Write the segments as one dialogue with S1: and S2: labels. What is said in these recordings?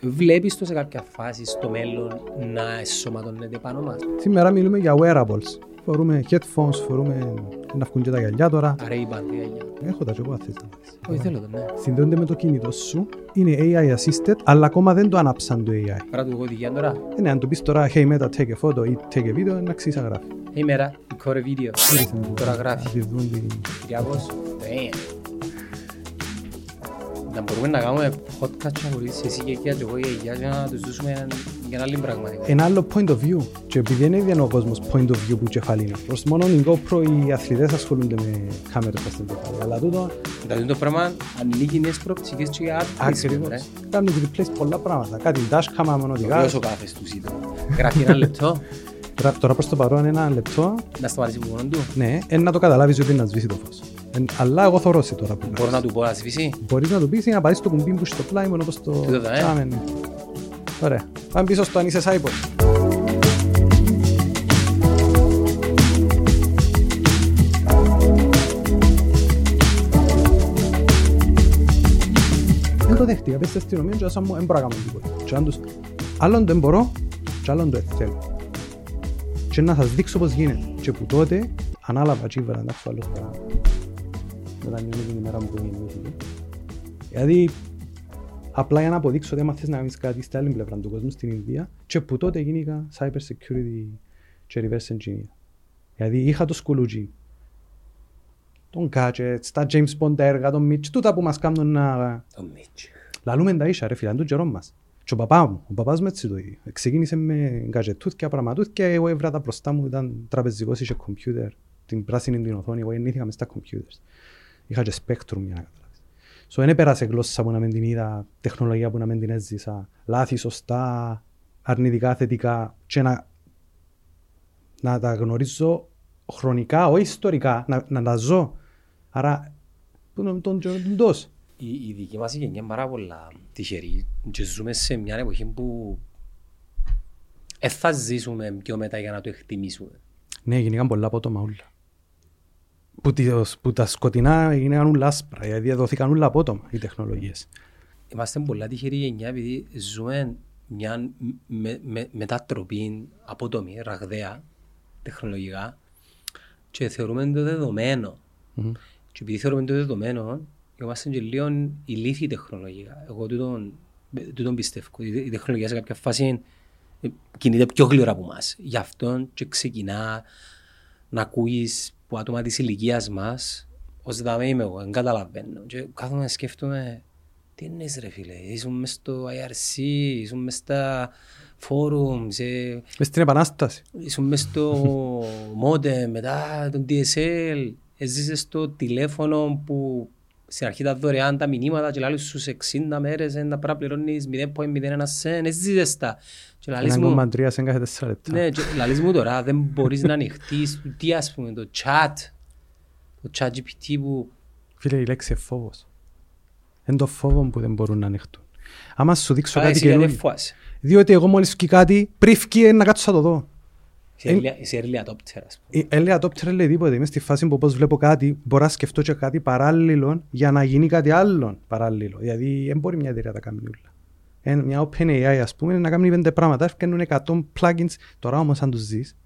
S1: Βλέπεις το σε κάποια φάση στο μέλλον να εσωματώνεται πάνω μας;
S2: Σήμερα μιλούμε για wearables. Φορούμε headphones, φορούμε να βγουν και τα γυαλιά τώρα.
S1: Άρα η πανδία για...
S2: Έχω τα και εγώ αυτές.
S1: Όχι θέλω το, ναι.
S2: Συνδέονται με το κινητό σου. Είναι AI assisted, αλλά ακόμα δεν το ανάψαν το AI.
S1: Άρα του εγώ οδηγία τώρα.
S2: Ε, ναι, αν του πεις τώρα, hey Meta, take a photo ή take a video, να ξέρεις να γράφει.
S1: Hey μέρα, record a video. Τώρα γράφει.
S2: Να τη δουν την-
S1: Κυριάκος, damn. Να μπορούμε να κάνουμε podcast χωρίς εσύ και εκεί και εγώ η Αγιά και να τους δώσουμε για ένα άλλη πραγματικότητα.
S2: Ένα άλλο point of view. Και επειδή δεν είναι ο κόσμος point of view που κεφαλίνει. Προς μόνο οι GoPro οι αθλητές ασχολούνται με κάμερες στα στην κεφαλή. Αλλά τούτο
S1: Δηλαδή το πράγμα ανοίγει νέες προοπτικές και για άτομα.
S2: ακριβώς. Κάνουν replace πολλά πράγματα. Κάτι dashcam άμα οδηγάς.
S1: Βεβαίως ο κάθες του ζήτω. Γράφει ένα λεπτό,
S2: Τώρα- Τώρα προς το παρόν ένα λεπτό,
S1: να σταματήσει από μόνο του;
S2: ναι, εν να το καταλάβεις ότι είναι να σβήσει το φως. Εν- Αλλά εγώ θωρώ σε τώρα που
S1: Μπορώ
S2: κάνεις.
S1: να του πω να σβήσει;
S2: Μπορείς να του πεις ή να πάρεις το κουμπί που στο πλάι μόνο όπως το
S1: Τούτο θα, ε.
S2: τσάμεν. Ωραία. Πάμε πίσω στο αν είσαι cyborg. Δεν το δέχτηκα, πες στην αστυνομία και άσαν μου δεν μπορώ να κάνω τίποτα. Και αν τους... Άλλον δεν μπορώ και άλλον το δεν θέλω. Και να σας δείξω πώς γίνεται. Και που τότε ανάλαβα και ήβερα εντάξει ο άλλος θα... Μετανιώνει την ημέρα μου που γεννήθηκε. Δηλαδή απλά για να αποδείξω ότι άμα θες να κάνεις κάτι στην άλλη πλευρά του κόσμου, στην Ινδία, και που τότε γίνηκα cyber security και reverse engineer. Δηλαδή είχα το σκουλούτζι, τον gadgets, τα James Bond τα έργα, τον Mitch, τούτα που μας κάνουν να...
S1: Το Μίτσι.
S2: Λαλούμε τα ίσα ρε φίλε, είναι τον καιρό μας. Και ο παπά μου, ο παπάς μου έτσι το ίδιο. Ξεκίνησε με γκατζετούθκια, πραγματούθκια, εγώ έβρα τα μπροστά μου, ήταν τραπεζικός, είχε κομπιούτερ, την πράσινη την οθόνη, εγώ γεννήθηκα μες στα κομπιούτερς. Είχα και spectrum για να καταλάβεις. So, δεν επέρασε γλώσσα που να μην την είδα, τεχνολογία που να μην την έζησα, λάθη, σωστά, αρνητικά, θετικά, και να, να τα γνωρίζω χρονικά, όχι ιστορικά, να, να τα ζω. Άρα, που τον, τον, τον, τον τόσο.
S1: Η, η δική μας γενιά είναι πάρα πολλά τυχερή και ζούμε σε μια εποχή που δεν θα ζήσουμε πιο μετά για να το εκτιμήσουμε.
S2: Ναι, γίνηκαν πολλά απότομα όλα. Που, τις- που τα σκοτεινά έγιναν όλα άσπρα, γιατί δόθηκαν όλα απότομα οι τεχνολογίες.
S1: Είμαστε πολλά τυχερή γενιά επειδή ζούμε μια με, με, μετατροπή απότομη, ραγδαία, τεχνολογικά και θεωρούμε το δεδομένο.
S2: Μμμ.
S1: Και επειδή θεωρούμε το δεδομένο, είμαστε και λίγο ηλίθιοι τεχνολογικά. Εγώ τούτον, τούτον πιστεύω. Η, η τεχνολογία σε κάποια φάση ε, κινείται πιο γλυόρα από εμάς. Γι' αυτό και ξεκινά να ακούεις που άτομα της ηλικίας μας ως δάμε είμαι εγώ, δεν καταλαβαίνω. Και κάθομαι να σκέφτομαι τι εννοείς ρε φίλε, ήσουν μες στο IRC, ήσουν μες στα forums, ε,
S2: Μες στην επανάσταση.
S1: ήσουν μες στο modem, μετά τον DSL, έζησες στο τηλέφωνο που στην αρχή ήταν δωρεάν τα μηνύματα και λάλης στους 60 μέρες να πρέπει να πληρώνεις 0.01 σεν, έζησες τα. Και λαλείς μου,
S2: 1,3 σε κάθε 4 λεπτά.
S1: ναι, και λαλείς μου τώρα δεν μπορείς να ανοιχτείς τι ας πούμε το chat, το chat GPT που
S2: Φίλε, η λέξη είναι φόβος. Είναι το φόβο που δεν μπορούν να ανοιχτούν. Άμα σου δείξω
S1: καλά
S2: κάτι
S1: εσύ γιατί
S2: καινούργιο.
S1: φοβάσαι.
S2: Διότι εγώ μόλις βγει κάτι, πριν βγει να κάτσω να το δω.
S1: Είσαι early- Είσαι early adopter ας πούμε.
S2: Η Early adopter δεν λέει τίποτα. Είμαι στη φάση που πώς βλέπω κάτι, μπορώ να σκεφτώ και κάτι παράλληλο για να γίνει κάτι άλλο παράλληλο. Δηλαδή, δεν μπορεί μια εταιρεία να τα κάνει όλα. Εν, μια OpenAI, ας πούμε, να κάνει πέντε πράγματα. Έρχονται 100 plugins. Τώρα όμως, αν τους ζεις,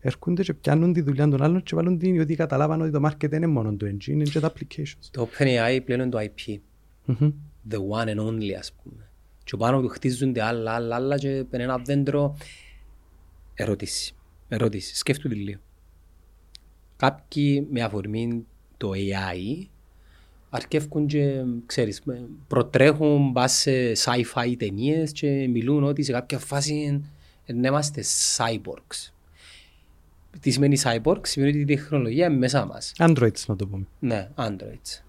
S2: έρχονται και πιάνουν τη δουλειά των άλλων και βάλουν την ότι καταλάβαν ότι το market δεν είναι μόνο το engine, είναι και τα applications.
S1: Το OpenAI πλέον είναι το IP.
S2: Μμμ.
S1: the one and only ας πούμε. Και πάνω του χτίζονται άλλα, άλλα, άλλα και παίρνει ένα δέντρο. Ερώτηση. Ερώτηση. Σκέφτομαι λίγο. Κάποιοι με αφορμή το AI αρκεύκουν και ξέρεις, με- προτρέχουν πας σε sci-fi ταινίες και μιλούν ότι σε κάποια φάση να είμαστε cyborgs. Τι σημαίνει cyborg, σημαίνει ότι η τεχνολογία είναι μέσα μας.
S2: Androids, να το πούμε.
S1: Ναι, Androids.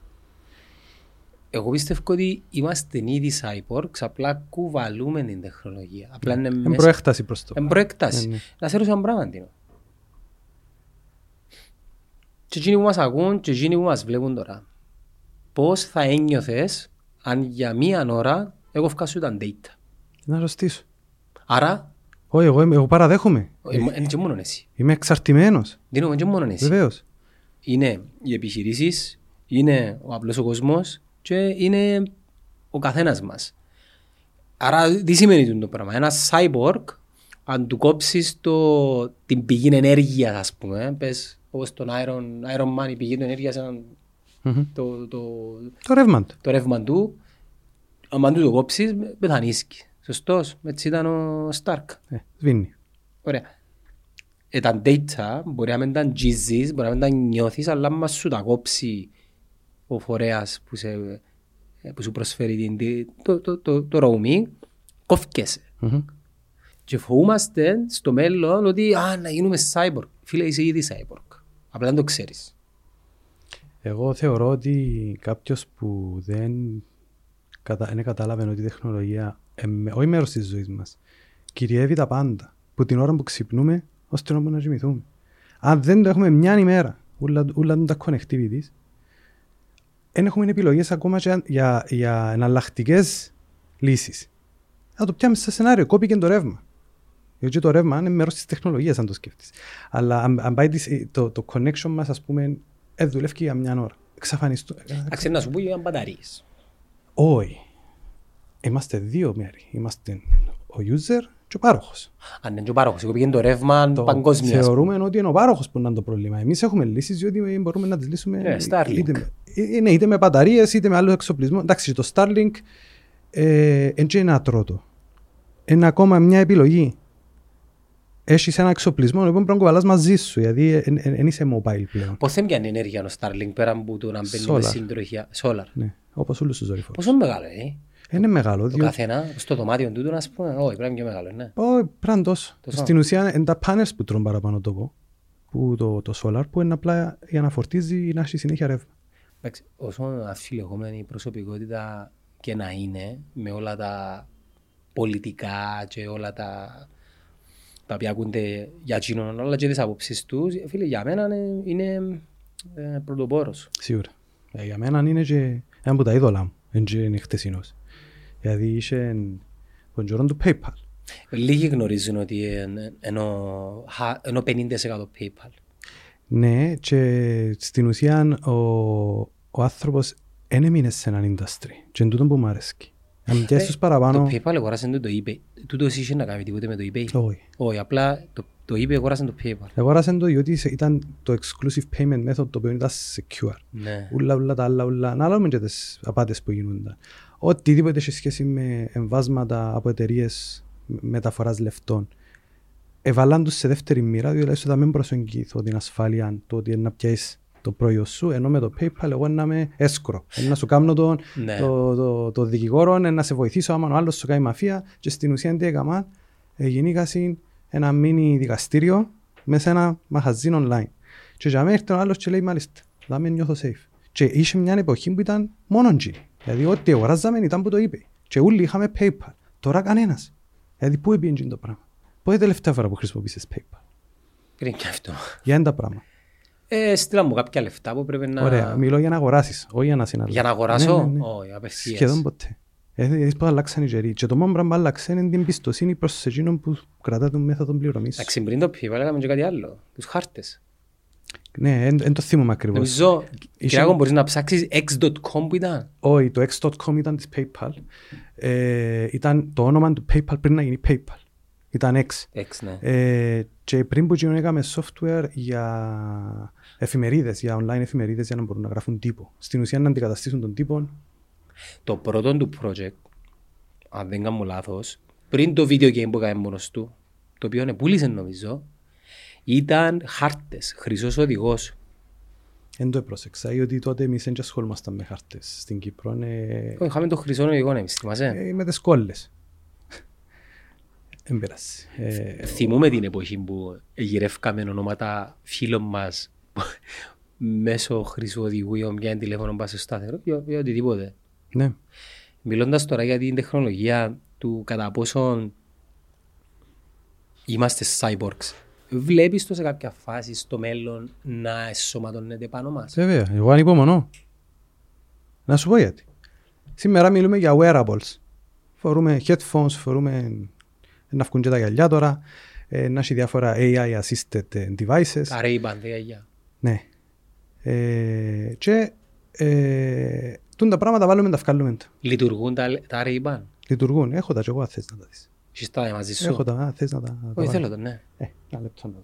S1: Εγώ πιστεύω ότι είμαστε ήδη cyborgs, απλά κουβαλούμε την τεχνολογία. Απλά είναι
S2: Εν
S1: μέσα...
S2: προέκταση προς το.
S1: Εν προέκταση.
S2: Ναι, ναι.
S1: Να σε ρωτήσω ένα πράγμα, Τίνο. Και εκείνοι που μας ακούν και εκείνοι που μας βλέπουν τώρα. Πώς θα ένιωθες αν για μία ώρα εγώ βγάσω τα data;
S2: Να ρωτήσω.
S1: Άρα,
S2: Όχι, εγώ, είμαι- εγώ παραδέχομαι.
S1: είναι και μόνο εσύ.
S2: Είμαι εξαρτημένος.
S1: Δεν είναι και μόνο εσύ.
S2: Βεβαίως.
S1: είναι οι επιχειρήσεις, είναι ο απλός ο κόσμος και είναι ο καθένας μας. Άρα τι σημαίνει το πράγμα; Ένας cyborg, αν του κόψεις το, την πηγή ενέργειας, ας πούμε, πες όπως τον Iron, Iron Man, η πηγή του ενέργειας, έναν-
S2: Μμμ.
S1: το, το,
S2: Το ρεύμα του.
S1: το ρεύμα του, αν του το κόψεις, πεθανίσκει. Σωστός, έτσι ήταν ο Stark.
S2: Ε, σβήνει.
S1: Ωραία. Ε, τα data μπορεί να μην τα γκίζεις, μπορεί να μην τα νιώθεις, αλλά άμα σου τα κόψει ο φορέας που, σε, ε, που σου προσφέρει την, τη- το, το, το, το roaming, κόφκεσαι.
S2: Μμμ.
S1: Και φοβούμαστε στο μέλλον ότι α, να γίνουμε cyborg. Φίλε, είσαι ήδη cyborg. Απλά δεν το ξέρεις.
S2: Εγώ θεωρώ ότι κάποιος που δεν, κατα... δεν κατάλαβε ότι η τεχνολογία, εμ... όχι μέρος της ζωής μας, κυριεύει τα πάντα. Που την ώρα που ξυπνούμε, ως την ώρα που να κοιμηθούμε. Αν δεν το έχουμε μια ημέρα, όλα, όλα τα connectivities, δεν έχουμε επιλογές ακόμα και για, για, για εναλλακτικές λύσεις. Να το πιάμε σε σενάριο, κόπηκε το ρεύμα. Γιατί το ρεύμα είναι μέρος της τεχνολογίας αν το σκέφτεις. Αλλά αν, αν πάει τις- το, το connection μας, ας πούμε, ε, δουλεύει για μια ώρα. Εξαφανιστούν.
S1: Εντάξει, να σου πω για μπαταρίες.
S2: Όχι. Είμαστε δύο μέρη. Είμαστε ο user και ο πάροχος.
S1: Αν είναι και ο πάροχος, εγώ πήγαινε το ρεύμα
S2: Το
S1: παγκόσμιας. ας πούμε.
S2: Θεωρούμε ότι είναι ο πάροχος που είναι το πρόβλημα. Εμείς έχουμε λύσεις διότι μπορούμε να τις λύσουμε
S1: Ναι, Starlink.
S2: είτε, με, ε, ναι, είτε με μπαταρίες είτε με άλλο εξοπλισμό. Εντάξει, το Starlink ε, δεν είναι ατρότο. Είναι ακόμα μια επιλογή. Έχεις ένα εξοπλισμό, λοιπόν πρέπει να κουβαλάς μαζί σου, γιατί δεν είσαι mobile πλέον.
S1: Πώς δεν πιάνει ενέργεια ο Starlink πέρα από το να μπαίνει με
S2: Solar.
S1: συντροχιά. Solar.
S2: Ναι, όπως όλους τους δορυφόρους.
S1: Πόσο μεγάλο είναι.
S2: Είναι μεγάλο,
S1: Το
S2: διότι
S1: καθένα, στο δωμάτιο του, ας πούμε, όχι, πρέπει να είναι πιο μεγάλο, ναι.
S2: Όχι, πρέπει να τόσο.
S1: Τόσο.
S2: Στην ουσία είναι τα panels που τρώνε παραπάνω τόπο. Που το, το solar που είναι απλά για να φορτίζει ή να έχει συνέχεια ρεύμα.
S1: Εντάξει, όσο αφιλεγόμενη η προσωπικότητα και να είναι, με όλα τα πολιτικά και όλα τα, τα οποία ακούνται για εκείνον, αλλά και τις απόψεις τους, φίλε, για μένα είναι, είναι ε, πρωτοπόρος.
S2: Σίγουρα. Ε, για μένα είναι και ένα από τα είδωλα μου. Δεν και είναι χτεσινός. Δηλαδή είχε τον καιρό του PayPal.
S1: Λίγοι γνωρίζουν ότι είναι- ενώ, χα- ενώ 50% PayPal.
S2: Ναι, και στην ουσία ο, ο άνθρωπος δεν έμεινε σε έναν industry. Και είναι τούτο που μου αρέσει. Αν πιάσεις τους παραπάνω...
S1: Το PayPal αγοράσαν το, το eBay. Τούτος εσύ είχε να κάνει τίποτε με το eBay.
S2: Όχι.
S1: Όχι, απλά το, το eBay αγοράσαν το PayPal.
S2: Αγόρασαν το διότι ήταν το exclusive payment method το οποίο ήταν secure.
S1: Ναι.
S2: Ούλα, ούλα, τα άλλα, ούλα. Να λέμε και τις απάτες που γίνονταν. Οτιδήποτε έχει σχέση με εμβάσματα από εταιρείες μεταφοράς λεφτών. Εβαλάν τους σε δεύτερη μοίρα, διότι έσω θα μην προσεγγίθω την ασφάλεια το ότι είναι να πιάσεις το προϊόν σου, ενώ με το PayPal εγώ να είμαι έσκρο. Είναι να σου κάνω τον,
S1: Ναι.
S2: το, το, το δικηγόρο, είναι να σε βοηθήσω άμα ο άλλος σου κάνει μαφία και στην ουσία τι έκανα, γεννήκασαν ένα μίνι δικαστήριο μέσα σε ένα μαχαζί online. Και για μένα έρθει ο άλλος και λέει μάλιστα, θα με νιώθω safe. Και είχε μια εποχή που ήταν μόνο G. Δηλαδή ό,τι αγοράζαμε ήταν που το είπε. Και όλοι είχαμε PayPal. Τώρα κανένας. Δηλαδή πού έπιε το πράγμα; Πότε τελευταία φορά που χρησιμοποίησες PayPal.
S1: Είναι και αυτό.
S2: Για ένα τα πράγμα.
S1: Ε, στείλα μου κάποια λεφτά που πρέπει να...
S2: Ωραία. Μιλώ για να αγοράσεις, όχι για να συναλλαγείς.
S1: Για να αγοράσω,
S2: Ναι, ναι, ναι.
S1: όχι, απευθείας.
S2: Σχεδόν ποτέ. Ε, Είδες πως αλλάξαν οι καιροί. Και το μόνο πράγμα που άλλαξε είναι την πιστοσύνη προς εκείνον που κρατά τον μέθοδο πληρωμής. σου.
S1: Εντάξει, πριν το PayPal έκαμε και κάτι άλλο. Τους χάρτες.
S2: Ναι, δεν το θυμούμαι ακριβώς.
S1: Νομίζω,
S2: Είχε-
S1: Κυριάκο, μπορείς να ψάξεις x.com που ήταν;
S2: Όχι, το x.com ήταν της PayPal. Ε, ήταν το όνομα του PayPal πριν να γίνει PayPal. Ήταν X.
S1: X, ναι.
S2: Ε, και πριν που γίνον έκαμε software για εφημερίδες, για online εφημερίδες για να μπορούν να γράφουν τύπο. Στην ουσία να αντικαταστήσουν τον τύπο.
S1: Το πρώτο του project, αν δεν κάνω λάθος, πριν το video game που έκανε μόνος του, το οποίο είναι πούλησε νομίζω, ήταν χάρτες, χρυσός οδηγός.
S2: Δεν το έπροσεξα, διότι τότε εμείς δεν ασχολούμασταν με χάρτες στην Κύπρο. Ε,
S1: Όχι, Είχαμε το χρυσό οδηγό, εμείς, θυμάσαι;
S2: ε, με τις κόλλες. Δεν πειράζει. Ε,
S1: Θυμούμε την εποχή που γυρεύκαμε ονόματα φίλων μας μέσω χρυσού οδηγού ή μια τηλέφωνο πας στο σταθερό ή ή οτιδήποτε.
S2: ναι.
S1: Μιλώντας τώρα για την τεχνολογία του κατά πόσον είμαστε cyborgs, βλέπεις το σε κάποια φάση στο μέλλον να εσωματώνεται πάνω μας;
S2: Βέβαια, εγώ ανυπομονώ. Να σου πω γιατί. Σήμερα μιλούμε για wearables. Φορούμε headphones, φορούμε να βγουν και τα γυαλιά τώρα, ε, να έχει διάφορα AI assisted ε, devices.
S1: Τα Ray-Ban, δε, για.
S2: Ναι. Ε, και ε, τούν τα πράγματα βάλουμε τα βγάλουμε τα.
S1: Λειτουργούν τα, τα Ray-Ban;
S2: Λειτουργούν. Έχω τα και εγώ αν θες να τα δεις.
S1: Έχεις τα μαζί σου;
S2: Έχω τα, αν θες να τα... να τα
S1: Όχι,
S2: βάλω.
S1: θέλω το, ναι.
S2: Ε, ένα λεπτό να δω.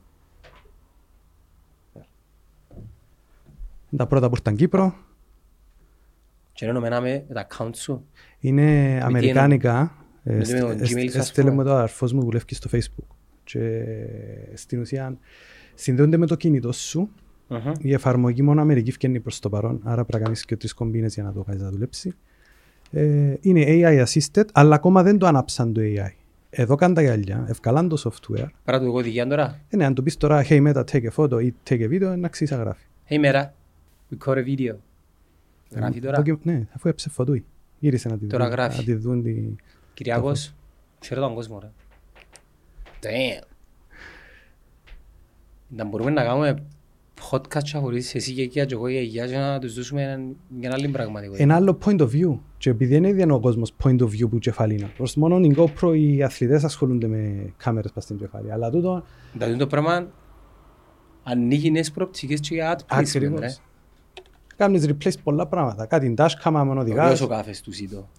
S2: Τα πρώτα που ήρθαν Κύπρο
S1: Και ενώ με με τα account σου.
S2: είναι αμερικάνικα. Ε,
S1: με το
S2: ες-
S1: Gmail
S2: ες-
S1: σας,
S2: Έστελε
S1: πούμε.
S2: με το αδερφός μου που δουλεύει στο facebook. Και στην ουσία συνδέονται με το κινητό σου.
S1: Μμμ.
S2: Η εφαρμογή μόνο Αμερική φτιάχνει προς το παρόν, άρα πρέπει να κάνεις και τρεις κομπίνες για να το κάνεις να δουλέψει. Ε, είναι AI assisted, αλλά ακόμα δεν το ανάψαν το AI. Εδώ καν τα γυαλιά, ευκαλάν το software.
S1: Παρά του εγώ δικιά τώρα.
S2: Ε, ναι, αν του πεις τώρα, hey Meta, take a photo ή take a video, να ξέρεις να γράφει.
S1: Hey μέρα, record a video. Γράφει τώρα.
S2: Το- Ναι, αφού έψε φωτούι. Γύρισε να τη
S1: Τώρα
S2: δουν,
S1: γράφει.
S2: να τη δουν τη...
S1: Κυριάκος, ξέρω τον κόσμο ρε. Damn. Να μπορούμε να κάνουμε podcast και χωρίς εσύ και εκεί και εγώ η αγιά και να τους δώσουμε έναν- μια άλλη πραγματικότητα.
S2: Ένα άλλο point of view. Και επειδή δεν είναι ο κόσμος point of view που κεφαλίνα. Προς μόνο οι GoPro οι αθλητές ασχολούνται με κάμερες πας στην κεφαλή. Αλλά τούτο
S1: Δηλαδή το πράγμα ανοίγει νέες προοπτικές και για ad placement ρε.
S2: ακριβώς. Κάνεις replace πολλά πράγματα. Κάτι dashcam άμα
S1: Ωραίος
S2: οδηγάς.
S1: ο καφές του Σίτο.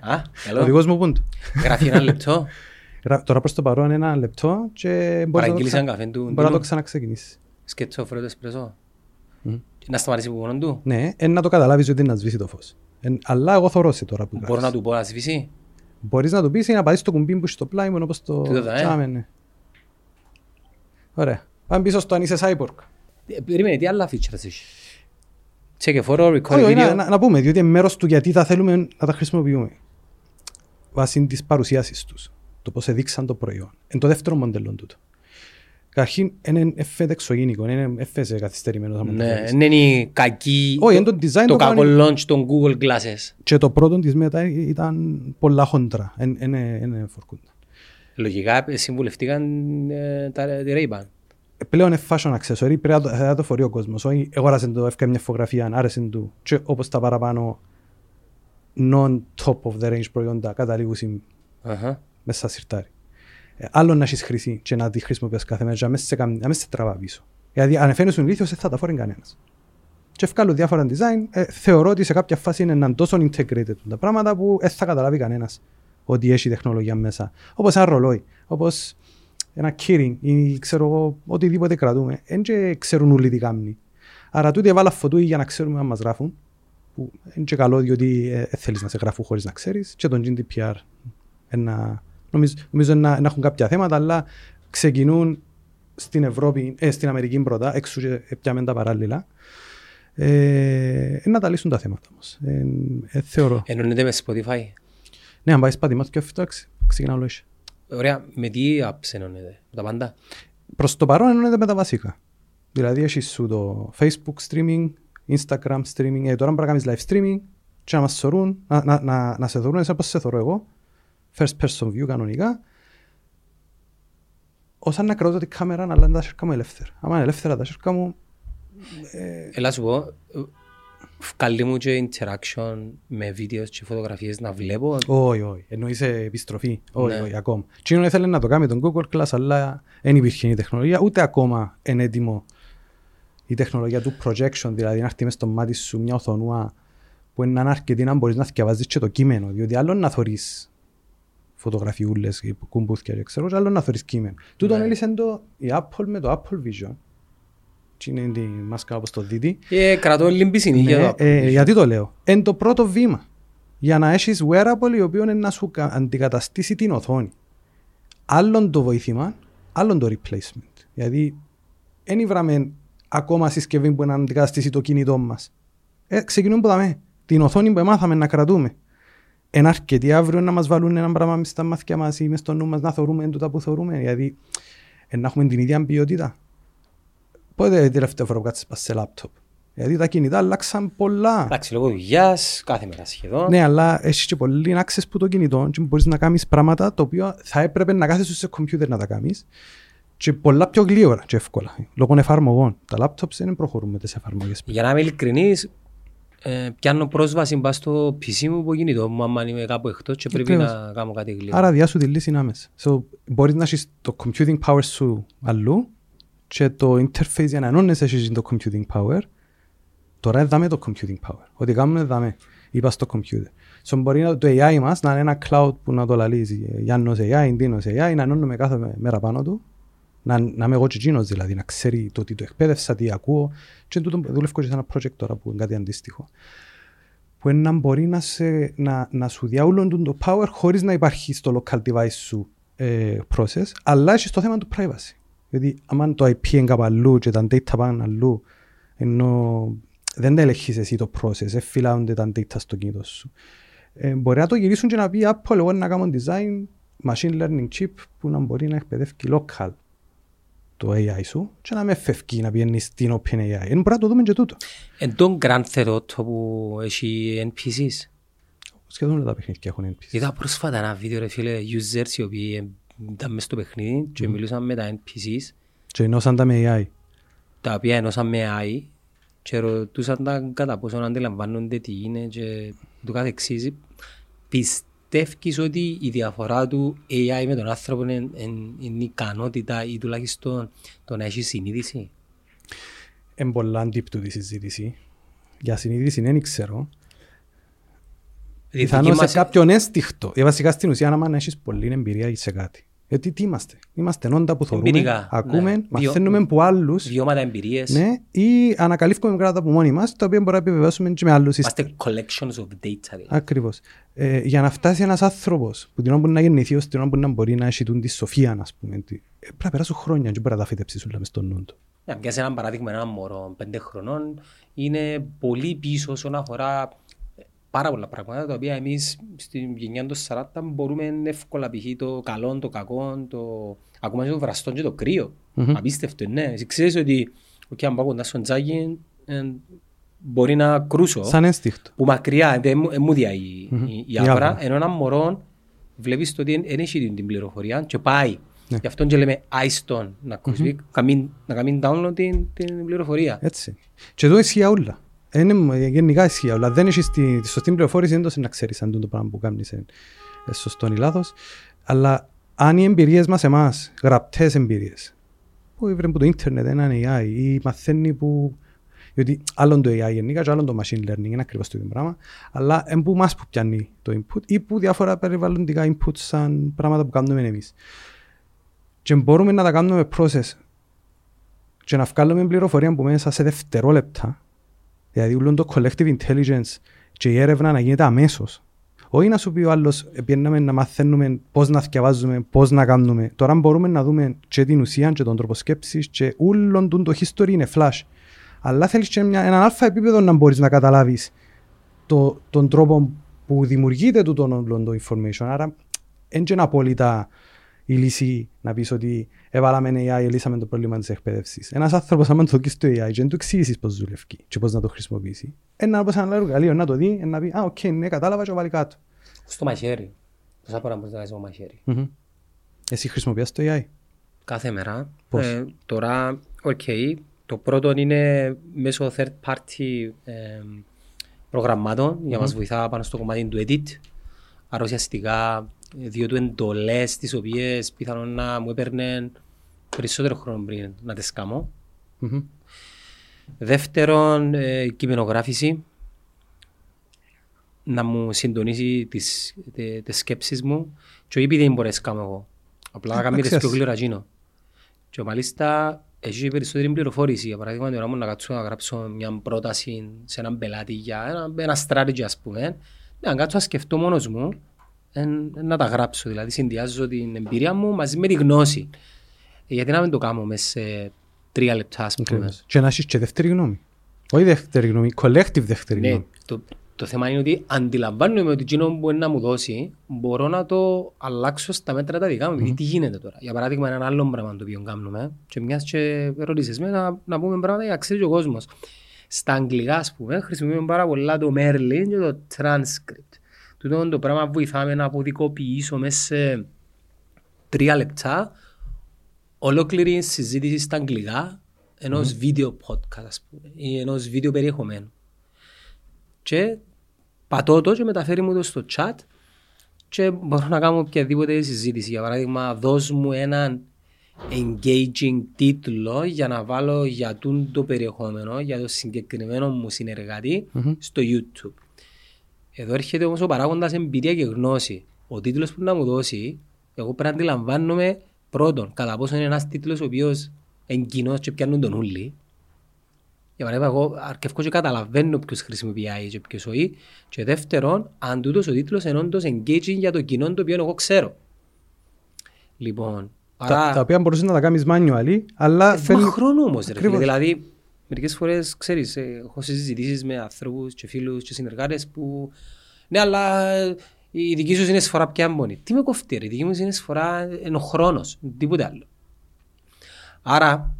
S1: Α,
S2: Ο
S1: καλό.
S2: δικός μου πούντο.
S1: Γράφει ένα λεπτό.
S2: Γρα- Τώρα προς το παρόν ένα λεπτό και μπορείς να το,
S1: Παραγγείλεις
S2: ξα...
S1: έναν καφέ του.
S2: μπορείς να το
S1: του.
S2: ξαναξεκινήσεις.
S1: Σκέτσο φρέτο εσπρεσό.
S2: Μμ.
S1: Να σταματήσει από μόνον του.
S2: Ναι, εν να το καταλάβεις ότι είναι να σβήσει το φως. Εν, αλλά εγώ θωρώ σε τώρα που
S1: Μπορώ
S2: γράφεις.
S1: να του πω να σβήσει;
S2: Μπορείς να του πεις ή να πατήσεις το κουμπί που στο πλάι μου όπως το
S1: Τούτο τα, ε;
S2: τσάμε, ναι. Ωραία. Πάμε πίσω στο αν είσαι cyborg.
S1: Ε, Περίμενε, τι άλλα features έχεις; Check a photo, record
S2: Όχι,
S1: a
S2: όχι, να,
S1: video.
S2: να, να πούμε, διότι είναι μέρος του γιατί τα θέλουμε να τα χρησιμοποιούμε. Βάσει της παρουσίασης τους. Το πώς εδείξαν το προϊόν. Εν το δεύτερο μοντέλο τούτο. Καταρχήν, είναι FED εξωγήινικο, είναι FS καθυστερημένο. θα μου το
S1: Ναι,
S2: φέρεις.
S1: δεν είναι η κακή,
S2: Όχι, είναι το design
S1: το
S2: το
S1: κακό
S2: κανονικό.
S1: launch των Google Glasses.
S2: Και το πρώτο της Meta ήταν πολλά χοντρά. Είναι φορκούντα.
S1: Λογικά ε, συμβουλευτήκαν ε, τα τη Ray-Ban.
S2: Πλέον είναι fashion accessory, πρέπει να το, θα το φορεί ο κόσμος. Όχι, αγόρασε το, έφυγε μια φωτογραφία, άρεσε του. Και όπως τα παραπάνω non-top of the range προϊόντα καταλήγουν συν-
S1: Αχα.
S2: μέσα στα σιρτάρι. Ε, άλλο να έχεις χρήση και να τη χρησιμοποιείς κάθε μέρα και να μην σε, καμ- να μην σε τραβά πίσω. Γιατί αν φαίνεσαι ηλίθιος δεν θα τα φορεί κανένας. Και ευκάλλουν διάφορα design, ε, θεωρώ ότι σε κάποια φάση είναι έναν τόσο integrated τα πράγματα που δεν θα καταλάβει κανένας ότι έχει τεχνολογία μέσα. Όπως ένα ρολόι, όπως ένα keyring ή ξέρω εγώ οτιδήποτε κρατούμε. Δεν και ξέρουν όλοι τι κάνουν. Άρα τούτοι έβαλα φωτούι για να ξέρουμε αν μας γράφουν που είναι και καλό διότι ε, ε, θέλεις να σε γράφουν χωρίς να ξέρεις και τον GDPR ένα, νομίζω, νομίζω να, να έχουν κάποια θέματα αλλά ξεκινούν στην Ευρώπη, ε, στην Αμερική πρώτα, έξω και πιάμε τα παράλληλα ε, ε, να τα λύσουν τα θέματα όμως. Ε, ε, θεωρώ.
S1: Ενώνεται με Spotify;
S2: Ναι, αν πάει σπάτι και αυτό ξεκινά όλο έχει.
S1: Ωραία, με τι apps ενώνεται. Με τα πάντα;
S2: Προς το παρόν ενώνεται με τα βασικά. Δηλαδή έχεις σου το Facebook streaming, Instagram streaming, ε, τώρα πρέπει να κάνεις live streaming και να μας θωρούν, να, να, να, να σε θωρούν εσένα πώς σε θωρώ εγώ, first person view κανονικά, όσα να κρατώ την κάμερα αλλά είναι τα σέρκα μου ελεύθερα. Αν είναι ελεύθερα τα σέρκα μου,
S1: Έλα σου πω, ε, βγάλει μου και interaction με βίντεος και φωτογραφίες να βλέπω.
S2: όχι, όχι, εννοείς ε, επιστροφή, όχι,
S1: Ναι.
S2: όχι, ακόμα. Τι είναι ήθελε να το κάνει με τον Google Class, αλλά δεν υπήρχε η τεχνολογία, ούτε ακόμα είναι έτοιμο η τεχνολογία του projection, δηλαδή να έρθει μες στο μάτι σου μια οθονούα που είναι αρκετή να μπορείς να θυκευάζεις και το κείμενο, διότι άλλο να θωρείς φωτογραφιούλες ή κουμπούθια και ξέρω, και άλλο να θωρείς κείμενο. Τούτον
S1: Ναι.
S2: έλυσε το η Apple με το Apple Vision. Τι είναι τη μάσκα όπως το δείτε.
S1: Ε, κρατώ λίγο πισινή για
S2: Ναι,
S1: το
S2: ε, γιατί το λέω. Εν το πρώτο βήμα. Για να έχεις wearable η οποία είναι να σου κα- αντικαταστήσει την οθόνη. Άλλον το βοήθημα, άλλον το replacement. Γιατί δεν ήβραμε ακόμα συσκευή που να αντικαταστήσει το κινητό μας. Ε, ξεκινούμε από τα με. Την οθόνη που μάθαμε να κρατούμε. Εν αρκετοί αύριο να μας βάλουν ένα πράγμα μες στα μάτια μας ή μες στο νου μας να θεωρούμε τούτα που θεωρούμε. Γιατί ε, να έχουμε την ίδια ποιότητα. Πότε είναι η τελευταία φορά που κάτσεις πας σε λάπτοπ. Γιατί τα κινητά αλλάξαν πολλά.
S1: Εντάξει, λόγω δουλειάς, κάθε μέρα σχεδόν.
S2: Ναι, αλλά έχεις και πολύ access που το κινητό και μπορείς να κάνεις πράγματα τα οποία θα έπρεπε να κάθεσαι σε κομπιούτερ να τα κάνεις και πολλά πιο γλύωρα και εύκολα. Λόγω εφαρμογών. Τα laptops δεν προχωρούν με τις εφαρμογές.
S1: Για να είμαι ειλικρινής, ε, πιάνω πρόσβαση μπας στο PC μου από κινητό μου, άμα είμαι κάπου εκτός και πρέπει
S2: Ακριβώς.
S1: να κάνω κάτι γλύο.
S2: Άρα διάσου τη λύση άμεσα. So, μπορείς να έχεις το computing power σου αλλού και το interface για να ενώνεσαι έχεις το computing power. Τώρα δάμε το computing power. Ό,τι κάνουμε δάμε. Είπα στο computer. So μπορεί να- το AI μας να είναι ένα cloud που να το λαλίζει. Ε, Γιάννος AI, Ντίνος AI, να ενώνουμε κάθε με- μέρα πάνω του. Να, να είμαι εγώ και εκείνος δηλαδή, να ξέρει το τι το εκπαίδευσα, τι ακούω. Και τούτο δουλεύω και σε ένα project τώρα που είναι κάτι αντίστοιχο. Που είναι να μπορεί να, σε, να, να σου διαούλουν το power χωρίς να υπάρχει στο local device σου ε, process, αλλά έχει στο θέμα του privacy. Γιατί άμα το IP είναι κάπου αλλού και τα data πάνε αλλού, ενώ δεν τα ελέγχεις εσύ το process, δεν φυλάονται τα data στο κινητό σου. Ε, μπορεί να το γυρίσουν και να πει Apple, εγώ να κάνω design machine learning chip που να μπορεί να εκπαιδεύει local το AI σου και να με φεύγει να πηγαίνει στην OpenAI. Ε, μπορεί να το δούμε και τούτο.
S1: Εν τον Grand Theft Auto που έχει NPCs.
S2: Σχεδόν όλα τα παιχνίδια έχουν NPC.
S1: Είδα πρόσφατα ένα βίντεο ρε φίλε, users οι οποίοι ήταν μες στο παιχνίδι και μιλούσαν με τα NPCs
S2: Και ενώσαν τα με AI.
S1: τα οποία ενώσαν με AI και ρωτούσαν τα κατά πόσο αντιλαμβάνονται τι είναι και το κάθε εξής. Πιστεύεις ότι η διαφορά του AI με τον άνθρωπο είναι, είναι, είναι η ικανότητα ή τουλάχιστον το να έχει συνείδηση;
S2: Είναι πολλά deep του τη συζήτηση. Για συνείδηση δεν ξέρω.
S1: Η δική
S2: Πιθανώς σε
S1: μας-
S2: κάποιον ένστιχτο. Ε, βασικά στην ουσία άμα έχεις πολλή εμπειρία σε κάτι. Γιατί τι είμαστε; Είμαστε όντα που θωρούμε,
S1: Εμπειρικά,
S2: ακούμε,
S1: ναι.
S2: μαθαίνουμε
S1: Βιο-
S2: από άλλους
S1: Βιώματα, εμπειρίες.
S2: ναι, ή ανακαλύφουμε πράγματα από μόνοι μας, τα οποία μπορούμε να επιβεβαιώσουμε και με άλλους
S1: Είμαστε collections of data. δηλαδή.
S2: Ακριβώς. Ε, για να φτάσει ένας άνθρωπος που την ώρα μπορεί να γεννηθεί ως την ώρα μπορεί να μπορεί να έχει τούν τη σοφία, ας πούμε. τι- Ε, πρέπει να περάσουν χρόνια και μπορεί να τα φύτεψεις όλα μες στον νου του.
S1: Να πιάσει ένα παράδειγμα, ένα μωρό πέντε χρονών είναι πολύ πίσω όσον αφορά ε, πάρα πολλά πράγματα τα οποία εμείς στην γενιά των 40 μπορούμε εύκολα π.χ. το καλό, το κακό, το... ακόμα και το βραστό και το κρύο.
S2: Μμμ.
S1: Απίστευτο, ναι. Εσύ ξέρεις ότι okay, αν πάω κοντά στον τζάκι ε, μπορεί να κρούσω
S2: Σαν ένστιχτο.
S1: που μακριά δεν μου- δεν μου διά η,
S2: Μμμ.
S1: η, η
S2: Η
S1: άβρα,
S2: άβρα.
S1: ενώ ένα μωρό βλέπεις το ότι δεν έχει την, την πληροφορία και πάει.
S2: Ναι.
S1: Γι' αυτό και λέμε άιστον να ακούσει, καμίν- να κάνει download την, την πληροφορία.
S2: Έτσι. Και εδώ ισχύει όλα. Είναι, ε, γενικά ισχύει όλα. Δεν έχεις τη, τη σωστή πληροφόρηση, δεν το να ξέρεις αν το πράγμα που κάνεις είναι ε, σωστό ή λάθος. Αλλά αν οι εμπειρίες μας εμάς, γραπτές εμπειρίες, που ήβρε από το ίντερνετ έναν AI ή μαθαίνει που... Γιατί άλλον το AI γενικά και άλλον το machine learning είναι ακριβώς το ίδιο πράγμα, αλλά εν που μας που πιάνει το input ή που διάφορα περιβαλλοντικά input σαν πράγματα που κάνουμε εμείς. Και μπορούμε να τα κάνουμε με process και να βγάλουμε πληροφορία που μέσα σε δευτερόλεπτα, δηλαδή όλο το collective intelligence και η έρευνα να γίνεται αμέσως. Όχι να σου πει ο άλλος, πιέναμε να μαθαίνουμε πώς να διαβάζουμε, πώς να κάνουμε. Τώρα μπορούμε να δούμε και την ουσία και τον τρόπο σκέψης και όλον τον το history είναι flash. Αλλά θέλεις και μια, έναν αλφα επίπεδο να μπορείς να καταλάβεις το, τον τρόπο που δημιουργείται το όλο το information. Άρα, δεν είναι απόλυτα η λύση να πεις ότι εβάλαμε AI, λύσαμε το πρόβλημα της εκπαίδευσης. Ένας άνθρωπος άμα του δώκεις το AI και δεν του εξηγήσεις πώς δουλεύει και πώς να το χρησιμοποιήσει, ένα από ένα άλλο εργαλείο να το δει, να πει «Α, οκ, ναι, κατάλαβα και βάλει κάτω».
S1: Στο μαχαίρι. Πόσα πράγματα μπορείς να κάνεις με το μαχαίρι.
S2: Μμμ. Εσύ χρησιμοποιάς το AI.
S1: Κάθε μέρα.
S2: Πώς;
S1: Ε, τώρα, οκ, το πρώτο είναι μέσω third party ε, προγραμμάτων για να μας βοηθά πάνω στο κομμάτι του edit. Άρα ουσιαστικά ε, δίω του εντολές τις οποίες πιθανόν να μου έπαιρνε περισσότερο χρόνο πριν να τις κάνω.
S2: Μμμ.
S1: Δεύτερον, ε, κειμενογράφηση. Να μου συντονίσει τις, τε- τις σκέψεις μου και όχι επειδή δεν μπορείς να κάνω εγώ. Απλά να κάνει τις πιο
S2: Αξιάς.
S1: γλύωρα γίνω. Και μάλιστα έχει περισσότερη πληροφόρηση. Για παράδειγμα, την ώρα μου να κάτσω να γράψω μια πρόταση σε έναν πελάτη για ένα, ένα strategy ας πούμε. Ναι, να κάτσω να σκεφτώ μόνος μου εν, εν να τα γράψω. Δηλαδή συνδυάζω την εμπειρία μου μαζί με τη γνώση. Ε, γιατί να μην το κάνω μέσα σε τρία λεπτά ας πούμε.
S2: Ακριβώς. Και να έχεις και δεύτερη γνώμη. Όχι δεύτερη γνώμη, collective δεύτερη
S1: Ναι,
S2: γνώμη.
S1: το, το θέμα είναι ότι αντιλαμβάνομαι ότι εκείνο που μπορεί να μου δώσει μπορώ να το αλλάξω στα μέτρα τα δικά μου. Mm. Τι γίνεται τώρα. Για παράδειγμα, έναν άλλο πράγμα το οποίο κάνουμε και μιας και ρωτήσεις με να, να πούμε πράγματα για να ξέρει ο κόσμος. Στα αγγλικά, ας πούμε, χρησιμοποιούμε πάρα πολλά το Merlin και το transcript. Τούτο το πράγμα βοηθάμε να αποδικοποιήσω μέσα σε τρία λεπτά ολόκληρη συζήτηση στα αγγλικά ενός βίντεο podcast, ας πούμε, ή ενός βίντεο περιεχομένου και πατώ το και μεταφέρει μου το στο chat και μπορώ να κάνω οποιαδήποτε συζήτηση. Για παράδειγμα, δώσ' μου έναν engaging τίτλο για να βάλω για τούν το περιεχόμενο, για το συγκεκριμένο μου συνεργάτη
S2: Μμμ.
S1: στο YouTube. Εδώ έρχεται όμως ο παράγοντας εμπειρία και γνώση. Ο τίτλος που να μου δώσει, εγώ πρέπει να αντιλαμβάνομαι πρώτον, κατά πόσο είναι ένας τίτλος ο οποίος είναι κοινός και πιάνουν τον ούλι. Για παράδειγμα, εγώ αρκεύω και καταλαβαίνω ποιος χρησιμοποιεί AI και ποιος όχι. Και δεύτερον, αν τούτος ο τίτλος είναι όντως engaging για το κοινό το οποίο εγώ ξέρω. Λοιπόν,
S2: Τα,
S1: άρα...
S2: τα οποία μπορούσες να τα κάνεις manually, αλλά
S1: Ε,
S2: θέλει...
S1: Μα χρόνο όμως ρε φίλε.
S2: Ακριβώς.
S1: Δηλαδή, μερικές φορές, ξέρεις, ε, έχω συζητήσεις με ανθρώπους και φίλους και συνεργάτες που ναι, αλλά ε, η δική σου συνεισφορά πια μόνη. Τι με κοφτεί ρε, η δική μου συνεισφορά είναι ο χρόνος, τίποτε άλλο. Άρα,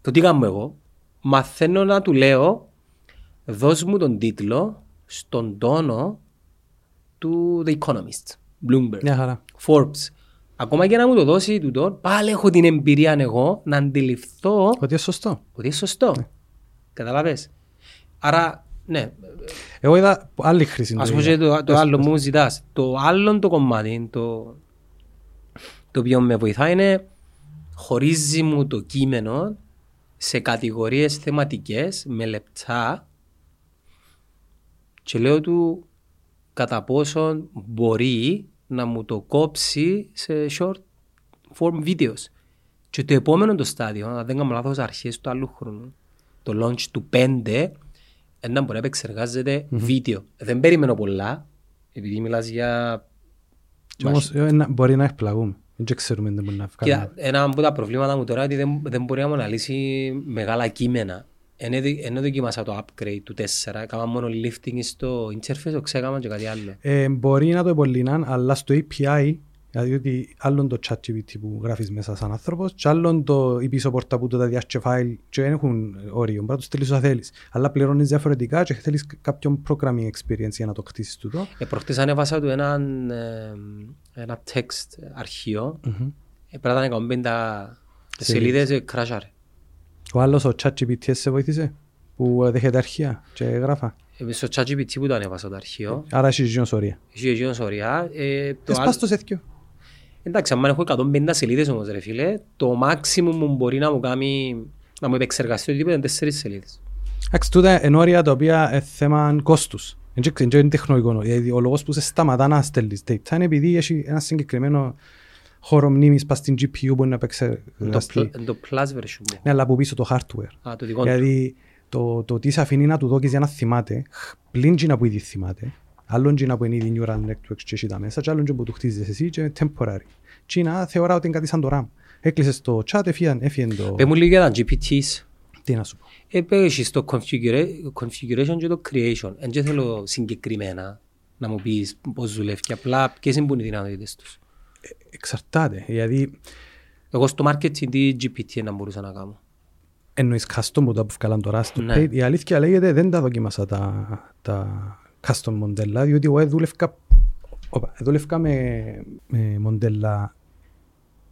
S1: το τι κάνω εγώ, μαθαίνω να του λέω, δώσ' μου τον τίτλο στον τόνο του The Economist, Bloomberg.
S2: Μια χαρά.
S1: Forbes. Ακόμα και να μου το δώσει τούτο, πάλι έχω την εμπειρία εγώ να αντιληφθώ
S2: Ότι είναι σωστό.
S1: ότι είναι σωστό. Καταλαβες. Άρα, ναι,
S2: Εγώ είδα άλλη χρήση.
S1: ας
S2: του
S1: πούμε
S2: AI.
S1: και το, το
S2: Πες,
S1: άλλο
S2: πες.
S1: μου ζητάς. Το άλλο το κομμάτι, το, το οποίο με βοηθάει είναι χωρίζει μου το κείμενο σε κατηγορίες θεματικές με λεπτά και λέω του κατά πόσον μπορεί να μου το κόψει σε short form videos. Και το επόμενο το στάδιο, αν δεν κάνω λάθος αρχές του άλλου χρόνου, το launch του 5, ένα μπορεί να επεξεργάζεται βίντεο. Δεν περιμένω πολλά, επειδή μιλάς για...
S2: Και όμως, ε, να- μπορεί να εκπλαγούμε. Δεν ξέρουμε τι μπορεί να
S1: Κοίτα,
S2: βγάλουμε.
S1: ένα από τα προβλήματα μου τώρα είναι ότι δεν, δεν μπορεί να μου αναλύσει μεγάλα κείμενα. Ενώ δι- Ενώ δοκίμασα το upgrade του 4, έκανα μόνο lifting στο interface, ξέκαμα και κάτι άλλο.
S2: Ε, μπορεί να το υπολύναν, αλλά στο API, δηλαδή ότι άλλον το ChatGPT που γράφεις μέσα σαν άνθρωπος και άλλον το, η πίσω πόρτα που το τα διάσκε file και δεν έχουν όριο, μπορεί να το στείλεις όσα θέλεις. Αλλά πληρώνεις διαφορετικά και θέλεις κάποιον programming experience για να το χτίσεις τούτο.
S1: Ε, προχτές ανέβασα του ένα, ε, ένα text αρχείο.
S2: Μμμ.
S1: Ε, πρέπει να ήταν 150 σελίδες, ε, κράσαρε.
S2: Ο άλλος ο ChatGPT σε βοήθησε που ε, δέχεται αρχεία και γράφα;
S1: Ε, στο ChatGPT που το ανέβασα το αρχείο,
S2: Άρα έχει γίνος ωρία.
S1: έχει γύρω ωριά. Ε, το
S2: Θες
S1: άλλο-
S2: πας το σε θκιο.
S1: Εντάξει, αν έχω 150 σελίδες όμως ρε φίλε, το maximum μου μπορεί να μου κάνει, να μου επεξεργαστεί οτιδήποτε είναι 4 σελίδες.
S2: Εντάξει, τούτα είναι όρια τα οποία είναι θέμα κόστους. Δεν είναι- δεν είναι τεχνολογικό. Δηλαδή, ο λόγος που σε σταματά να στέλνεις data είναι επειδή έχει ένα συγκεκριμένο χώρο μνήμης πας στην GPU που είναι να
S1: Το,
S2: επεξεργαστεί.
S1: pl- το plus version μου.
S2: Ναι, αλλά από πίσω το hardware.
S1: Α, το δικό του.
S2: Δηλαδή, το, το τι σε αφήνει να του δώκεις για να θυμάται, πλην τζίνα που ήδη θυμάται, άλλον τζίνα που είναι ήδη neural networks και έχει τα μέσα, και άλλον τζίνα που του χτίζεις εσύ και είναι temporary. Τζίνα θεωρά ότι είναι κάτι σαν το RAM. Έκλεισες το chat, έφυγαν, έφυγαν το...
S1: Πες μου λίγο για τα GPTs.
S2: Τι να σου πω.
S1: Ε, έχεις το configura- configuration και το creation. Εν και θέλω συγκεκριμένα να μου πεις πώς δουλεύει και απλά ποιες είναι που είναι οι δυνατότητες τους.
S2: Εξαρτάται. Δηλαδή,
S1: Εγώ στο marketing τι GPT να μπορούσα να κάνω.
S2: εννοείς custom που τα που βγάλαν τώρα στο
S1: Ναι.
S2: paid. Η αλήθεια λέγεται δεν τα δοκίμασα τα, τα custom μοντέλα, διότι εγώ δούλευκα, οπα, δούλευκα με, με μοντέλα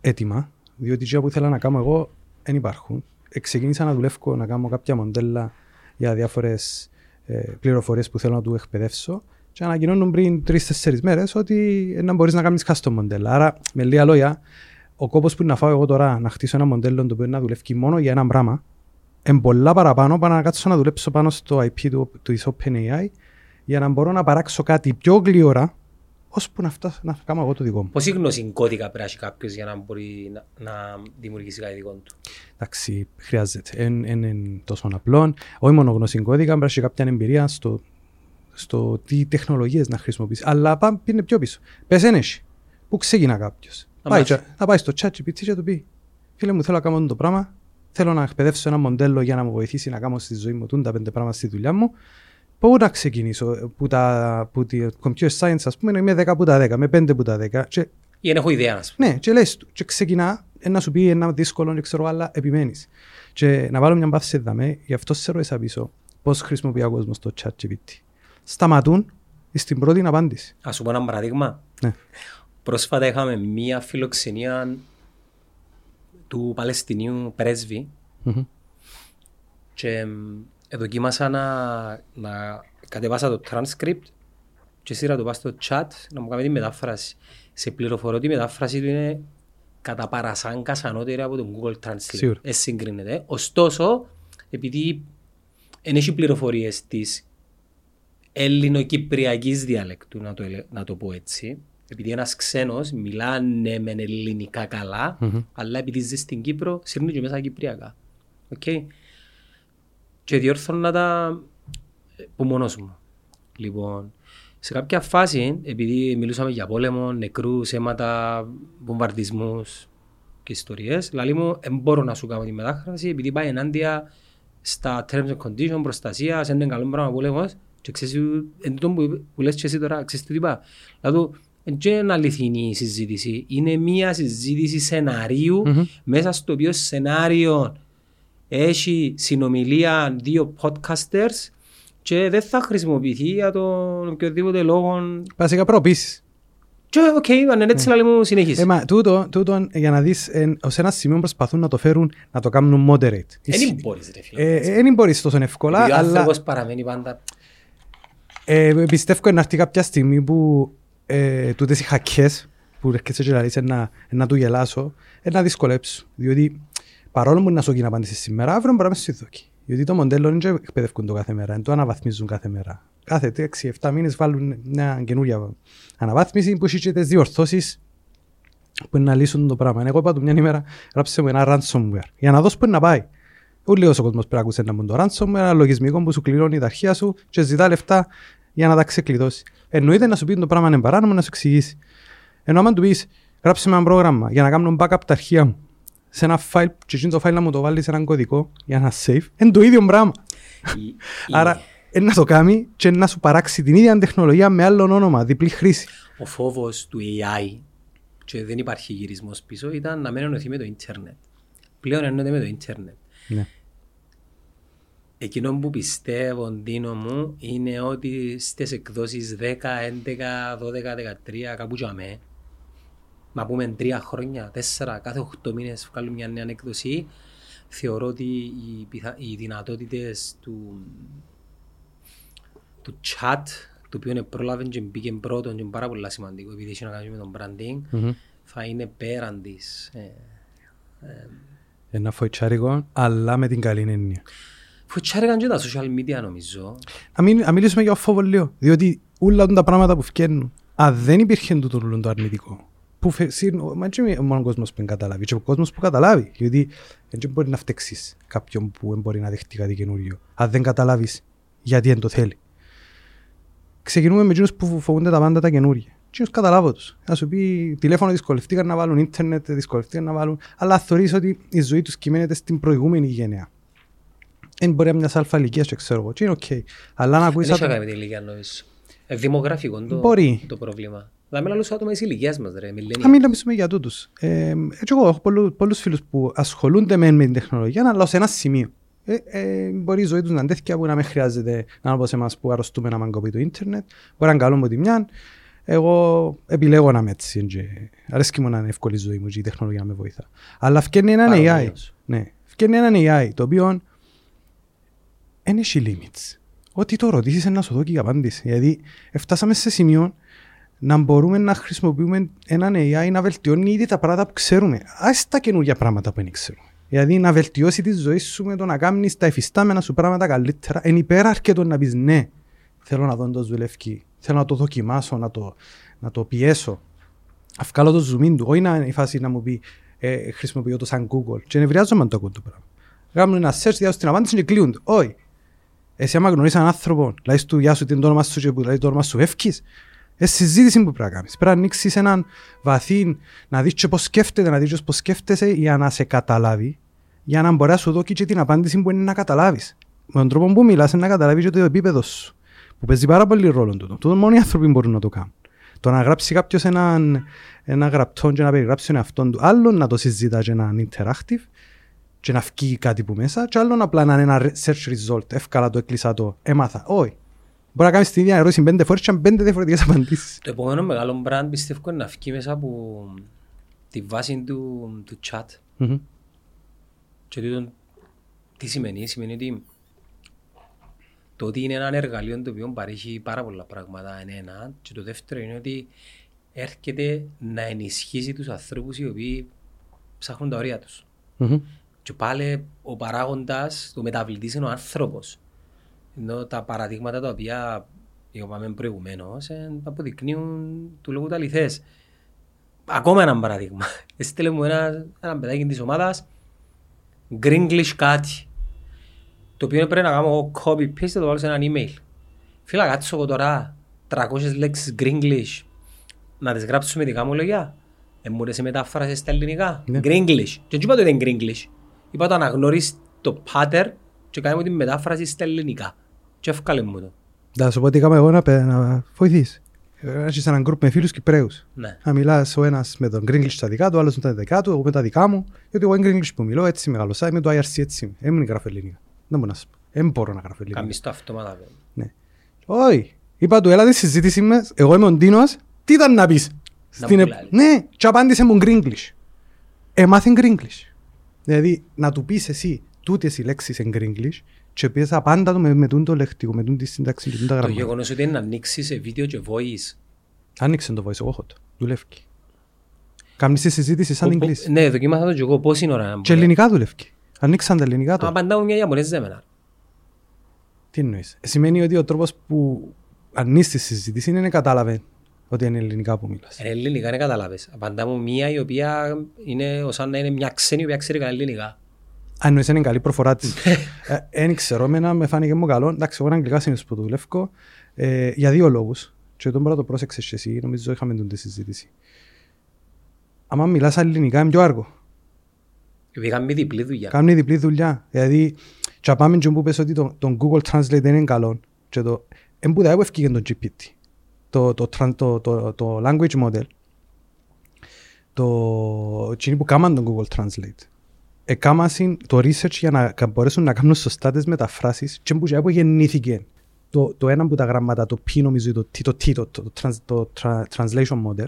S2: έτοιμα, διότι τα που ήθελα να κάνω εγώ δεν υπάρχουν. Ε, Ξεκίνησα να δουλεύω να κάνω κάποια μοντέλα για διάφορες ε, πληροφορίες που θέλω να του εκπαιδεύσω και ανακοινώνουν πριν τρει-τέσσερι μέρες ότι ε, να μπορείς να κάνεις custom μοντέλα. Άρα, με λίγα λόγια, ο κόπος που είναι να φάω εγώ τώρα να χτίσω ένα μοντέλο το οποίο να δουλεύει μόνο για ένα πράγμα, είναι πολλά παραπάνω πάνω να κάτσω να δουλέψω πάνω στο IP του, του OpenAI για να μπορώ να παράξω κάτι πιο γλυόρα ώσπου να φτάσω να κάνω εγώ το δικό μου.
S1: Πόση γνώση κώδικα πρέπει να έχει κάποιος για να μπορεί να, να δημιουργήσει κάτι δικό του;
S2: Εντάξει, χρειάζεται. Δεν είναι τόσο απλό. Όχι μόνο γνώση κώδικα, πρέπει να έχει κάποια εμπειρία στο, στο τι τεχνολογίες να χρησιμοποιήσει. Αλλά πάμε είναι πιο πίσω. Πες δεν έχει. Πού ξεκινά κάποιος.
S1: Να
S2: Πάει,
S1: μάθει.
S2: και- να πάει στο chat GPT και του πει Φίλε μου, θέλω να κάνω το πράγμα. Θέλω να εκπαιδεύσω ένα μοντέλο για να μου βοηθήσει να κάνω στη ζωή μου τούν τα πέντε πράγματα στη δουλειά μου. Πού να ξεκινήσω, που τα, που τη computer science, ας πούμε, είμαι 10 που τα 10, με 5 που τα 10. Και,
S1: Ή δεν έχω ιδέα, ας πούμε.
S2: ναι, και λες του. Και ξεκινά, ε, να σου πει ένα δύσκολο, δεν ξέρω, αλλά επιμένεις. Και να βάλω μια μπάθηση δαμέ, γι' αυτό σε ρωτήσα πίσω, πώς χρησιμοποιεί ο κόσμος το chat GPT. Σταματούν στην πρώτη απάντηση.
S1: Ας σου πω ένα παράδειγμα.
S2: Ναι.
S1: Πρόσφατα είχαμε μία φιλοξενία του Παλαιστινίου πρέσβη
S2: Μμμ.
S1: και μ, δοκίμασα να, να κατεβάσα το transcript και σειρά το πάω στο chat να μου κάνεις τη μετάφραση. Σε πληροφορώ ότι η μετάφραση του είναι κατά παρασάγκας ανώτερη από το Google Translate.
S2: Σίγουρα.
S1: Δεν συγκρίνεται. Ωστόσο, επειδή δεν έχει πληροφορίες της ελληνοκυπριακής διαλεκτού, να το, ελε- να το πω έτσι. Επειδή ένας ξένος μιλάνε με ελληνικά καλά, αλλά επειδή ζει στην Κύπρο, σύρνει και μέσα κυπριακά. Οκ. Και διόρθωνα τα που μόνος μου. Λοιπόν, σε κάποια φάση, επειδή μιλούσαμε για πόλεμο, νεκρούς, αίματα, βομβαρδισμούς και ιστορίες, λαλεί μου, δεν μπορώ να σου κάνω τη μετάφραση επειδή πάει ενάντια στα terms and conditions, προστασία, σε έναν καλό πράγμα πόλεμος και ξέρεις, εν τούτο που, που λες και εσύ τώρα, ξέρεις τι είπα; Δηλαδή, δεν είναι αληθινή η συζήτηση, είναι μια συζήτηση σεναρίου μέσα στο οποίο σενάριο έχει συνομιλία δύο podcasters και δεν θα χρησιμοποιηθεί για τον οποιοδήποτε λόγο.
S2: Βασικά προοποίησεις.
S1: Και οκ, αν είναι έτσι, λέει μου συνεχίζεις.
S2: Ε, μα, τούτο, τούτο, για να δεις, ε, ως ένα σημείο προσπαθούν να το φέρουν, να το κάνουν moderate.
S1: Δεν μπορείς ρε φίλε.
S2: Ε, ε, Δεν μπορείς τόσο εύκολα,
S1: Επειδή ο
S2: αλλά
S1: άνθρωπος παραμένει πάντα...
S2: ε, πιστεύω να έρθει κάποια στιγμή που ε, τούτες οι χακές που έρχεσαι και λαλείς να, να του γελάσω, ε, να δυσκολέψουν. Διότι παρόλο που είναι να σου γίνει απάντηση σήμερα, αύριο μπορεί να είμαι στη δόκη. Διότι το μοντέλο δεν είναι εκπαιδεύκουν το κάθε μέρα, δεν το αναβαθμίζουν κάθε μέρα. Κάθε 6-7 μήνες βάλουν μια καινούρια αναβάθμιση που έχει και τις διορθώσεις που είναι να λύσουν το πράγμα. Εγώ είπα του μια ημέρα, γράψε μου ένα ransomware για να δώσω που είναι να πάει. Ούλοι όσο κόσμος πρέπει να ακούσει ένα μου το ransomware, ένα λογισμικό που σου κληρώνει τα αρχεία σου και ζητά λεφτά για να τα ξεκλειδώσει. Εννοείται να σου πει το πράγμα είναι παράνομο να σου εξηγήσει. Ενώ άμα του πεις, γράψε με ένα πρόγραμμα για να κάνω backup τα αρχεία μου σε ένα file και εκείνο το file να μου το βάλει σε έναν κωδικό για να save, είναι το ίδιο πράγμα.
S1: η- η-
S2: Άρα, είναι να το κάνει και να σου παράξει την ίδια τεχνολογία με άλλο όνομα, διπλή χρήση.
S1: Ο φόβος του AI και δεν υπάρχει γυρισμός πίσω ήταν να μην ενωθεί με το ίντερνετ. Πλέον ενώνεται με το ίντερνετ.
S2: Ναι.
S1: Εκείνο που πιστεύω, Ντίνο μου, είναι ότι στις εκδόσεις 10, 11, 12, 13, κάπου για μέ, να πούμε τρία χρόνια, τέσσερα, κάθε οχτώ μήνες βγάλουν μια νέα έκδοση, θεωρώ ότι οι, πιθα... οι δυνατότητες του, του chat, το οποίο πρόλαβε και μπήκε πρώτον και είναι πάρα πολύ σημαντικό, επειδή έχει να κάνει με τον branding,
S2: Μμμ.
S1: θα είναι πέραν της. Ε,
S2: Ένα φοητσάρικο, αλλά με την καλή έννοια.
S1: Φουτσάρικαν και τα social media νομίζω.
S2: Να, μην, να μιλήσουμε για φόβο λίγο. Διότι όλα τα πράγματα που φτιάχνουν, αν δεν υπήρχε τούτο όλο το αρνητικό, που φε, συν, μα και μόνο ο κόσμος που δεν καταλάβει, και ο κόσμος που καταλάβει, γιατί δεν μπορεί να φταίξεις κάποιον που δεν μπορεί να δεχτεί κάτι καινούριο, αν δεν καταλάβεις γιατί δεν το θέλει. Ξεκινούμε με εκείνους που φοβούνται τα πάντα τα καινούργια. Εκείνους καταλάβω τους. Να σου πει τηλέφωνο δυσκολευτήκαν να βάλουν, ίντερνετ δυσκολευτήκαν να βάλουν, αλλά θεωρείς ότι η ζωή τους κυμαίνεται στην προηγούμενη γενιά. Δεν μπορεί να μιας αλφα ηλικίας και ξέρω εγώ. Και είναι οκ. Αλλά να ακούεις
S1: Δεν έχει να
S2: άτομα-
S1: κάνει με την ηλικία νομίζω. Ε, δημογραφικό το,
S2: Μπορεί.
S1: το πρόβλημα. Δηλαδή με άλλους άτομα της ηλικίας μας ρε,
S2: Να
S1: millennial.
S2: μην μιλήσουμε για τούτους. Ε, έτσι εγώ έχω πολλού, πολλούς φίλους που ασχολούνται με, με την τεχνολογία, αλλά σε ένα σημείο. Ε, ε, μπορεί η ζωή τους να είναι τέτοια που να μην χρειάζεται να είναι όπως εμάς που αρρωστούμε να μαγκοπεί το ίντερνετ. Μπορεί να είναι καλό με τη μια. Εγώ επιλέγω να είμαι έτσι. Και αρέσκει μου να είναι εύκολη η ζωή μου και η τεχνολογία να με βοηθά. Αλλά φτιάχνει έναν AI.
S1: Παρομοίως.
S2: Ναι. Φτιάχνει έναν AI το οποίο δεν έχει limits. Ό,τι το ρωτήσεις είναι να σου δω και η απάντηση. Δηλαδή, φτάσαμε σε σημείο να μπορούμε να χρησιμοποιούμε έναν AI να βελτιώνει ήδη τα πράγματα που ξέρουμε. Ας τα καινούργια πράγματα που δεν ξέρουμε. Δηλαδή να βελτιώσει τη ζωή σου με το να κάνεις τα εφιστάμενα σου πράγματα καλύτερα. Εν υπεραρκετό να πεις ναι, θέλω να δω το δουλεύει, θέλω να το δοκιμάσω, να το, να το πιέσω. Αυκάλω το zoom in του, όχι να είναι η φάση να μου πει ε, χρησιμοποιώ το σαν Google. Και νευριάζομαι αν το ακούω το πράγμα. Κάνουν ένα search, διάβασαν την απάντηση και κλείονται. Όχι. Εσύ άμα γνωρίσεις έναν άνθρωπο, λάζεις του γεια σου την το όνομα σου και που λέει το όνομα σου εύκεις, ε, συζήτηση που πρέπει να κάνεις. Πρέπει να ανοίξεις έναν βαθύ, να δεις και πώς σκέφτεται, να δεις και πώς σκέφτεσαι για να σε καταλάβει, για να μπορεί να σου δώσει και την απάντηση που είναι να καταλάβεις. Με τον τρόπο που μιλάς είναι να καταλάβεις και το επίπεδο σου, που παίζει πάρα πολύ ρόλο τούτο. Τούτο μόνο οι άνθρωποι μπορούν να το κάνουν. Το να γράψει κάποιος έναν, ένα γραπτό και να περιγράψει τον εαυτόν του, άλλο να το συζητά και να είναι interactive, και να βγει κάτι που μέσα, και άλλο απλά να είναι ένα search result. Εύκολα το έκλεισα το, έμαθα. Όχι. Μπορεί να κάνεις την ίδια ερώτηση πέντε φορές και να πέντε διαφορετικές απαντήσεις.
S1: Το επόμενο μεγάλο brand πιστεύω είναι να βγει μέσα από τη βάση του, του chat.
S2: Μμμ.
S1: Και τούτο τι σημαίνει, σημαίνει ότι το ότι είναι ένα εργαλείο το οποίο παρέχει πάρα πολλά πράγματα είναι ένα και το δεύτερο είναι ότι έρχεται να ενισχύσει τους ανθρώπους οι οποίοι ψάχνουν τα όρια τους.
S2: Μμμ.
S1: Και πάλι ο παράγοντας, ο μεταβλητής είναι ο άνθρωπος. Ενώ τα παραδείγματα τα οποία είπαμε προηγουμένως, ε, αποδεικνύουν του λόγου τα αληθές. Ακόμα ένα παράδειγμα. Έστειλε μου ένα, ένα παιδάκι της ομάδας Gringlish κάτι. Το οποίο πρέπει να κάνω εγώ copy paste το βάλω σε ένα email. Φίλα, κάτσω εγώ τώρα 300 λέξεις Gringlish να τις γράψω με δικά μου λόγια. Ε, μου αρέσει μετάφραση στα ελληνικά.
S2: Ναι.
S1: Gringlish. Και δεν είπα το είναι Gringlish. Είπα το αναγνωρίς το pattern και κάνει μου τη μετάφραση στα ελληνικά. Και εύκαλε μου το.
S2: Θα σου πω τι έκαμε εγώ να, πε- να βοηθείς. Έχεις έναν γκρουπ με φίλους Κυπρέους.
S1: Ναι.
S2: Να μιλάς ο ένας με τον Greenglish στα δικά του, ο άλλος με τα δικά του, εγώ με τα δικά μου. Γιατί εγώ είναι Greenglish που μιλώ, έτσι μεγαλωσά, είμαι το IRC έτσι. είμαι. Δεν γράφω ελληνικά. Δεν μπορώ να σου πω. Δεν μπορώ να γράφω ελληνικά.
S1: Κάνεις το αυτόματα. βέβαια.
S2: Όχι. Είπα του, έλα τη συζήτηση μας, εγώ είμαι ο Ντίνος, τι ήταν να πεις.
S1: Να
S2: Στην
S1: μου
S2: ε-
S1: πουλάει.
S2: Ναι, και απάντησε μου Greenglish. Έμαθε Greenglish. Δηλαδή, να του πεις εσύ τούτες οι λέξεις εν Greenglish και πεις απάντα το με, με τούν το λεκτικό, με τούν τη σύνταξη και τούν τα
S1: Το
S2: γραμμάτια.
S1: γεγονός ότι είναι να ανοίξεις σε βίντεο και voice.
S2: Άνοιξε το voice, εγώ έχω το. Δουλεύει. Κάμνεις τη συζήτηση σαν
S1: Πο- πο-
S2: English.
S1: Ναι, δοκίμασα το και εγώ. Πόση ώρα να
S2: Και
S1: μπορεί.
S2: ελληνικά δουλεύει. Ανοίξαν τα ελληνικά
S1: Αν
S2: του.
S1: απαντάω μια Ιαπωνέζα ζέμενα.
S2: Τι εννοείς. Ε, Σημαίνει ότι ο τρόπος που ανείς τη συζήτηση είναι να κατάλαβε ότι είναι ελληνικά που μιλάς.
S1: Ε, ελληνικά δεν καταλάβες. Απαντά μου μια η οποία είναι ως αν να είναι μια ξένη η οποία ξέρει καλά ελληνικά.
S2: Αν εννοείς είναι καλή προφορά της. Δεν ξέρω, εμένα με φάνηκε μου καλό. Εντάξει, εγώ είναι αγγλικά συνήθως που δουλεύω ε, για δύο λόγους. Και τον πρώτο πρόσεξες και εσύ, νομίζω είχαμε τον τη συζήτηση. Αν μιλάς ελληνικά είναι πιο άργο.
S1: Επειδή είχαμε διπλή δουλειά.
S2: Κάνει διπλή δουλειά. Δηλαδή, και πάμε και που πες ότι το, το Google Translate δεν είναι καλό. Και το, εν που δεν έφυγε το GPT. Το, το, τran- το, το, το language model. Το, εκείνοι που κάμαν το Google Translate. Εκάμασαν το research για να κα- μπορέσουν να κάνουν σωστά τις μεταφράσεις και που, και που γεννήθηκε το, το ένα από τα γράμματα, το P νομίζω, το T, το, T, το, το, trans- το tra- translation model,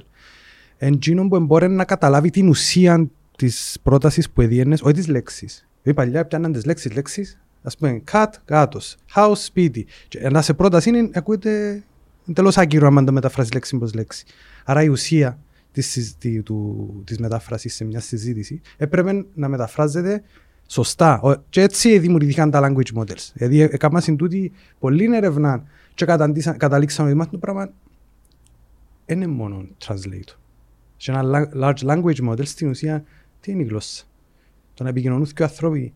S2: εντζήνο που μπορεί να καταλάβει την ουσία της πρότασης που έδιενε, όχι της λέξης. Δηλαδή παλιά πιάναν τις λέξεις, λέξεις, ας πούμε, cat, κάτω, house, σπίτι. Και να σε πρόταση είναι, ακούγεται εντελώ άκυρο άμα το μεταφράσει λέξη προς λέξη. Άρα η ουσία της, συζη- του, της μετάφρασης σε μια συζήτηση έπρεπε να μεταφράζεται σωστά. Ο- Και έτσι δημιουργήθηκαν τα language models. Δηλαδή έκαναν στην τούτη πολλή έρευνα και καταντήσαν- καταλήξαν ότι μάθουν το πράγμα δεν είναι μόνο translate. Σε ένα la- large language model στην ουσία τι είναι η γλώσσα; Το να επικοινωνούν και οι άνθρωποι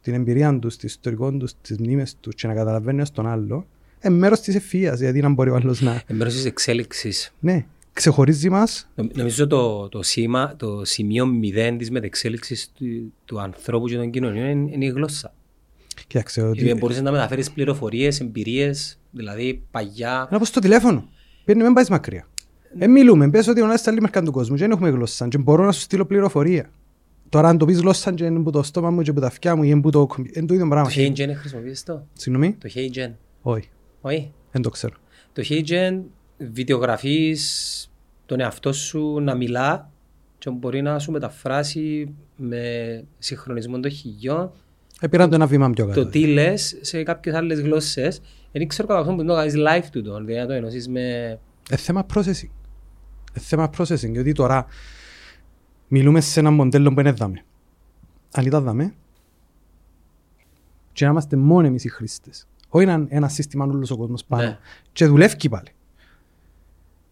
S2: την εμπειρία τους, το ιστορικό τους, τις μνήμες τους και να καταλαβαίνουν ένας τον άλλο είναι μέρος της ευφυΐας, γιατί να μπορεί ο άλλος να...
S1: Εν μέρος της εξέλιξης.
S2: Ναι, ξεχωρίζει μας
S1: Νομ- Νομίζω το, το, σήμα, το σημείο μηδέν της μετεξέλιξης του, του ανθρώπου και των κοινωνιών είναι, είναι η γλώσσα.
S2: Κοίταξε
S1: Γιατί
S2: ότι...
S1: μπορείς να μεταφέρεις πληροφορίες, εμπειρίες, δηλαδή παγιά.
S2: Είναι όπως το τηλέφωνο. Παίρνει, μην πάεις μακριά. Ε, μιλούμε, πες ότι ο ένας άλλη μερικά του κόσμου και δεν έχουμε γλώσσα και μπορώ να σου στείλω πληροφορία. Τώρα αν το πεις γλώσσα και είναι που το στόμα μου και που τα αυτιά μου ή είναι που το... κομπι- Είναι το ίδιο πράγμα.
S1: Το HeyGen χρησιμοποιείς το;
S2: Συγγνώμη,
S1: Το HeyGen.
S2: όχι,
S1: Όχι.
S2: δεν το ξέρω.
S1: Το HeyGen βιντεογραφείς τον εαυτό σου να μιλά και μπορεί να σου μεταφράσει με συγχρονισμό των χιλιών
S2: Ε, πήραν το ένα βήμα πιο κάτω.
S1: το τι λες σε κάποιες άλλες γλώσσες. Δεν ξέρω κατά πόσο μπορεί να το κάνεις live του τον, δηλαδή να το ενώσεις με...
S2: Ε, θέμα processing. Ε, θέμα processing, γιατί τώρα μιλούμε σε ένα μοντέλο που είναι δάμε. Αν ήταν δάμε, και να είμαστε μόνο εμείς οι χρήστες. Όχι ένα, ένα σύστημα όλος ο κόσμος πάνω.
S1: Ναι.
S2: Και δουλεύει πάλι.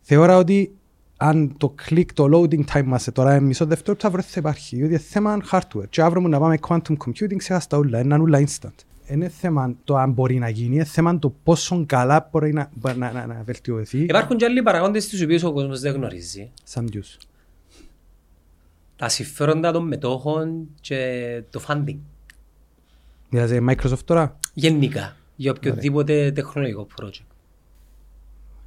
S2: Θεωρώ ότι αν το click, το loading time μας τώρα είναι μισό δευτερόλεπτο, αύριο θα υπάρχει. Διότι είναι θέμα hardware. Και αύριο μου να πάμε quantum computing, ξέχαστα τα όλα. Είναι όλα instant. Είναι θέμα το αν μπορεί να γίνει, είναι θέμα το πόσο καλά μπορεί να, μπορεί να, να, να βελτιωθεί.
S1: Υπάρχουν και άλλοι παραγόντες τους οποίους ο κόσμος δεν γνωρίζει.
S2: Σαν ποιους;
S1: Τα συμφέροντα των μετόχων και το funding.
S2: Δηλαδή Microsoft τώρα,
S1: Γενικά. Για οποιοδήποτε τεχνολογικό project.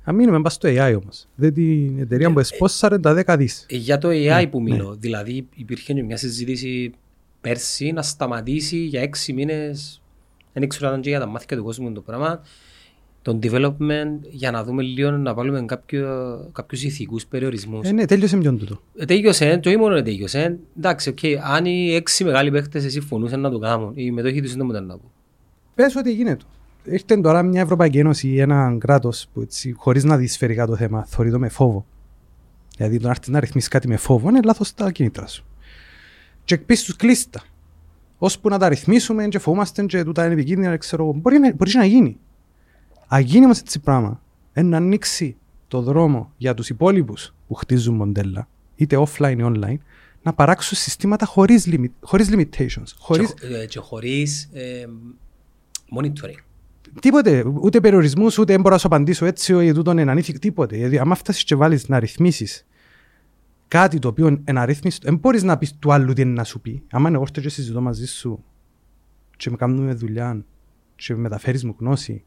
S2: αν μείνουμε πας στο AI όμως. Δεν την εταιρεία που εσπόσαρε τα 10 δις.
S1: Ε, Για το AI
S2: Ναι,
S1: που μιλώ, δηλαδή υπήρχε και μια συζήτηση πέρσι να σταματήσει για έξι μήνες, δεν ξέρω αν ήταν και για τα μάθηκα του κόσμου το πράγμα, τον development για να δούμε λίγο να βάλουμε κάποιο, κάποιους ηθικούς περιορισμούς.
S2: Ε, ναι, τέλειωσε ποιον τούτο.
S1: Ε, Τέλειωσε, το ήμουν τέλειωσε. Εντάξει, οκ, αν οι έξι μεγάλοι παίχτες συμφωνούσαν να το κάνουν, οι μετόχοι τους δεν μου ήταν να πω.
S2: Πες ότι γίνεται. Ήρθε τώρα μια Ευρωπαϊκή Ένωση ή ένα κράτος που έτσι, χωρίς να δει σφαιρικά το θέμα, θεωρεί το με φόβο. Δηλαδή το να έρθει να ρυθμίσει κάτι με φόβο είναι λάθος τα κίνητρα σου. Και πεις τους κλείστα. Ώσπου να τα ρυθμίσουμε και φοβούμαστε και τούτα είναι επικίνδυνα, ξέρω, εγώ. μπορεί, να, μπορεί να γίνει. Αν γίνει όμως έτσι πράγμα, να ανοίξει το δρόμο για τους υπόλοιπους που χτίζουν μοντέλα, είτε offline ή online, να παράξουν συστήματα χωρίς, limit, χωρίς limitations. Χωρίς...
S1: Και, ε, και χωρίς ε, monitoring.
S2: Τίποτε, ούτε περιορισμούς, ούτε δεν μπορώ να σου απαντήσω έτσι ή τούτον είναι ανήθικο, τίποτε. Γιατί άμα φτάσεις και βάλεις να ρυθμίσεις κάτι το οποίο είναι αρρύθμιστο, δεν μπορείς να πεις του άλλου τι είναι να σου πει. Άμα εγώ έρθω και συζητώ μαζί σου και με κάνουμε δουλειά και μεταφέρεις μου γνώση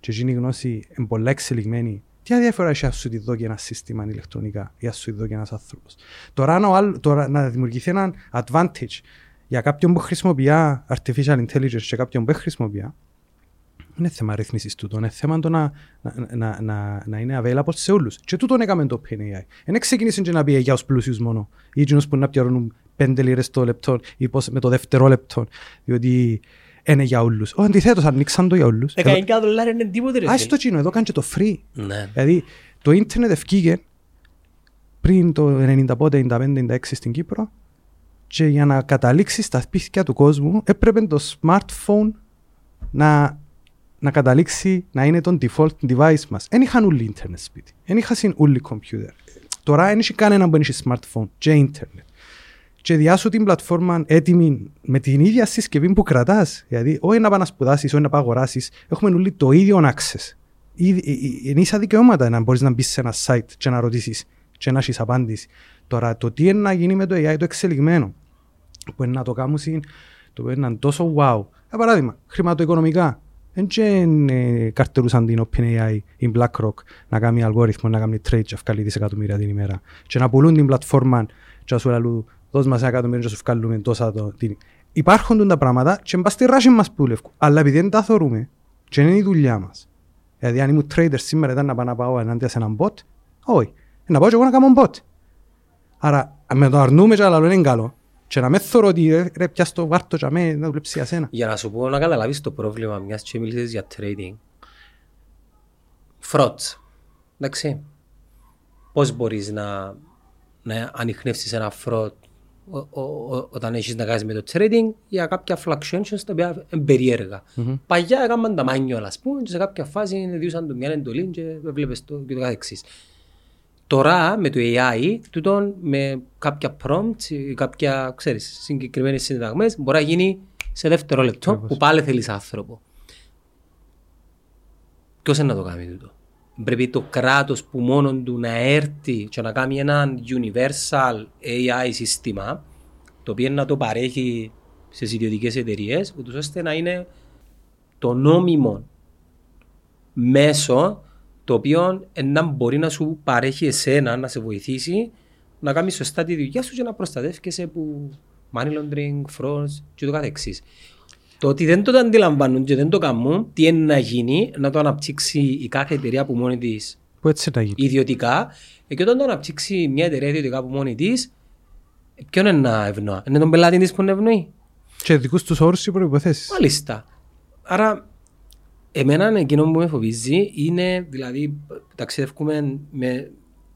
S2: και εκείνη η γνώση είναι πολλά εξελιγμένη, τι αδιαφορά έχει να σου τη δω και ένα σύστημα ηλεκτρονικά ή να σου τη δω και ένας άνθρωπος. Τώρα, τώρα να δημιουργηθεί ένα advantage για κάποιον που χρησιμοποιεί artificial intelligence και κάποιον που δεν χρησιμοποιεί, είναι θέμα ρύθμιση τούτο. Είναι θέμα το να, να, να, να, να είναι available σε όλους. Και τούτο έκαμε το OpenAI. Δεν ξεκίνησε και να πει για τους πλούσιους μόνο. Ή εκείνους που να πιερώνουν πέντε λίρες το λεπτό ή πώς, με το δεύτερο λεπτό. Διότι είναι για όλους. Ο αντιθέτως, ανοίξαν το για όλους.
S1: Δεκαενικά δολάρια είναι τίποτε. Ρε,
S2: Α το τσίνο, εδώ κάνει και το free.
S1: Ναι.
S2: Δηλαδή το ίντερνετ ευκήγε πριν το 90 95-96 στην Κύπρο και για να καταλήξεις στα σπίτια του κόσμου έπρεπε το smartphone να να καταλήξει να είναι το default device μας. Δεν είχαν όλοι ίντερνετ σπίτι. Δεν είχαν όλοι κομπιούτερ. Τώρα δεν έχει κανένα που έχει smartphone και ίντερνετ. Και διάσου την πλατφόρμα έτοιμη με την ίδια συσκευή που κρατάς. Δηλαδή, όχι να πάει να σπουδάσεις, όχι να πάει αγοράσεις. Έχουμε όλοι το ίδιο access. Είναι ίσα δικαιώματα να μπορείς να μπεις σε ένα site και να ρωτήσεις και να έχεις απάντηση. Τώρα, το τι είναι να γίνει με το AI, το εξελιγμένο, που είναι να το κάνουν, το είναι τόσο wow. Για παράδειγμα, χρηματοοικονομικά. Δεν ε, καρτερούσαν την OpenAI ή BlackRock να κάνει αλγόριθμο, να κάνει trade και βγάλει δισεκατομμύρια την ημέρα. Και να πουλούν την πλατφόρμα και να σου λαλούν δώσ' μας ένα εκατομμύριο και να σου βγάλουμε τόσα το... Υπάρχουν τα πράγματα και μπας στη ράση μας που λευκού. Αλλά επειδή δεν τα θεωρούμε και είναι η δουλειά μας. Δηλαδή αν ήμουν trader σήμερα ήταν να πάω να πάω ενάντια σε έναν bot, όχι. Να πάω και εγώ να κάνω bot. Άρα με το αρνούμε και άλλο είναι καλό. Και να με θωρώ ότι ρε πια στο βάρτο και αμέ να δουλέψει για σένα.
S1: Για να σου πω να καταλάβεις το πρόβλημα μιας και μιλήσεις για trading. Frauds. Εντάξει. Πώς μπορείς να, να ανοιχνεύσεις ένα fraud όταν έχεις να κάνεις με το trading για κάποια fluctuations τα οποία είναι περίεργα. Mm-hmm. Παγιά έκαναν τα μάνιο, ας πούμε, και σε κάποια φάση διούσαν το μια εντολή και βλέπεις το και το καθεξής. Τώρα με το AI, τούτον με κάποια prompts ή κάποια ξέρεις, συγκεκριμένες συνταγμές μπορεί να γίνει σε δεύτερο λεπτό που πάλι θέλεις άνθρωπο. Ποιος είναι να το κάνει τούτο. Πρέπει το κράτος που μόνο του να έρθει και να κάνει ένα universal AI σύστημα το οποίο να το παρέχει σε ιδιωτικές εταιρείες, ούτως ώστε να είναι το νόμιμο μέσο το οποίο να μπορεί να σου παρέχει εσένα, να σε βοηθήσει να κάνεις σωστά τη δουλειά σου και να προστατεύει από money laundering, frauds και το καθεξής. Το ότι δεν το αντιλαμβάνουν και δεν το κάνουν, τι είναι να γίνει, να το αναπτύξει η κάθε εταιρεία που μόνη της ιδιωτικά, και όταν το αναπτύξει μια εταιρεία ιδιωτικά από μόνη της, ποιον είναι να ευνοά, είναι τον πελάτη της που είναι ευνοεί.
S2: Και δικούς τους όρους ή προποθέσει.
S1: Μάλιστα. Άρα Εμένα εκείνο που με φοβίζει είναι, δηλαδή, ταξιδεύουμε με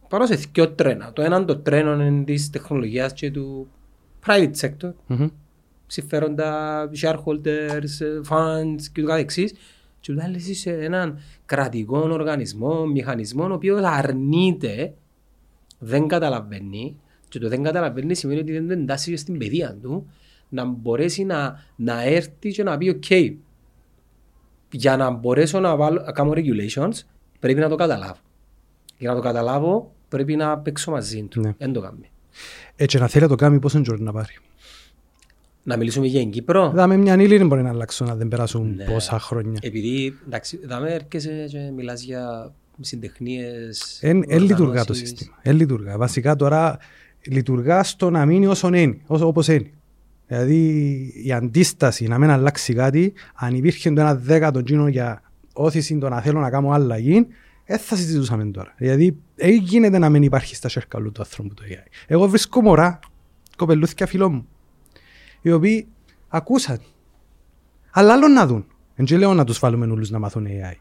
S1: πάνω σε δύο τρένα. Το ένα το τρένο είναι της τεχνολογίας και του private sector. Mm-hmm. Συμφέροντα, shareholders, funds και το καθεξής. Και το άλλο σε έναν κρατικό οργανισμό, μηχανισμό, ο οποίος αρνείται, δεν καταλαβαίνει, και το δεν καταλαβαίνει σημαίνει ότι δεν εντάσσει στην παιδεία του, να μπορέσει να, να έρθει και να πει «ΟΚ, για να μπορέσω να, βάλω, να κάνω regulations πρέπει να το καταλάβω. Για να το καταλάβω πρέπει να παίξω μαζί του. Ναι. Δεν το κάνει.
S2: Έτσι να θέλει να το κάνει πόσο είναι να πάρει;
S1: Να μιλήσουμε για την Κύπρο.
S2: Δάμε μια νύλη μπορεί να αλλάξουν να δεν περάσουν ναι. πόσα χρόνια.
S1: Επειδή εντάξει, δάμε έρχεσαι και μιλάς για συντεχνίες.
S2: Εν, εν λειτουργά το σύστημα. Εν λειτουργά. Βασικά τώρα λειτουργά στο να μείνει όσο είναι, όπως είναι. Δηλαδή η αντίσταση να μην αλλάξει κάτι, αν υπήρχε το ένα δέκατο γίνο για όθηση το να θέλω να κάνω αλλαγή, δεν θα συζητούσαμε τώρα. Δηλαδή δεν γίνεται να μην υπάρχει στα σέρκα του άνθρωπου το AI. Εγώ βρίσκω μωρά, κοπελούθηκα φίλο μου, οι οποίοι ακούσαν. Αλλά άλλο να δουν. Δεν λέω να τους βάλουμε όλους να μάθουν AI.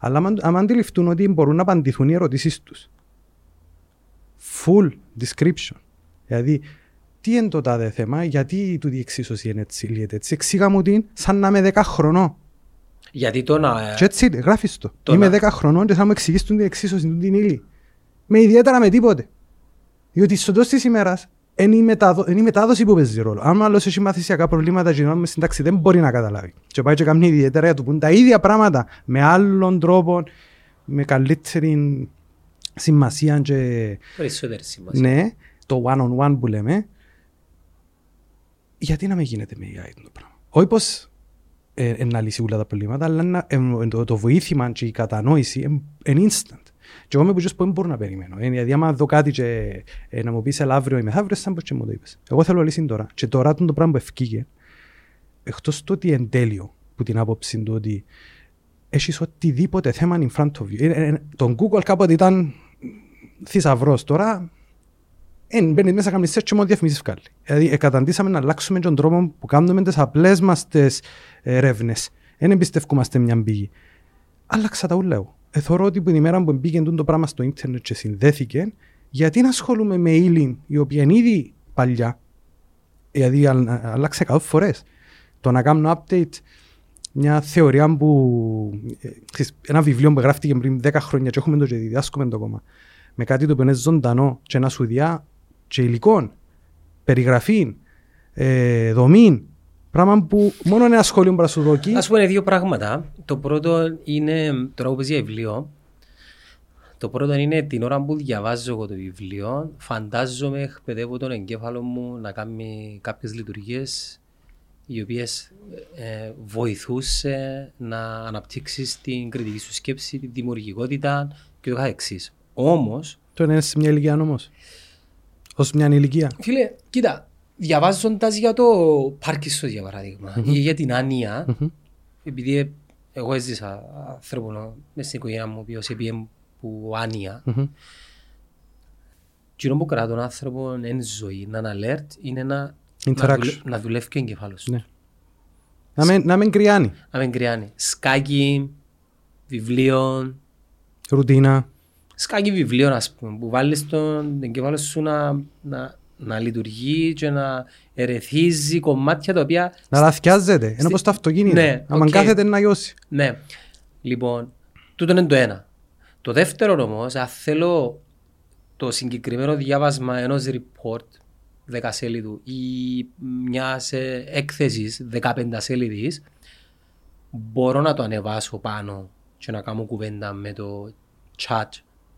S2: Αλλά αν αντιληφθούν ότι μπορούν να απαντηθούν οι ερωτήσεις τους. Full description. Δηλαδή τι είναι το τάδε θέμα, γιατί του διεξίσωση είναι έτσι, λύεται έτσι. Εξήγα μου την σαν να είμαι 10 χρονών.
S1: Γιατί το να...
S2: Και έτσι είναι, γράφεις το.
S1: Το
S2: Είμαι
S1: να-
S2: 10 χρονών και θα μου εξηγήσεις την εξίσωση του την ύλη. Με ιδιαίτερα με τίποτε. Διότι στο τέλος της ημέρας είναι η, μεταδο... είναι η μετάδοση που παίζει ρόλο. Αν άλλος έχει μαθησιακά προβλήματα και να στην τάξη δεν μπορεί να καταλάβει. Και πάει και κάνει ιδιαίτερα για του πούν τα ίδια πράγματα με άλλον τρόπο, με καλύτερη σημασία και
S1: Περισσότερη σημασία.
S2: ναι, το one-on-one που λέμε, γιατί να μην γίνεται με AI το πράγμα; Όχι πως ε, ε, να λύσει όλα τα προβλήματα, αλλά να, ε, ε, το, το βοήθημα και η κατανόηση είναι instant. Και εγώ είμαι που που δεν μπορώ να περιμένω. Ε, δηλαδή, άμα δω κάτι και ε, να μου πεις ελά αύριο ή μεθαύριο, σαν πως και μου το είπες. Εγώ θέλω λύση τώρα. Και τώρα το πράγμα που ευκήγε, εκτός το ότι είναι τέλειο, που την άποψη του ότι έχεις οτιδήποτε θέμα in front of you. Ε, ε, ε, τον Google κάποτε ήταν θησαυρός. Τώρα Εν μπαίνει μέσα κάνει search και μόνο διαφημίσεις βγάλει. Δηλαδή, ε, καταντήσαμε να αλλάξουμε τον τρόπο που κάνουμε τις απλές μας τις ερεύνες. Δεν εμπιστευκούμαστε μια πηγή. Άλλαξα τα ούλα εγώ. Ε, θεωρώ ότι που την ημέρα που μπήκε το πράγμα στο ίντερνετ και συνδέθηκε, γιατί να ασχολούμαι με ύλη η οποία είναι ήδη παλιά, δηλαδή α- α- άλλαξε 100 φορές. Το να κάνω update μια θεωρία που. ε, ξέρεις, ένα βιβλίο που γράφτηκε πριν 10 χρόνια και έχουμε το και διδάσκουμε το ακόμα. Με κάτι το οποίο είναι ζωντανό και να σου διά και υλικών, περιγραφή, ε, δομή. Πράγμα που μόνο ένα σχόλιο μπορεί να σου δοκεί.
S1: Να σου πω είναι δύο πράγματα. Το πρώτο είναι, τώρα που παίζει για βιβλίο, το πρώτο είναι την ώρα που διαβάζω εγώ το βιβλίο, φαντάζομαι, εκπαιδεύω τον εγκέφαλο μου να κάνει κάποιες λειτουργίες οι οποίες ε, βοηθούσε να αναπτύξεις την κριτική σου σκέψη, τη δημιουργικότητα και το καθεξής. Όμως,
S2: Το είναι σε μια ηλικία όμω. Ω μια ηλικία.
S1: Φίλε, κοίτα, διαβάζοντας για το Πάρκισο για παράδειγμα ή για την άνοια, επειδή εγώ έζησα άνθρωπο μες στην οικογένεια μου, ο οποίος έπιε που άνοια,
S2: Μμμ.
S1: κοινό που κρατά τον άνθρωπο εν ζωή, να είναι alert, είναι να, να,
S2: Interaction.
S1: δουλε- να δουλεύει και ο εγκεφάλος του.
S2: Ναι. Να μην, να μην κρυάνει.
S1: Να μην κρυάνει. Σκάκι, βιβλίων,
S2: Ρουτίνα.
S1: Σκάκι βιβλίων ας πούμε, που βάλεις τον εγκέφαλο σου να, να, να λειτουργεί και να ερεθίζει κομμάτια τα οποία
S2: Να λαθιάζεται. Είναι όπως το αυτοκίνητο.
S1: Ναι,
S2: Άμα
S1: οκ.
S2: κάθεται να γιώσει.
S1: Ναι. Λοιπόν, τούτο είναι το ένα. Το δεύτερο όμως, αν θέλω το συγκεκριμένο διάβασμα ενός report 10 σελίδου ή μιας έκθεσης 15 σελίδη, μπορώ να το ανεβάσω πάνω και να κάνω κουβέντα με το chat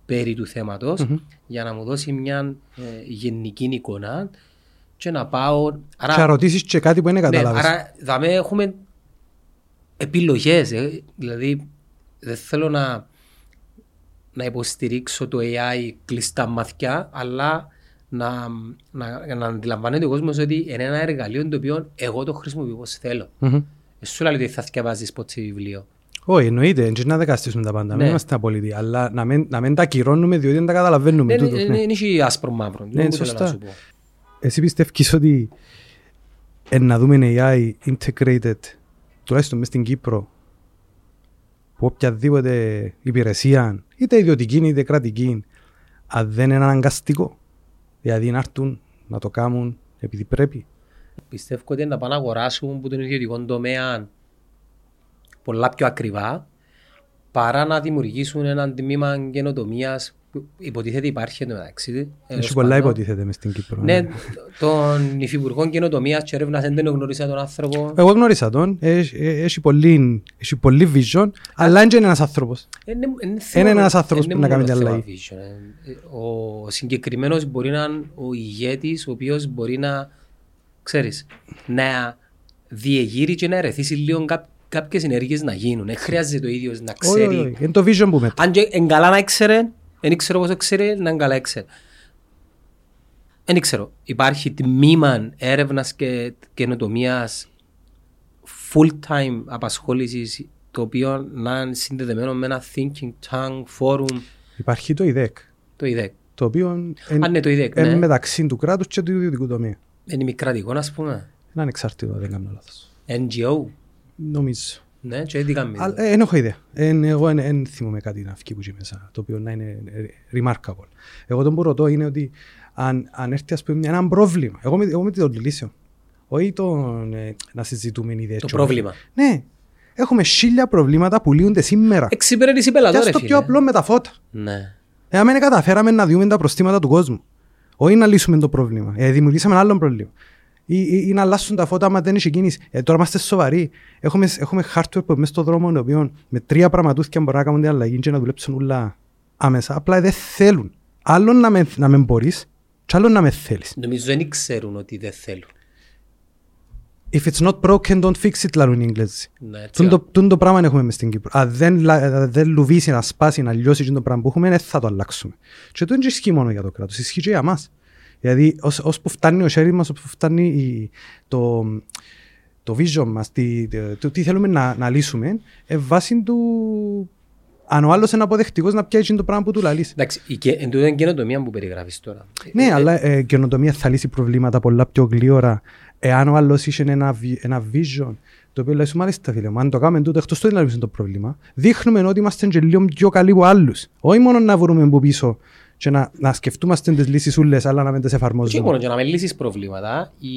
S1: περί του θεματος για να μου δώσει μια ε, γενική εικόνα και να πάω. Άρα,
S2: Και να ρωτήσεις και κάτι που δεν
S1: ναι,
S2: καταλάβεις.
S1: άρα δαμε έχουμε επιλογές. ε. Δηλαδή δεν θέλω να, να υποστηρίξω το AI κλειστά μαθιά, αλλά να, να, να αντιλαμβάνεται ο κόσμος ότι είναι ένα εργαλείο το οποίο εγώ το χρησιμοποιώ όπως θέλω.
S2: Μμμ.
S1: Ε, Σου λέει ότι θα διαβάζεις ποτέ βιβλίο.
S2: Όχι, εννοείται. Δεν να δεκαστήσουμε τα πάντα.
S1: Ναι.
S2: Μην είμαστε απολύτοι. Αλλά να μην, να μην τα ακυρώνουμε διότι δεν τα καταλαβαίνουμε.
S1: Δεν
S2: τούτος, ναι.
S1: είναι έχει άσπρο μαύρο.
S2: Ναι,
S1: Δεν θέλω
S2: σωστά.
S1: να σου πω.
S2: Εσύ πιστεύεις ότι ε, να δούμε AI integrated τουλάχιστον μες στην Κύπρο που οποιαδήποτε υπηρεσία είτε ιδιωτική είτε κρατική αν δεν είναι αναγκαστικό δηλαδή να έρθουν να το κάνουν επειδή πρέπει
S1: Πιστεύω ότι να πάνε να αγοράσουν από τον ιδιωτικό τομέα πολλά πιο ακριβά παρά να δημιουργήσουν έναν τμήμα καινοτομίας που υποτίθεται υπάρχει εν τω μεταξύ.
S2: έχει πολλά υποτίθεται μες στην Κύπρο
S1: Ναι, τον υφυπουργό καινοτομίας και έρευνας δεν τον γνώρισα τον άνθρωπο.
S2: εγώ γνώρισα τον έχει, ε, έχει, πολύ, έχει πολύ vision αλλά δεν είναι ένας άνθρωπος
S1: Είναι, είναι,
S2: Είναι ένας άνθρωπος
S1: είναι
S2: που να κάνει
S1: μόνο
S2: μια
S1: θέμα
S2: αλλαγή.
S1: vision, ε. Ο συγκεκριμένος μπορεί να είναι ο ηγέτης ο οποίος μπορεί να, ξέρεις, να διεγείρει και να ερεθίσει λίγο κά- κάποιες ενέργειες να γίνουν. Δεν χρειάζεται το ίδιος να
S2: όχι, όχι,
S1: ξέρει.
S2: όχι. είναι το vision που μετρά
S1: Αν και εν καλά να ήξερε, δεν ξέρω πώς το ξέρει, να είναι καλά ήξερε. Δεν ξέρω. Υπάρχει τμήμα έρευνας και καινοτομίας full-time απασχόλησης το οποίο να είναι συνδεδεμένο με ένα thinking tank, forum,
S2: υπάρχει το ΙΔΕΚ
S1: το ΙΔΕΚ.
S2: το οποίο
S1: Αν είναι το ΙΔΕΚ,
S2: είναι
S1: ναι.
S2: μεταξύ του κράτους και του ιδιωτικού τομέα
S1: Είναι μη κρατικό, ας πούμε.
S2: είναι ανεξάρτητο αν δεν κάνω λάθος
S1: NGO.
S2: Νομίζω
S1: Ναι, και τι κάνει.
S2: Αλλά, ε, εν έχω ιδέα. Εν, εγώ δεν θυμούμαι κάτι να βγει που εκεί μέσα, το οποίο να είναι ε, remarkable. Εγώ τον που ρωτώ είναι ότι αν, αν έρθει ας πούμε ένα πρόβλημα, εγώ με, εγώ με το λύσεω, όχι το ε, να συζητούμε ιδέες.
S1: Το
S2: και όλα.
S1: πρόβλημα.
S2: Ναι. Έχουμε χίλια προβλήματα που λύονται σήμερα.
S1: Εξυπηρέτηση
S2: Και
S1: πελατών,
S2: ας
S1: ρε
S2: το
S1: φίλε.
S2: πιο απλό με τα φώτα.
S1: Ναι.
S2: Ε, άμα δεν καταφέραμε να δούμε τα προστήματα του κόσμου. Όχι να λύσουμε το πρόβλημα. Ε, δημιουργήσαμε ένα άλλο πρόβλημα. Ή, ή, ή να αλλάσουν τα φώτα άμα δεν έχει κίνηση. Ε, τώρα είμαστε σοβαροί. Έχουμε, έχουμε hardware που μέσα στον δρόμο το οποίο με τρία πραγματούθια μπορεί να κάνουν την αλλαγή και να δουλέψουν όλα άμεσα. Απλά δεν θέλουν. Άλλο να με, να με μπορείς και άλλο να με θέλεις.
S1: Νομίζω δεν ξέρουν ότι δεν θέλουν.
S2: If it's not broken, don't fix it, λαλούν οι Εγγλέζοι.
S1: Ναι, έτσι.
S2: Τούν το, τούν το πράγμα έχουμε μες στην Κύπρο. Αν δεν, λα- αν δεν λουβήσει, να σπάσει, να λιώσει το πράγμα που έχουμε, δεν θα το αλλάξουμε. Και το δεν ισχύει μόνο για το κράτος, ισχύει και για μας. Δηλαδή, ως, ως που φτάνει ο χέρι μας, ως που φτάνει η, το, το vision μας, τι, το, τι θέλουμε να, να λύσουμε, ε, βάσει του... Αν ο άλλος είναι αποδεκτικός να πιάσει το πράγμα που του λαλείς.
S1: Εντάξει, η και- εν τούτο είναι καινοτομία που περιγράφεις τώρα.
S2: Ναι,
S1: Ε,
S2: αλλά ε, καινοτομία θα λύσει προβλήματα πολλά πιο γλύωρα. Εάν ο άλλος είχε ένα, βι- ένα vision, το οποίο λέει σου μάλιστα φίλε μου, αν το κάνουμε τούτο εκτός του δεν λύσουμε το πρόβλημα, δείχνουμε ότι είμαστε και λίγο πιο καλοί από άλλους. Όχι μόνο να βρούμε από πίσω και να, να σκεφτούμαστε τις λύσεις ούλες, αλλά να μην τις
S1: Όχι
S2: εφαρμόζουμε.
S1: μόνο για να με λύσεις προβλήματα, η,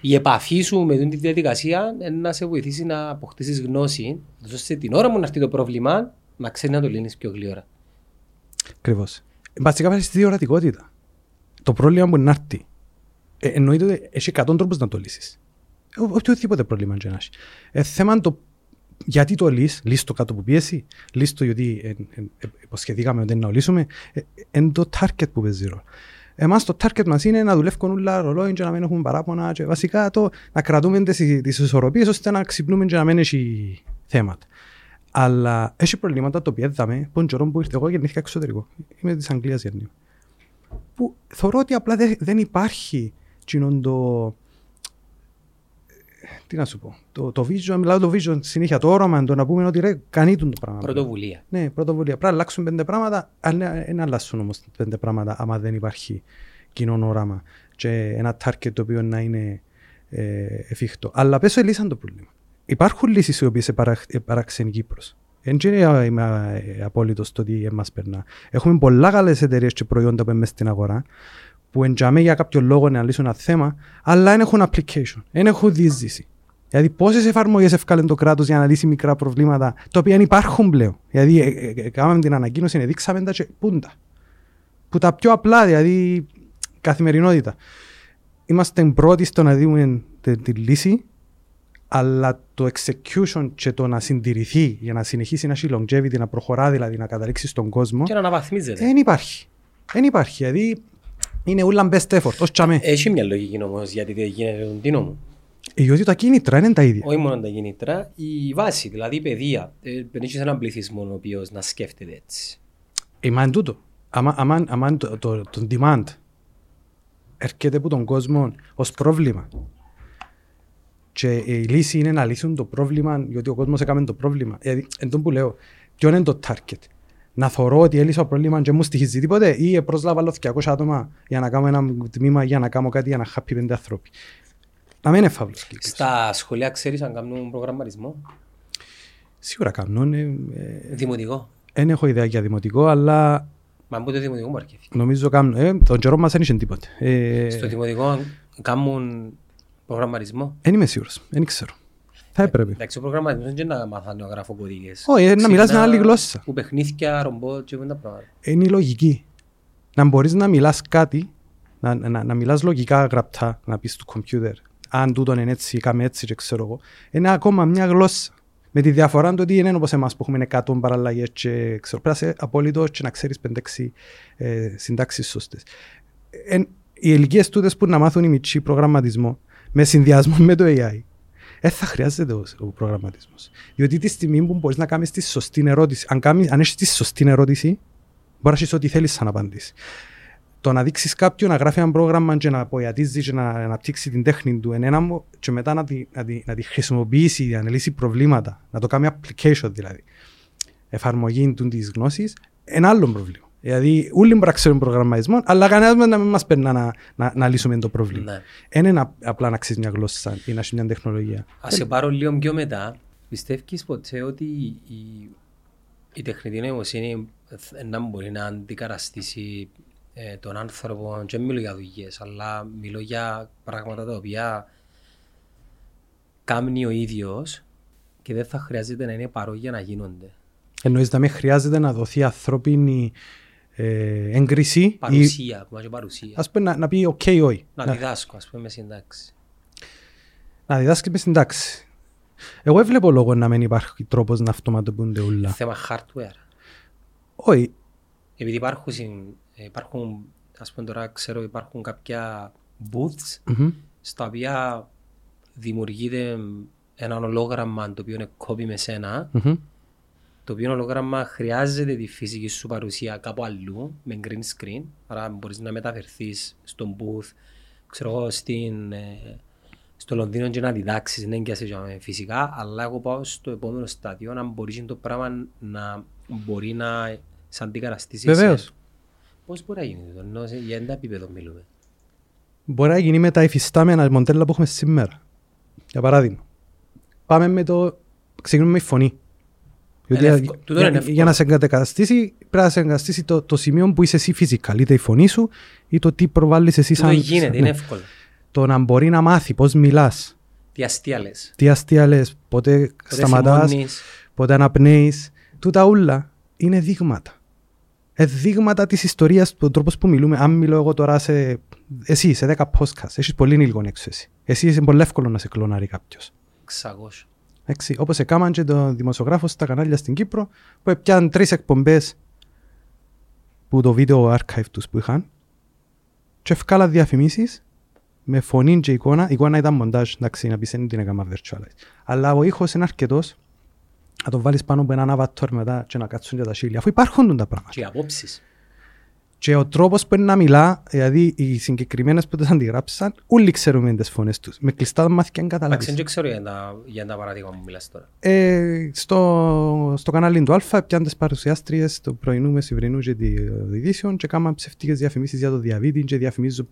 S1: η επαφή σου με την διαδικασία είναι να σε βοηθήσει να αποκτήσεις γνώση, ώστε την ώρα μου να έρθει το πρόβλημα, να ξέρεις να το λύνεις πιο γλύωρα.
S2: Ακριβώς. Βασικά βάζει στη διορατικότητα. Το πρόβλημα που είναι να έρθει. Ε, εννοείται ότι έχει 100 τρόπους να το λύσεις. Ε, ο- Οποιοδήποτε πρόβλημα και να έχει. Ε, θέμα είναι το γιατί το λύσεις, λύσεις το κάτω από πίεση, λύσεις το γιατί ε, ε, ε, υποσχεθήκαμε ότι είναι να το λύσουμε, ε, ε, είναι το target που παίζει ρόλο. Εμάς το target μας είναι να δουλεύουν όλα ρολόι και να μην έχουμε παράπονα και βασικά το, να κρατούμε τις, τις ισορροπίες ώστε να ξυπνούμε και να μην έχει θέματα. Αλλά έχει προβλήματα τα οποία είδαμε που καιρό που ήρθε. Εγώ γεννήθηκα εξωτερικό. Είμαι της Αγγλίας γεννήμα. Που θεωρώ ότι απλά δεν, δεν υπάρχει κοινόν το. Τι να σου πω. Το, το vision, μιλάω το vision συνέχεια. Το όραμα, το να πούμε ότι ρε, κάνει τον το πράγμα.
S1: Πρωτοβουλία.
S2: Ναι, πρωτοβουλία. Πρέπει να αλλάξουν πέντε πράγματα, αλλά δεν αλλάσουν όμως πέντε πράγματα άμα δεν υπάρχει κοινό όραμα και ένα target το οποίο να είναι ε, εφικτό. Αλλά πέσω λύσαν το πρόβλημα. Υπάρχουν λύσεις οι οποίες επαράξε η Κύπρος. Δεν είναι είμαι ε, απόλυτος στο ότι μα περνά. Έχουμε πολλά καλές εταιρείες και προϊόντα που είναι μέσα στην αγορά που εντιαμέ για κάποιο λόγο να λύσουν ένα θέμα, αλλά δεν έχουν application, δεν έχουν διείσδυση. Δηλαδή, πόσες εφαρμογές ευκάλεν το κράτος για να λύσει μικρά προβλήματα, τα οποία δεν υπάρχουν πλέον. Δηλαδή, ε, ε, ε, κάναμε την ανακοίνωση, δείξαμε τα και πούντα. Που τα πιο απλά, δηλαδή, καθημερινότητα. Είμαστε πρώτοι στο να δούμε τη, τη λύση, αλλά το execution και το να συντηρηθεί για να συνεχίσει να έχει longevity, να προχωρά δηλαδή, να καταλήξει στον κόσμο,
S1: Και να αναβαθμίζεται.
S2: δεν υπάρχει. Δεν υπάρχει. Δηλαδή, είναι ούλα best effort, ως τσάμε.
S1: Έχει μια λογική όμως γιατί δεν γίνεται τον τίνο μου.
S2: Διότι τα κίνητρα είναι τα ίδια.
S1: Όχι μόνο τα κινήτρα, η βάση, δηλαδή η παιδεία. Ε, Δεν έχεις έναν πληθυσμό ο οποίος να σκέφτεται έτσι.
S2: Είμαι εν τούτο. Άμα, άμα, άμα το, το, το demand έρχεται από τον κόσμο ως πρόβλημα και η λύση είναι να λύσουν το πρόβλημα γιατί ο κόσμος έκαμε το πρόβλημα. Δηλαδή, εν τω που λέω, ποιο είναι το target. Να θωρώ ότι έλυσα το πρόβλημα και μου στοιχίζει τίποτε ή πρόσλαβα άλλο 200 άτομα για να κάνω ένα τμήμα για να κάνω κάτι για να χάπει πέντε άνθρωποι. Να μην είναι φαύλος κύκλος.
S1: Στα σχολεία ξέρεις αν κάνουν προγραμματισμό;
S2: Σίγουρα κάνουν. ε, ε,
S1: Δημοτικό.
S2: Δεν έχω ιδέα για δημοτικό, αλλά
S1: Μα από το δημοτικό μου αρκεύει.
S2: νομίζω κάνουν. Ε, τον καιρό μας δεν είχε τίποτε. Ε,
S1: Στο δημοτικό κάνουν προγραμματισμό;
S2: Δεν είμαι σίγουρος. Δεν ξέρω. Θα έπρεπε.
S1: Εντάξει, ο προγραμματισμός δεν είναι να μάθανε να γράφω κωδίκες.
S2: Όχι, ε, να μιλάς με
S1: Ξεκινά
S2: άλλη γλώσσα.
S1: Που παιχνίδια, ρομπότ και τα πράγματα.
S2: Είναι η λογική. Να μπορείς να μιλάς κάτι, να, να, να μιλάς λογικά γραπτά, να πεις του κομπιούτερ. Αν τούτον είναι έτσι, κάμε έτσι και ξέρω εγώ. Είναι ακόμα μια γλώσσα. Με τη διαφορά του ότι είναι όπως εμάς που έχουμε 100 παραλλαγές και ξέρω, πρέπει να είσαι απόλυτος και να ξέρεις 5-6 ε, συντάξεις σωστές. Ε, οι ηλικίες τούτες που να μάθουν οι μητσοί προγραμματισμό με συνδυασμό με το AI δεν θα χρειάζεται ο, ο προγραμματισμός. Διότι τη στιγμή που μπορείς να κάνεις τη σωστή ερώτηση, αν, κάνεις, αν έχεις τη σωστή ερώτηση, μπορεί να έχεις ό,τι θέλεις σαν απαντήσει. Το να δείξεις κάποιον να γράφει ένα πρόγραμμα και να αποιατίζει και να αναπτύξεις την τέχνη του εν ένα μου και μετά να τη, να, τη, να τη χρησιμοποιήσει για να λύσει προβλήματα, να το κάνει application δηλαδή, εφαρμογή του της γνώσης, ένα άλλο πρόβλημα. Δηλαδή, όλοι μπορεί να ξέρουν προγραμματισμό, αλλά κανένας μας να μην μας περνά να, να, να λύσουμε το πρόβλημα.
S1: Ναι.
S2: Δεν είναι απλά να ξέρεις μια γλώσσα ή να έχεις μια τεχνολογία.
S1: Ας σε πάρω λίγο πιο μετά. Πιστεύεις ποτέ ότι η, η τεχνητή νοημοσύνη ε, να μπορεί να αντικαταστήσει ε, τον άνθρωπο; Και δεν μιλώ για δουλειές, αλλά μιλώ για πράγματα τα οποία κάνει ο ίδιος και δεν θα χρειάζεται να είναι παρόν για να γίνονται.
S2: Εννοείς να μην χρειάζεται να δοθεί ανθρώπινη ε, έγκριση ή
S1: Παρουσία, ακόμα και παρουσία.
S2: ας πούμε να, να πει οκ όχι.
S1: Να
S2: Να,
S1: διδάσκω, ας πούμε, μες στην τάξη.
S2: να διδάσκεις μες στην τάξη. Εγώ δεν βλέπω λόγο να μην υπάρχει τρόπος να αυτοματοποιούνται όλα.
S1: Θέμα hardware.
S2: Όχι,
S1: Επειδή υπάρχουν, συν- ε, υπάρχουν, ας πούμε τώρα ξέρω υπάρχουν κάποια booths
S2: μμμ.
S1: στα οποία δημιουργείται ένα ολόγραμμα το οποίο είναι κόπη με σένα
S2: Μμμ.
S1: Το οποίο ολόγραμμα χρειάζεται τη φυσική σου παρουσία κάπου αλλού με green screen άρα μπορείς να μεταφερθείς στον booth ξέρω εγώ στην, ε, στο Λονδίνο και να διδάξεις ναι και σε φυσικά αλλά εγώ πάω στο επόμενο στάδιο να μπορείς το πράγμα να μπορεί να σε αντικαταστήσει
S2: Βεβαίως.
S1: εσένα. Πώς μπορεί να γίνει αυτό, ενώ σε- για ένα επίπεδο μιλούμε.
S2: Μπορεί να γίνει με τα υφιστάμενα μοντέλα που έχουμε σήμερα. Για παράδειγμα, πάμε με το. Ξεκινούμε με η φωνή.
S1: Είναι
S2: Διότι
S1: εύκολο. Τούτο
S2: για,
S1: είναι εύκολο.
S2: για να σε εγκαταστήσει, πρέπει να σε εγκαταστήσει το, το σημείο που είσαι εσύ φυσικά. Είτε η φωνή σου, ή το τι προβάλλεις εσύ
S1: Τούτο
S2: σαν.
S1: γίνεται,
S2: ναι.
S1: είναι εύκολο.
S2: Το να μπορεί να μάθει πώς μιλάς,
S1: Τι αστεία λες.
S2: τι αστεία λε, πότε,
S1: Πότε
S2: σταματάς,
S1: θυμώνεις.
S2: πότε αναπνέεις. Τούτα ούλα είναι δείγματα. Ε, δείγματα της ιστορίας, του τρόπος που μιλούμε. Αν μιλώ εγώ τώρα σε. Εσύ, σε 10 podcast, έχεις πολύ λίγο έξω εσύ. Εσύ είσαι πολύ εύκολο να σε κλωνάρει κάποιος.
S1: 600.
S2: Έτσι, όπως έκαναν και το δημοσιογράφος στα κανάλια στην Κύπρο, που έπιαν τρεις εκπομπές που το βίντεο archive τους που είχαν και ευκάλα διαφημίσεις με φωνή και εικόνα. Η εικόνα ήταν μοντάζ, εντάξει, να πεις δεν την έκανα virtualize. Αλλά ο ήχος είναι αρκετός να το βάλεις πάνω από έναν avatar μετά και να κάτσουν για τα χείλη. Αφού υπάρχουν τα πράγματα.
S1: Και οι απόψεις.
S2: Και ο τρόπος που είναι να μιλά, δηλαδή οι συγκεκριμένες που τις αντιγράψαν, όλοι ξέρουμε τις φωνές τους. Με κλειστά μάτια και
S1: Εντάξει,
S2: καταλάβεις.
S1: δεν ξέρω για τα, για τα παράδειγμα που μιλάς τώρα.
S2: Ε, στο, στο κανάλι του Αλφα πιάνε τις παρουσιάστριες του πρωινού, μεσημβρινού και των ειδήσεων και κάναν ψευτικές διαφημίσεις για το διαβήτη και διαφημίζουν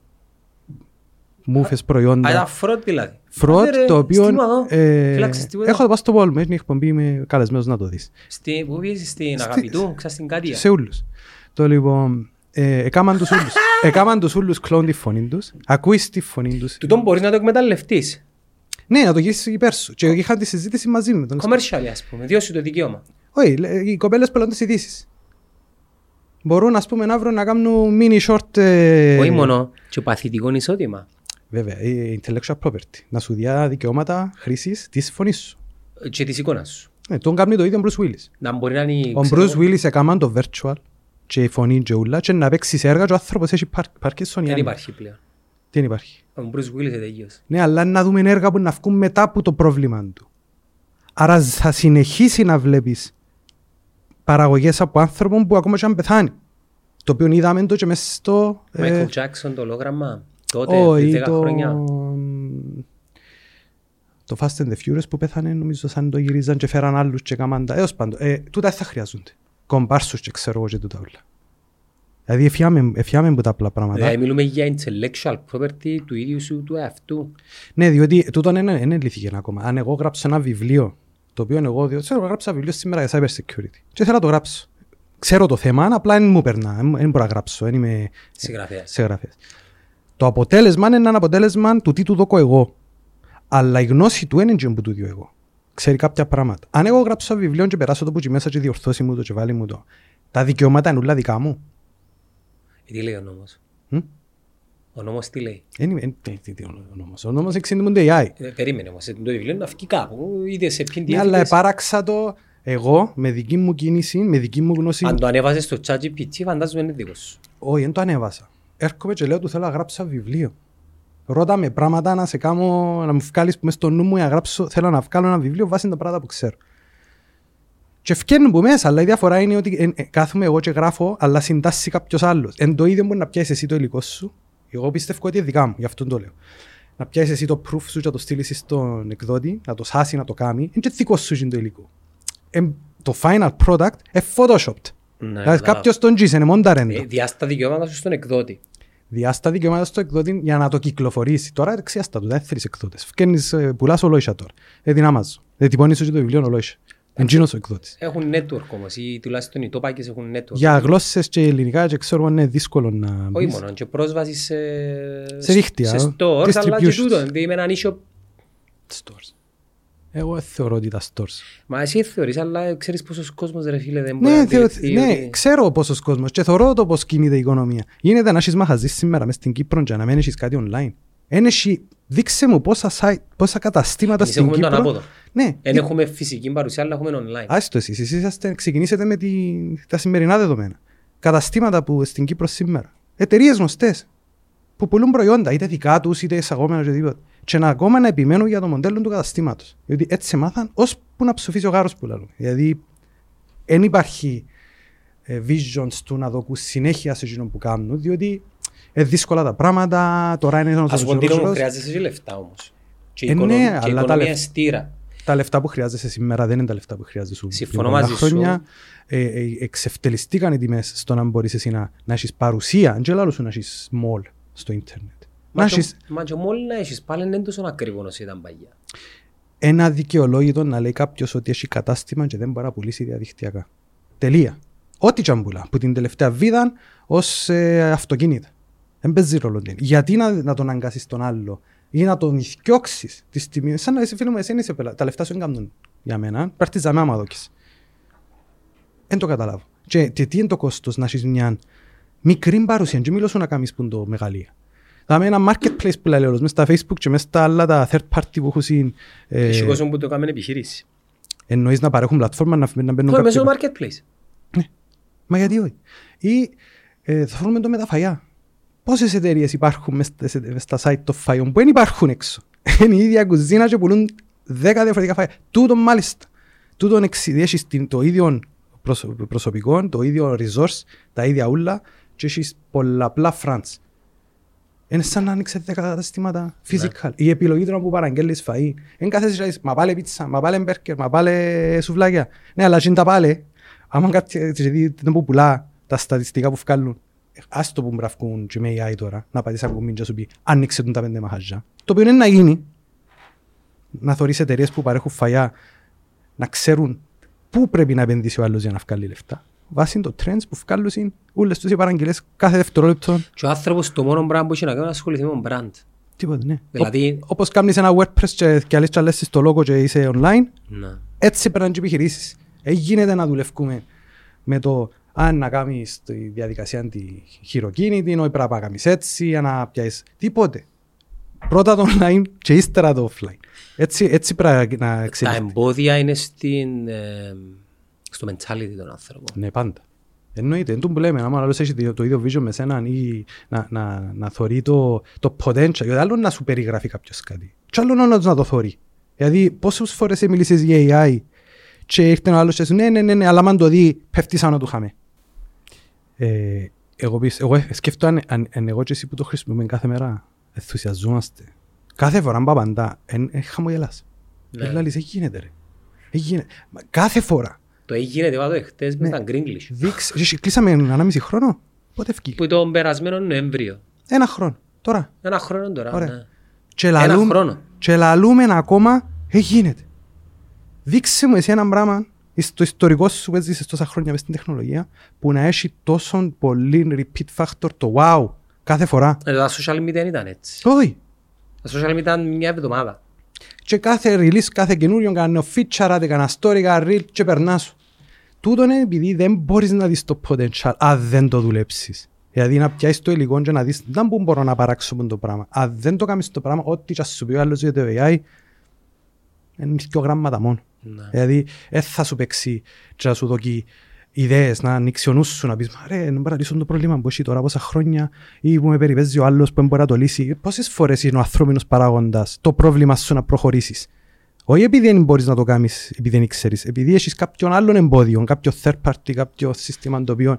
S2: μούφες
S1: Α,
S2: προϊόντα.
S1: ήταν φροντ δηλαδή.
S2: Φροντ
S1: Άντε ρε,
S2: το οποίο
S1: στείλ μου εδώ.
S2: ε,
S1: Φύλαξες τίποτα.
S2: έχω το πάω στο πόλο μου, είναι εκπομπή με καλεσμένος να το δεις.
S1: Στη, πού πήγες στην
S2: Στη-
S1: αγαπητού, ξα στην Κάτια.
S2: Σε όλους. Το λοιπόν, ε, έκαναν τους ούλους. έκαναν τους ούλους κλόν τη φωνή τους, ακούεις τη φωνή τους.
S1: Τούτον μπορείς να το εκμεταλλευτείς.
S2: Ναι, να το γυρίσεις υπέρ σου. Και είχαν τη συζήτηση μαζί με τον
S1: Commercial ας πούμε, διώσου το δικαίωμα.
S2: Όχι, λέ- οι κοπέλες πελούν τις ειδήσεις. Μπορούν, ας πούμε, αύριο να κάνουν mini short... ε,
S1: Όχι μόνο, και παθητικό ισότιμα.
S2: Βέβαια, η intellectual property. Να σου διά δικαιώματα χρήσης της φωνής σου.
S1: Και της εικόνας σου.
S2: Ε, τον κάνει το ίδιο ο Bruce Willis.
S1: Να μπορεί να είναι...
S2: Ο
S1: ξέρω
S2: Bruce
S1: εγώ,
S2: Willis έκαναν το virtual και η φωνή και ούλα και να παίξεις σε έργα και ο άνθρωπος έχει Parkinson ή
S1: Δεν
S2: άνοια.
S1: υπάρχει πλέον.
S2: Δεν υπάρχει.
S1: Ο Bruce Willis είναι τελείως.
S2: Ναι, αλλά να δούμε έργα που να βγουν μετά από το πρόβλημα του. Άρα θα συνεχίσει να βλέπεις παραγωγές από άνθρωπον που ακόμα και αν πεθάνει. Το οποίο είδαμε το και μέσα στο... ε,
S1: Michael Jackson το ολόγραμμα. Τότε,
S2: Όχι,
S1: πριν 10
S2: το...
S1: χρόνια.
S2: Το Fast and the Furious που πέθανε νομίζω σαν το γυρίζαν και φέραν άλλους και έκαναν τα... Έως πάντων, ε, τούτα δεν θα χρειάζονται. Κομπάρσους και ξέρω εγώ και τούτα όλα. Δηλαδή εφιάμε, εφιάμε από τα απλά πράγματα.
S1: Δηλαδή μιλούμε για intellectual property του ίδιου σου του εαυτού.
S2: Ναι, διότι τούτο είναι, είναι λύθηκε ακόμα. Αν εγώ γράψω ένα βιβλίο, το οποίο εγώ διότι ξέρω, γράψα βιβλίο σήμερα για cyber security και θέλω να το γράψω. Ξέρω το θέμα, απλά δεν μου περνά, δεν δεν μπορώ να γράψω, δεν είμαι
S1: Συγγραφέας.
S2: συγγραφέας. Το αποτέλεσμα είναι ένα αποτέλεσμα του τι του δώκω εγώ. Αλλά η γνώση του είναι εκείνο που του διώ εγώ. Ξέρει κάποια πράγματα. Αν εγώ γράψω ένα βιβλίο και περάσω το που εκεί μέσα και διορθώσει μου το και βάλει μου το, τα δικαιώματα είναι όλα δικά μου.
S1: Ε, Τι λέει ο νόμος;
S2: Μμ;
S1: Ο νόμος τι λέει;
S2: Δεν είμαι- ε, τι- τι- τι ο νόμος. Ο νόμος εξήνεται AI.
S1: Ε, Περίμενε όμως. ε, Το βιβλίο να βγει κάπου. Είτε σε PDF.
S2: Ναι, αλλά
S1: είτε σε-
S2: επάραξα το εγώ με δική μου κίνηση, με δική μου γνώση.
S1: Αν το ανέβαζες στο chat GPT φαντάζομαι είναι δικό σου.
S2: Όχι, δεν το ανέβασα. Έρχομαι και λέω του θέλω να γράψω ένα βιβλίο. Ρώτα με πράγματα να σε κάνω, να μου βγάλεις μες στο νου μου να γράψω, θέλω να βγάλω ένα βιβλίο βάσει τα πράγματα που ξέρω. Και ευκαιρνούν που μέσα, αλλά η διαφορά είναι ότι ε, ε, κάθομαι εγώ και γράφω, αλλά συντάσσει κάποιος άλλος. Εν το ίδιο μπορεί να πιάσεις εσύ το υλικό σου. Εγώ πιστεύω ότι είναι δικά μου, γι' αυτό το λέω. Να πιάσεις εσύ το proof σου και να το στείλεις στον εκδότη, να το σάσει, να το κάνει. Είναι και δικό σου είναι το υλικό. Ε, το final product είναι photoshopped.
S1: Ναι,
S2: Δηλαδή
S1: κατάλαβα.
S2: κάποιος τον τζίσε, είναι μονταρέντο.
S1: Ε, Διάστα τα δικαιώματα σου στον εκδότη.
S2: Διάστα δικαιώματα στο εκδότη για να το κυκλοφορήσει. Τώρα ξιάστα του, δεν θέλεις εκδότες. Φκένεις, ε, πουλάς ολόισα τώρα. Ε, την Amazon. Δεν τυπώνεις σου και το βιβλίο ολόισα. Εντζίνος ο εκδότης.
S1: Έχουν network όμως ή τουλάχιστον οι τόπακες έχουν network.
S2: Για γλώσσες και ελληνικά και ξέρω είναι δύσκολο να
S1: Όχι
S2: μπεις.
S1: μόνο, και πρόσβασης σε,
S2: Σε δίκτυα,
S1: σε stores, αλλά και
S2: distributions.
S1: τούτο, δηλαδή με έναν e-shop
S2: Stores. Εγώ δεν θεωρώ ότι τα stores.
S1: Μα εσύ θεωρείς, αλλά ξέρεις πόσος κόσμος ρε φίλε δεν μπορεί
S2: Ναι,
S1: να
S2: θεω,
S1: αντιληφθεί
S2: ναι,
S1: ότι-
S2: ξέρω πόσος κόσμος και θεωρώ το πώς κινείται η οικονομία. Γίνεται να έχεις μαχαζί σήμερα μες στην Κύπρο και να μην έχεις κάτι online. Εν έχει, δείξε μου πόσα, site, πόσα καταστήματα
S1: Εμείς
S2: στην
S1: έχουμε το
S2: Κύπρο.
S1: ανάποδο.
S2: Ναι,
S1: Δεν έχουμε φυσική παρουσία, αλλά έχουμε online.
S2: Άστο εσείς, εσείς είσαστε, ξεκινήσετε με τη, τα σημερινά δεδομένα. Καταστήματα που στην Κύπρο σήμερα. Εταιρείες γνωστές που πουλούν προϊόντα, είτε δικά τους είτε εισαγόμενα οτιδήποτε. Και να ακόμα να επιμένουν για το μοντέλο του καταστήματος. Διότι έτσι μάθαν ώσπου να ψοφήσει ο γάρος που λαλούν. Δηλαδή, δεν υπάρχει ε, visions του να δοκούν συνέχεια σε εκείνο που κάνουν, διότι είναι δύσκολα τα πράγματα, τώρα είναι ένας
S1: Ας πω ότι
S2: ζωζορός.
S1: μου χρειάζεσαι και λεφτά όμως. Και η
S2: Ε, ναι,
S1: οικονομία- και η
S2: αλλά τα
S1: οικονομία
S2: λεφ-
S1: είναι στήρα.
S2: τα λεφτά που χρειάζεσαι σήμερα δεν είναι τα λεφτά που χρειάζεσαι σου.
S1: Συμφωνώ
S2: πριν πολλά
S1: μαζί σου.
S2: χρόνια. Ε, ε, εξευτελιστήκαν οι τιμές στο να μπορείς εσύ να, να έχεις παρουσία. Αν και λάλλον σου να έχεις mall στο ίντερνετ. Να
S1: Μα και-
S2: έχεις
S1: Μα και μόλις να έχεις πάλι δεν είναι τόσο ακριβό όσο ήταν παγιά.
S2: ένα δικαιολόγητο να λέει κάποιος ότι έχει κατάστημα και δεν μπορεί να πουλήσει διαδικτυακά. Τελεία. Ό,τι και αν πουλά. Που την τελευταία βίδα ως ε, αυτοκίνητα. Δεν παίζει ρόλο. τι είναι. Γιατί να, να τον αγκάσεις τον άλλο ή να τον διώξεις τη τιμή. Σαν να είσαι φίλο μου, εσύ είσαι πελά. Τα λεφτά σου δεν κάνουν για μένα. Πάρτε ζαμιά άμα δόκεις. Δεν το καταλάβω. Και, και τι είναι το κόστος να έχεις μια μικρή παρουσία. Και μιλώ σου να κάνεις που είναι το μεγαλείο. Θα ένα marketplace που λέει όλος, μες στα facebook και μες στα άλλα τα third party που έχουν συν, ε,
S1: Έχει κόσμο που το κάνουν επιχείρηση.
S2: εννοείς να παρέχουν πλατφόρμα να, να μπαίνουν
S1: Τώρα μέσω
S2: κάποιοι...
S1: του marketplace.
S2: Μα γιατί όχι. Ή ε, θα βρούμε το με τα φαγιά. Πόσες εταιρείες υπάρχουν μες, στα- μες στα site των φαγιών που δεν υπάρχουν έξω; Είναι η ίδια κουζίνα και πουλούν 10 διαφορετικά φαγιά. Τούτο μάλιστα. Τούτον εξ- έχεις την- το ίδιο προσω- προσωπικό, το ίδιο resource, τα ίδια ούλα και έχεις πολλαπλά fronts. Είναι σαν να άνοιξε 10 καταστήματα physical. Η επιλογή του να που παραγγέλνεις φαΐ. Εν κάθεσαι και λες, μα πάλε πίτσα, μα πάλε μπέρκερ, μα πάλε σουβλάκια. Ναι, αλλά είναι τα πάλε. Άμα κάτι και δει δεν που πουλά τα στατιστικά που βγάλουν, ας το που μπραφκούν και με AI τώρα, να πατήσεις ακόμη και σου πει άνοιξε τον τα πέντε μαχαζιά. Το οποίο είναι να γίνει, να θωρείς εταιρείες που παρέχουν φαγιά, να ξέρουν πού πρέπει να επενδύσει ο άλλος για να βγάλει λεφτά. Βάσει το trends που βγάλουν είναι όλες τους οι παραγγελίες κάθε δευτερόλεπτο.
S1: Και ο άνθρωπος το μόνο πράγμα που έχει να κάνει είναι να ασχοληθεί με τον brand.
S2: Τίποτα, ναι.
S1: Δηλαδή-
S2: Ω- όπως κάνεις ένα WordPress και, και άλλες και άλλες στο logo και είσαι online,
S1: Να.
S2: έτσι πρέπει να είναι και επιχειρήσεις. Δεν γίνεται να δουλεύουμε με το αν να κάνεις τη διαδικασία τη χειροκίνητη, ενώ πρέπει να κάνεις έτσι, για να πιάσεις τίποτε. Πρώτα το online και ύστερα το offline. Έτσι, έτσι πρέπει να
S1: Τα
S2: εξελιχθεί.
S1: εμπόδια είναι στην, ε, στο mentality των άνθρωπων.
S2: Ναι, πάντα. Εννοείται, δεν που λέμε, άμα άλλος έχει το- το ίδιο vision με σέναν ή να, να, να θωρεί το, το potential, γιατί άλλο να σου περιγράφει κάποιος κάτι. Και άλλος να, να το θωρεί. Δηλαδή, πόσες φορές μίλησες για AI και ήρθε ο άλλος και σου ναι, ναι, ναι, ναι, αλλά αν το δει, πέφτεις σαν να του χάμε. Ε, εγώ, πεις, εγώ σκέφτομαι αν, αν, αν εγώ και εσύ που το χρησιμοποιούμε κάθε μέρα, ενθουσιαζόμαστε. Κάθε φορά που απαντά, εν, εν χαμογελάς.
S1: Ναι.
S2: Ναι. Λάλης, «Ε, γίνεται ρε. Ε, γίνεται. Μα Κάθε φορά.
S1: Το έγινε το εχθές με
S2: Ναι.
S1: τα Greenglish.
S2: Δείξ, και κλείσαμε ανάμιση χρόνο. Πότε βγήκε.
S1: Που τον περασμένο Νοέμβριο.
S2: Ένα χρόνο. Τώρα.
S1: Ένα χρόνο τώρα.
S2: Ωραία.
S1: ναι.
S2: Και
S1: Ένα
S2: λαλούμε,
S1: χρόνο.
S2: και λαλούμε ακόμα, ε, γίνεται. Δείξε μου εσύ ένα πράγμα στο ιστορικό σου που έζησες τόσα χρόνια μες στην τεχνολογία που να έχει τόσο πολύ repeat factor το wow κάθε φορά.
S1: Ε, Τα social media δεν ήταν έτσι.
S2: Όχι.
S1: Τα social media ήταν μια εβδομάδα.
S2: Και κάθε release, κάθε καινούριο, κάνω feature, άντε, κάνα story, κάνα reel και περνάς σου. Τούτο είναι επειδή δεν μπορείς να δεις το potential αν δεν το δουλέψεις. Δηλαδή να πιάσεις το υλικό και να δεις δεν που μπορώ να παράξω με το πράγμα. Αν δεν το κάνεις το πράγμα, ό,τι και ας σου πει ο άλλος για το AI, είναι δύο γράμματα μόνο.
S1: Ναι.
S2: Δηλαδή, δεν θα σου παίξει και να σου δώσει ιδέες, να ανοίξει ο νους σου, να πεις «Μα ρε, δεν μπορώ να λύσω το πρόβλημα που έχει τώρα πόσα χρόνια ή που με περιπέζει ο άλλος που δεν μπορεί να το λύσει». Πόσες φορές είναι ο ανθρώπινος παράγοντας το πρόβλημα σου να προχωρήσεις; Όχι επειδή δεν μπορείς να το κάνεις, επειδή δεν ξέρεις, επειδή έχεις κάποιον άλλον εμπόδιο, κάποιο third party, κάποιο σύστημα το οποίο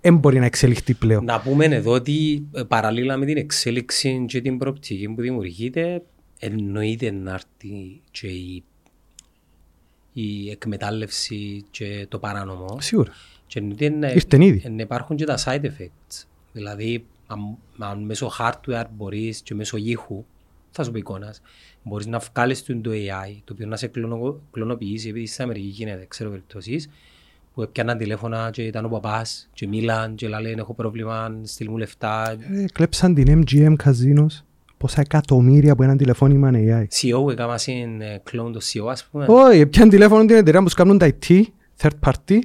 S2: δεν μπορεί να εξελιχθεί πλέον.
S1: Να πούμε εδώ ότι ε, παραλλήλα με την εξέλιξη και την προοπτική που δημιουργείται, εννοείται να έρθει και η, η εκμετάλλευση και το παράνομο.
S2: Σίγουρα.
S1: Και εννοείται να,
S2: Ήρθεν ήδη.
S1: να υπάρχουν και τα side effects. Δηλαδή, αν, αν μέσω hardware μπορείς και μέσω ήχου, θα σου πω εικόνας, μπορείς να βγάλεις του το AI, το οποίο να σε κλωνο, κλωνοποιήσει, επειδή στην Αμερική γίνεται, ξέρω περιπτώσεις, που έπιαναν τηλέφωνα και ήταν ο παπάς και μίλαν και λένε έχω πρόβλημα, στείλ μου λεφτά.
S2: Ε, κλέψαν την MGM Casinos πόσα εκατομμύρια που έναν τηλεφώνημα είναι AI.
S1: CEO έκανα στην ε, κλόν το CEO ας πούμε.
S2: Όχι, πιάνε τηλέφωνο την εταιρεία που τους κάνουν τα IT, third party,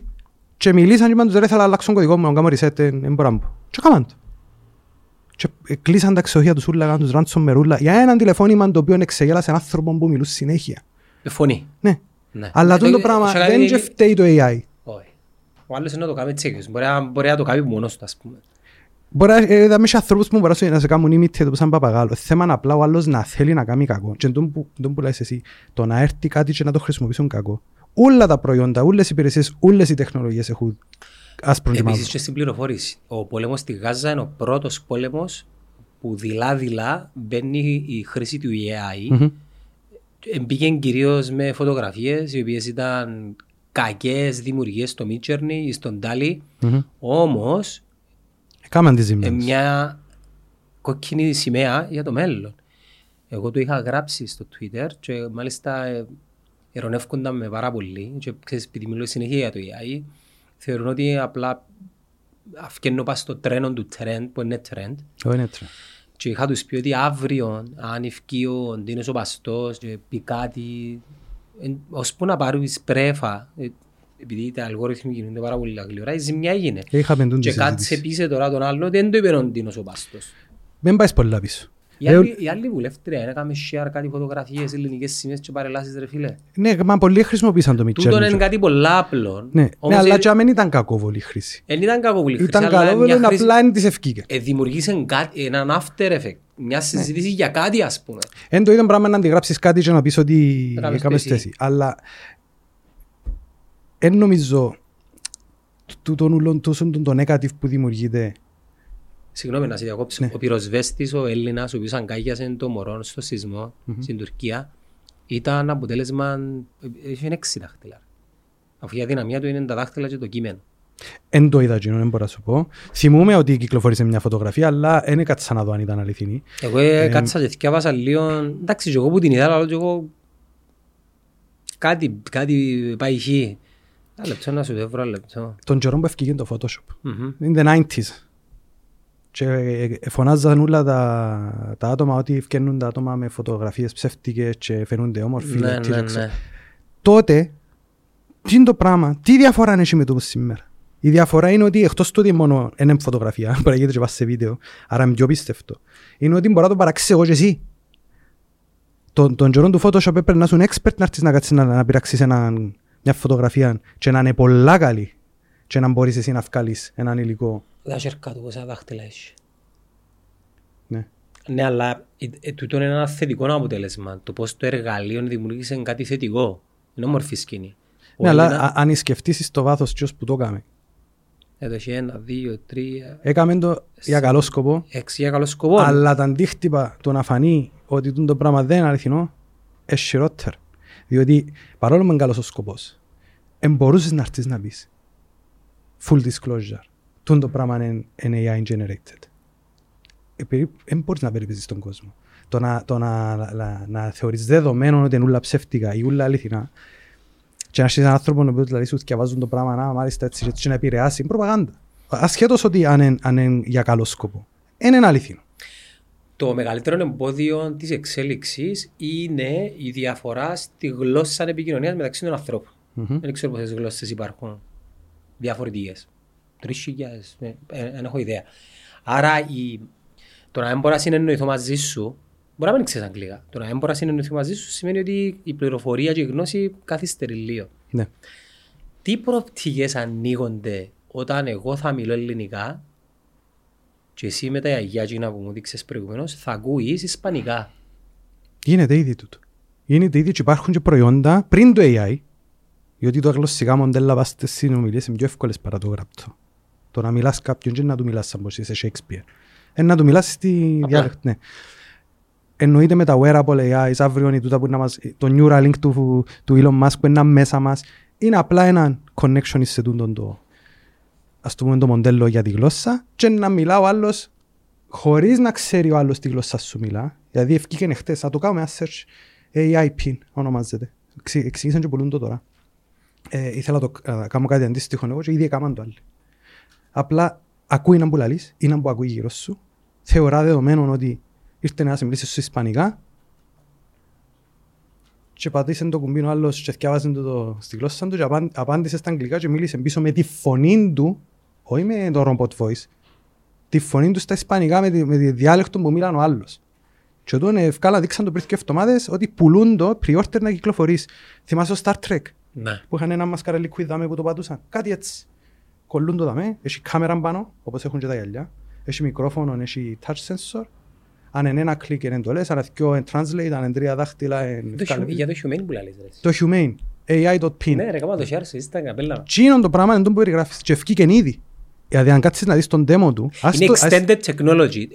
S2: και μιλήσαν και είπαν τους ρε θέλω να αλλάξω κωδικό μου, να κάνω reset, δεν μπορώ να μπω. Και έκαναν το. Και ε, κλείσαν τα ξεχεία τους ούλα, έκαναν τους ransomware για έναν τηλεφώνημα το οποίο εξεγέλασε έναν άνθρωπο που μιλούσε συνέχεια.
S1: Με φωνή.
S2: Ναι.
S1: Ναι.
S2: Αλλά
S1: Ε,
S2: αυτό το
S1: ε,
S2: πράγμα
S1: σε
S2: δεν
S1: κάνει-
S2: και φταίει το AI.
S1: Όχι. Ο άλλος είναι να το κάνει τσέκιος. Μπορεί να- Μπορεί να το κάνει μόνος του ας πούμε.
S2: Μπορεί να ε, είδαμε και ανθρώπους που μπορεί να σε κάνουν imitate το σαν παπαγάλο. Θέμα είναι απλά ο άλλος να θέλει να κάνει κακό. Και τον που, τον που λες εσύ, το να έρθει κάτι και να το χρησιμοποιήσουν κακό. Όλα τα προϊόντα, όλες οι υπηρεσίες, όλες οι τεχνολογίες έχουν άσπρο και
S1: Επίσης
S2: μαύρο.
S1: και στην πληροφόρηση. Ο πόλεμος στη Γάζα είναι ο πρώτος πόλεμος που δειλά-δειλά μπαίνει η χρήση του AI.
S2: Μμμ.
S1: Μπήκε κυρίως με φωτογραφίες οι οποίες ήταν κακές δημιουργίες στο Midjourney ή στον Dali.
S2: Μμμ.
S1: Όμως
S2: Έκαναν τις
S1: ε,
S2: ζημιές.
S1: μια κόκκινη σημαία για το μέλλον. Εγώ το είχα γράψει στο Twitter και μάλιστα ε, ερωνεύκονταν με πάρα πολύ και ξέρεις, επειδή μιλώ συνέχεια για το AI θεωρούν ότι απλά αυκαινώ πας στο τρένο του trend που είναι trend
S2: Όχι, είναι έτσι.
S1: και είχα τους πει ότι αύριο αν ευκεί ο Ντίνος ο Παστός και πει κάτι εν- ώσπου να πάρεις πρέφα ε, επειδή τα αλγόριθμοι γίνονται πάρα πολύ γλυωρά η ζημιά έγινε.
S2: Είχαμε τούν τη
S1: Και κάτσε
S2: συζήτηση.
S1: πίσε τώρα τον άλλο, δεν το είπε ο Ντίνος ο Πάστος.
S2: Δεν πάεις πολλά πίσω.
S1: Η
S2: Ε,
S1: άλλη, η άλλη βουλεύτρια είναι έκαμε share κάτι φωτογραφίες, ελληνικές σημαίες και παρελάσεις ρε φίλε.
S2: Ναι, μα πολλοί χρησιμοποίησαν το
S1: Τούτο είναι
S2: Midjourney.
S1: κάτι πολλά απλό.
S2: Ναι, ναι,
S1: Όμως
S2: αλλά
S1: ε,
S2: και δεν ήταν κακόβολη η χρήση.
S1: Εν ήταν κακοβουλή χρήση,
S2: Ήταν
S1: αλλά
S2: καλό,
S1: μια
S2: αλλά
S1: χρήση-
S2: απλά είναι της ευκήκε.
S1: ε, δημιουργήσε κάτι- έναν after effect, μια συζήτηση για κάτι ας πούμε.
S2: Εν το ίδιο πράγμα να αντιγράψεις κάτι και να πεις ότι
S1: Έκαμες
S2: έκαμες
S1: το
S2: το
S1: εσύ.
S2: εσύ. Αλλά εν νομίζω τούτον ούλον τόσον τον το negative που δημιουργείται
S1: Συγγνώμη να σε διακόψω.
S2: Ναι.
S1: Ο πυροσβέστης, ο Έλληνας, ο οποίος αγκάγιασε το μωρό στο σεισμό στην Τουρκία, ήταν αποτέλεσμα, ε, είχε έξι δάχτυλα. Αφού η αδυναμία του είναι τα δάχτυλα και το κείμενο.
S2: Εν το είδα εκείνο, δεν μπορώ να σου πω. Θυμούμαι ότι κυκλοφόρησε μια φωτογραφία, αλλά δεν έκατσα να δω αν ήταν αληθινή.
S1: Εγώ ε, κάτσα και θυκιάβασα λίγο, εντάξει και εγώ που την είδα, αλλά και εγώ κάτι, κάτι πάει χ. Ένα λεπτό να σου το βρω, ένα λεπτό.
S2: Τον καιρό που έφυγε το Photoshop.
S1: Μμμ.
S2: In the 90s. Και ε, φωνάζαν όλα τα, τα άτομα ότι ευκαινούν τα άτομα με φωτογραφίες ψεύτικες και φαίνονται όμορφοι.
S1: Ναι,
S2: λεπτοί
S1: ναι,
S2: και ξέρω.
S1: ναι.
S2: τότε, τι είναι το πράγμα, τι διαφορά έχει με το που σήμερα; Η διαφορά είναι ότι εκτός του ότι μόνο είναι φωτογραφία, μπορεί να γίνεται και πας σε βίντεο, άρα είναι πιο πίστευτο, είναι ότι μπορώ να το παράξεις εγώ και εσύ. Τον, τον καιρό του Photoshop έπρεπε να είσαι expert να έρθεις να κάτσεις να, να πειράξεις έναν- μια φωτογραφία και να είναι πολλά καλή και να μπορείς εσύ να βγάλεις έναν υλικό.
S1: Τα χέρια του πόσα δάχτυλα έχει.
S2: Ναι.
S1: Ναι, αλλά ε, ε, τούτο είναι ένα θετικό αποτέλεσμα. Το πώς το εργαλείο δημιούργησε κάτι θετικό. Είναι όμορφη σκηνή. Ο
S2: Ναι, αλλά
S1: Έλληνα-
S2: α- αν σκεφτείς το βάθος ποιος που το έκαμε.
S1: Εδώ έχει ένα, δύο, τρία,
S2: Έκαμε το για καλό σκοπό,
S1: έξι για καλό σκοπό.
S2: Αλλά τα αντίκτυπα το να φανεί ότι τούτο το πράγμα δεν είναι αληθινό, είναι χειρότερο. Διότι παρόλο που είναι καλός ο σκοπός, εν μπορούσες να έρθεις να πεις full disclosure. Τούτο το πράγμα είναι, είναι AI generated. Δεν μπορείς να περιπέζεις τον κόσμο. Το να, το να, να, να θεωρείς δεδομένο ότι είναι όλα ψεύτικα ή όλα αληθινά και να έχεις έναν άνθρωπο ο οποίος δηλαδή σου διαβάζουν το πράγμα να μάλιστα έτσι και έτσι να επηρεάσει, είναι προπαγάνδα. Ασχέτως ότι αν είναι, αν είναι για καλό σκοπό. Δεν είναι αληθινό.
S1: Το μεγαλύτερο εμπόδιο της εξέλιξης είναι η διαφορά στη γλώσσα επικοινωνίας μεταξύ των ανθρώπων.
S2: Μμμ.
S1: Δεν ξέρω πόσες γλώσσες υπάρχουν διαφορετικές. Τρεις χιλιάδες. Δεν έχω ιδέα. Άρα η... το να δεν μπορώ να συνεννοηθώ μαζί σου, μπορεί να μην ξέρεις αγγλικά. Το να δεν μπορώ να συνεννοηθώ μαζί σου σημαίνει ότι η πληροφορία και η γνώση καθυστερεί λίγο.
S2: Ναι.
S1: Τι προοπτικές ανοίγονται όταν εγώ θα μιλώ ελληνικά και εσύ με τα αγιάτινα που μου δείξες προηγουμένως θα ακούεις ισπανικά.
S2: Γίνεται ήδη τούτο. Γίνεται ήδη και υπάρχουν και προϊόντα πριν το AI, γιατί τα γλωσσικά μοντέλα βάσει στις συνομιλίες είναι πιο εύκολες παρά το γραπτό. Το να μιλάς κάποιον και να του μιλάς σαν πως είσαι Shakespeare. Ε, να του μιλάς στη
S1: Απλά.
S2: διάλεκτη. Ναι. Εννοείται με τα wearable AI, αύριο είναι τούτα που είναι να μας, το Neuralink του, του Elon Musk που είναι μέσα μας. Είναι απλά ένα connection σε τούτον το, ας το πούμε το μοντέλο για τη γλώσσα και να μιλά ο άλλος χωρίς να ξέρει ο άλλος τη γλώσσα σου μιλά. Δηλαδή ευκήκε χτες, θα το κάνουμε ένα search AI pin ονομάζεται. Εξή- Εξήγησαν και πολλούν το τώρα. Ε, ήθελα να το, να κάνω κάτι αντίστοιχο εγώ και ήδη έκαναν το άλλο. Απλά ακούει να που λαλείς ή να που ακούει γύρω σου. Θεωρά δεδομένο ότι ήρθε ένας μιλήσει στους Ισπανικά και πατήσε το κουμπί ο άλλος και θυκιάβασε το, το στη γλώσσα του και απάν- απάντησε στα αγγλικά και μίλησε πίσω με τη φωνή του, όχι με το robot voice, τη φωνή τους στα Ισπανικά με τη, με τη διάλεκτο που μίλαν ο άλλος. Και όταν ευκάλα δείξαν το πριν και εβδομάδες ότι πουλούν το pre-order να κυκλοφορείς. Θυμάσαι το Star Trek
S1: Ναι.
S2: που είχαν ένα μασκαρελίκουι δάμε που το πατούσαν; Κάτι έτσι. Κολλούν το δάμε, έχει κάμερα πάνω, όπως έχουν και τα γυαλιά. Έχει μικρόφωνο, έχει touch sensor. Αν είναι ένα κλικ είναι το λες, αν είναι δυο είναι translate, αν είναι τρία δάχτυλα είναι...
S1: Το χιου- Για το humane που λαλείς ρε.
S2: Το humane, AI.pin.
S1: Ναι ρε, κάμα το share σου, στα καπέλα.
S2: Τι είναι το πράγμα είναι το που περιγράφεις και ευκήκεν ήδη. Δηλαδή αν κάτσεις να δεις τον demo του, ας
S1: Είναι
S2: το- ας-
S1: extended technology.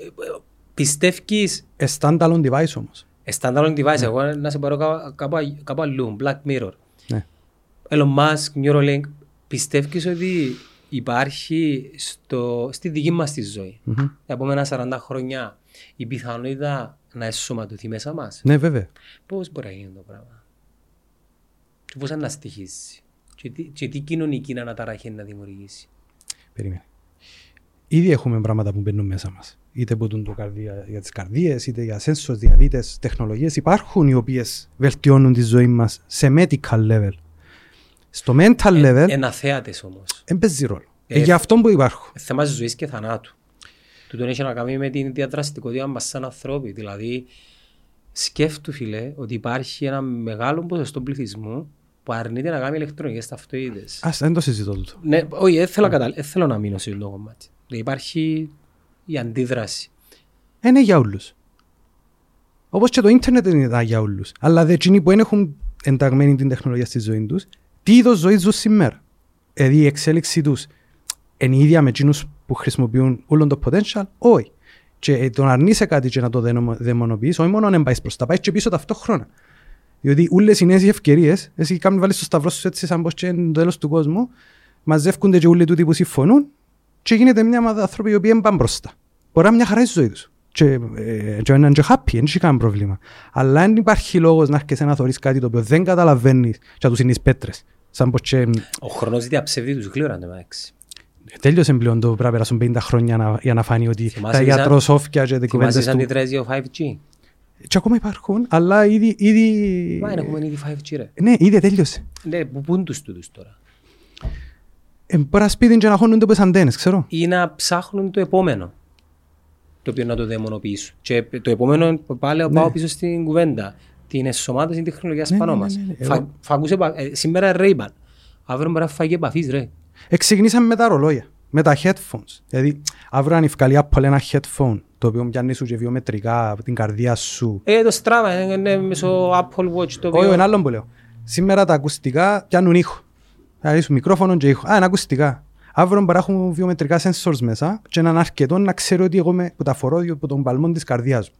S1: Πιστεύεις
S2: ε, standalone device όμως.
S1: standalone device, εγώ να σε πάρω κάπου- κάπου α- κάπου αλλού, Black Mirror.
S2: Ναι.
S1: Elon Musk, Neuralink, πιστεύεις ότι υπάρχει στο, στη δική μας τη ζωή,
S2: Μμμ.
S1: τα επόμενα 40 χρόνια, η πιθανότητα να εσωματωθεί μέσα μας;
S2: Ναι βέβαια.
S1: Πώς μπορεί να γίνει το πράγμα; Και πώς να στοιχήσει. Και τι, και τι κοινωνική αναταραχή να δημιουργήσει;
S2: Περίμενε. Ήδη έχουμε πράγματα που μπαίνουν μέσα μας. Είτε που το καρδία, για τις καρδίες, είτε για sensors, διαβήτες, τεχνολογίες υπάρχουν οι οποίες βελτιώνουν τη ζωή μας σε medical level. Στο mental level
S1: Ένα θέατες όμως.
S2: δεν παίζει ρόλο.
S1: Ε,
S2: Ε, για αυτό που υπάρχουν.
S1: Ε, θέμα ζωής και θανάτου. Τούτον έχει να κάνει με την διαδραστικότητα μας σαν ανθρώποι. Δηλαδή, σκέφτου φίλε ότι υπάρχει ένα μεγάλο ποσοστό πληθυσμού που αρνείται να κάνει ηλεκτρονικές ταυτοίδες.
S2: Ας, δεν το συζητώ τούτο.
S1: Ναι, όχι, δεν θέλω, κατα... δεν θέλω να μείνω σε αυτό το κομμάτι. Δηλαδή, υπάρχει η αντίδραση.
S2: Ε, Είναι για όλους. Όπως και το ίντερνετ είναι για όλους. Αλλά δε εκείνοι που δεν έχουν ενταγμένη την τεχνολογία στη ζωή τους, τι είδος ζωής ζουν σήμερα; Δηλαδή η εξέλιξη τους είναι η ίδια με εκείνους που χρησιμοποιούν όλο το potential, όχι. Και ε, το να αρνείσαι κάτι και να το δαιμο- δαιμονοποιείς, όχι μόνο να πάεις προς τα, πάεις και πίσω ταυτόχρονα. Διότι όλες οι νέες οι ευκαιρίες, εσύ κάνουν βάλεις στο σταυρό σου έτσι σαν πως και είναι το τέλος του κόσμου, μαζεύκονται και όλοι τούτοι που συμφωνούν και γίνεται μια ομάδα άνθρωποι οι οποίοι δεν πάνε μπροστά. Μπορεί να είναι μια χαρά η ζωή τους. Και, ε, και να είναι και happy, δεν έχει κανένα πρόβλημα. Αλλά αν υπάρχει λόγος να έρχεσαι να θωρείς κάτι το οποίο δεν καταλαβαίνεις και να τους είναι τις πέτρες. Σαν πως και,
S1: Ο χρόνος διαψευδεί τους γλύωρα, το μεταξύ.
S2: τέλειωσε πλέον το πρέπει να περάσουν 50 χρόνια να, για να φανεί ότι
S1: Θυμάσαι
S2: τα
S1: σαν-
S2: γιατροσόφια και τα
S1: Θυμάσαι
S2: κουβέντες
S1: σαν τη
S2: του.
S1: τρέζιο 5G.
S2: Και ακόμα υπάρχουν, αλλά ήδη, ήδη...
S1: Μα είναι έχουμε ήδη 5G ρε.
S2: Ναι, ήδη τέλειωσε.
S1: Ναι, που πούν τους τούτους τώρα.
S2: Ε, μπορεί να σπίτι και να χώνονται όπως αντένες, ξέρω.
S1: Ή να ψάχνουν το επόμενο. Το οποίο να το δαιμονοποιήσουν. Και το επόμενο πάλι πάω πίσω στην κουβέντα. Την εσωμάτωση της τεχνολογίας
S2: Ναι,
S1: πάνω
S2: ναι,
S1: μας.
S2: ναι, ναι.
S1: Φα-
S2: Εγώ-
S1: φακούς επα- ε, Σήμερα Ray-Ban. Αύριο μπορεί να φάει και επαφής ρε.
S2: Εξεκινήσαμε με τα ρολόγια, με τα headphones. Δηλαδή, αύριο αν ευκαλεί Apple ένα headphone, το οποίο πιάνει σου και βιομετρικά από την καρδιά σου.
S1: Ε, το Strava είναι μέσω Apple Watch το
S2: Όχι,
S1: οποίο...
S2: ένα άλλο που λέω. Σήμερα τα ακουστικά πιάνουν ήχο. Δηλαδή, σου μικρόφωνο και ήχο. Α, είναι ακουστικά. Αύριο μπορεί να έχουν βιομετρικά sensors μέσα και να είναι αρκετό να ξέρω ότι εγώ με, που τα φορώ από τον παλμό της καρδιάς μου.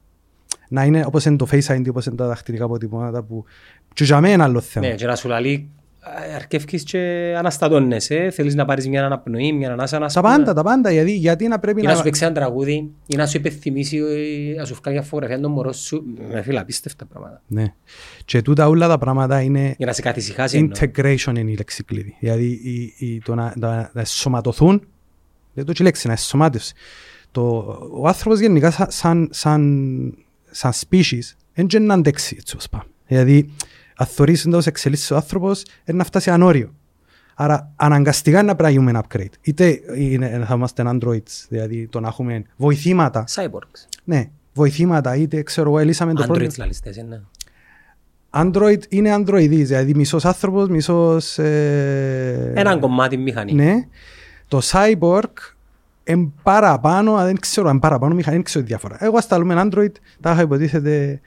S2: Να είναι όπως είναι το Face ID, όπως είναι τα δαχτυλικά αποτυπώματα που... Και για μένα είναι άλλο θέμα.
S1: Ναι, και να σου λαλεί ε, αρκεύκεις και αναστατώνεσαι. Θέλεις να πάρεις μια αναπνοή, μια ανάσα να
S2: Τα πάντα, τα πάντα. Γιατί, γιατί να πρέπει
S1: Ή
S2: να...
S1: να σου παίξει ένα τραγούδι, ή να σου υπενθυμίσει, ε, να σου βγάλει μια φωτογραφία των μωρών σου. Με φίλα, απίστευτα πράγματα.
S2: Ναι. Και τούτα όλα τα πράγματα είναι
S1: Για να σε καθησυχάσει εννοώ.
S2: integration είναι η λέξη κλειδί. Δηλαδή η, η, το να, να, να εσωματωθούν, δεν το και η λέξη, να εσωμάτευση. Το, ο άνθρωπος γενικά σαν, σαν, σαν, σαν species δεν και να αντέξει έτσι όπως πάμε. Δηλαδή αν θωρείς εντός εξελίσσεις ο άνθρωπος είναι να φτάσει ανώριο. Άρα αναγκαστικά είναι να πρέπει να γίνουμε ένα upgrade. Είτε είναι, θα είμαστε androids, δηλαδή το να έχουμε βοηθήματα.
S1: Cyborgs.
S2: Ναι, βοηθήματα, είτε ξέρω εγώ, ελύσαμε το πρόβλημα.
S1: Androids λαλιστές, ναι.
S2: Android είναι Androidής, δηλαδή μισός άνθρωπος, μισός... Ε...
S1: Έναν κομμάτι μηχανή.
S2: Ναι. Το Cyborg είναι παραπάνω, α, δεν ξέρω αν παραπάνω μηχανή, δεν ξέρω τη διαφορά. Εγώ ασταλούμε Android, τα είχα υποτίθεται,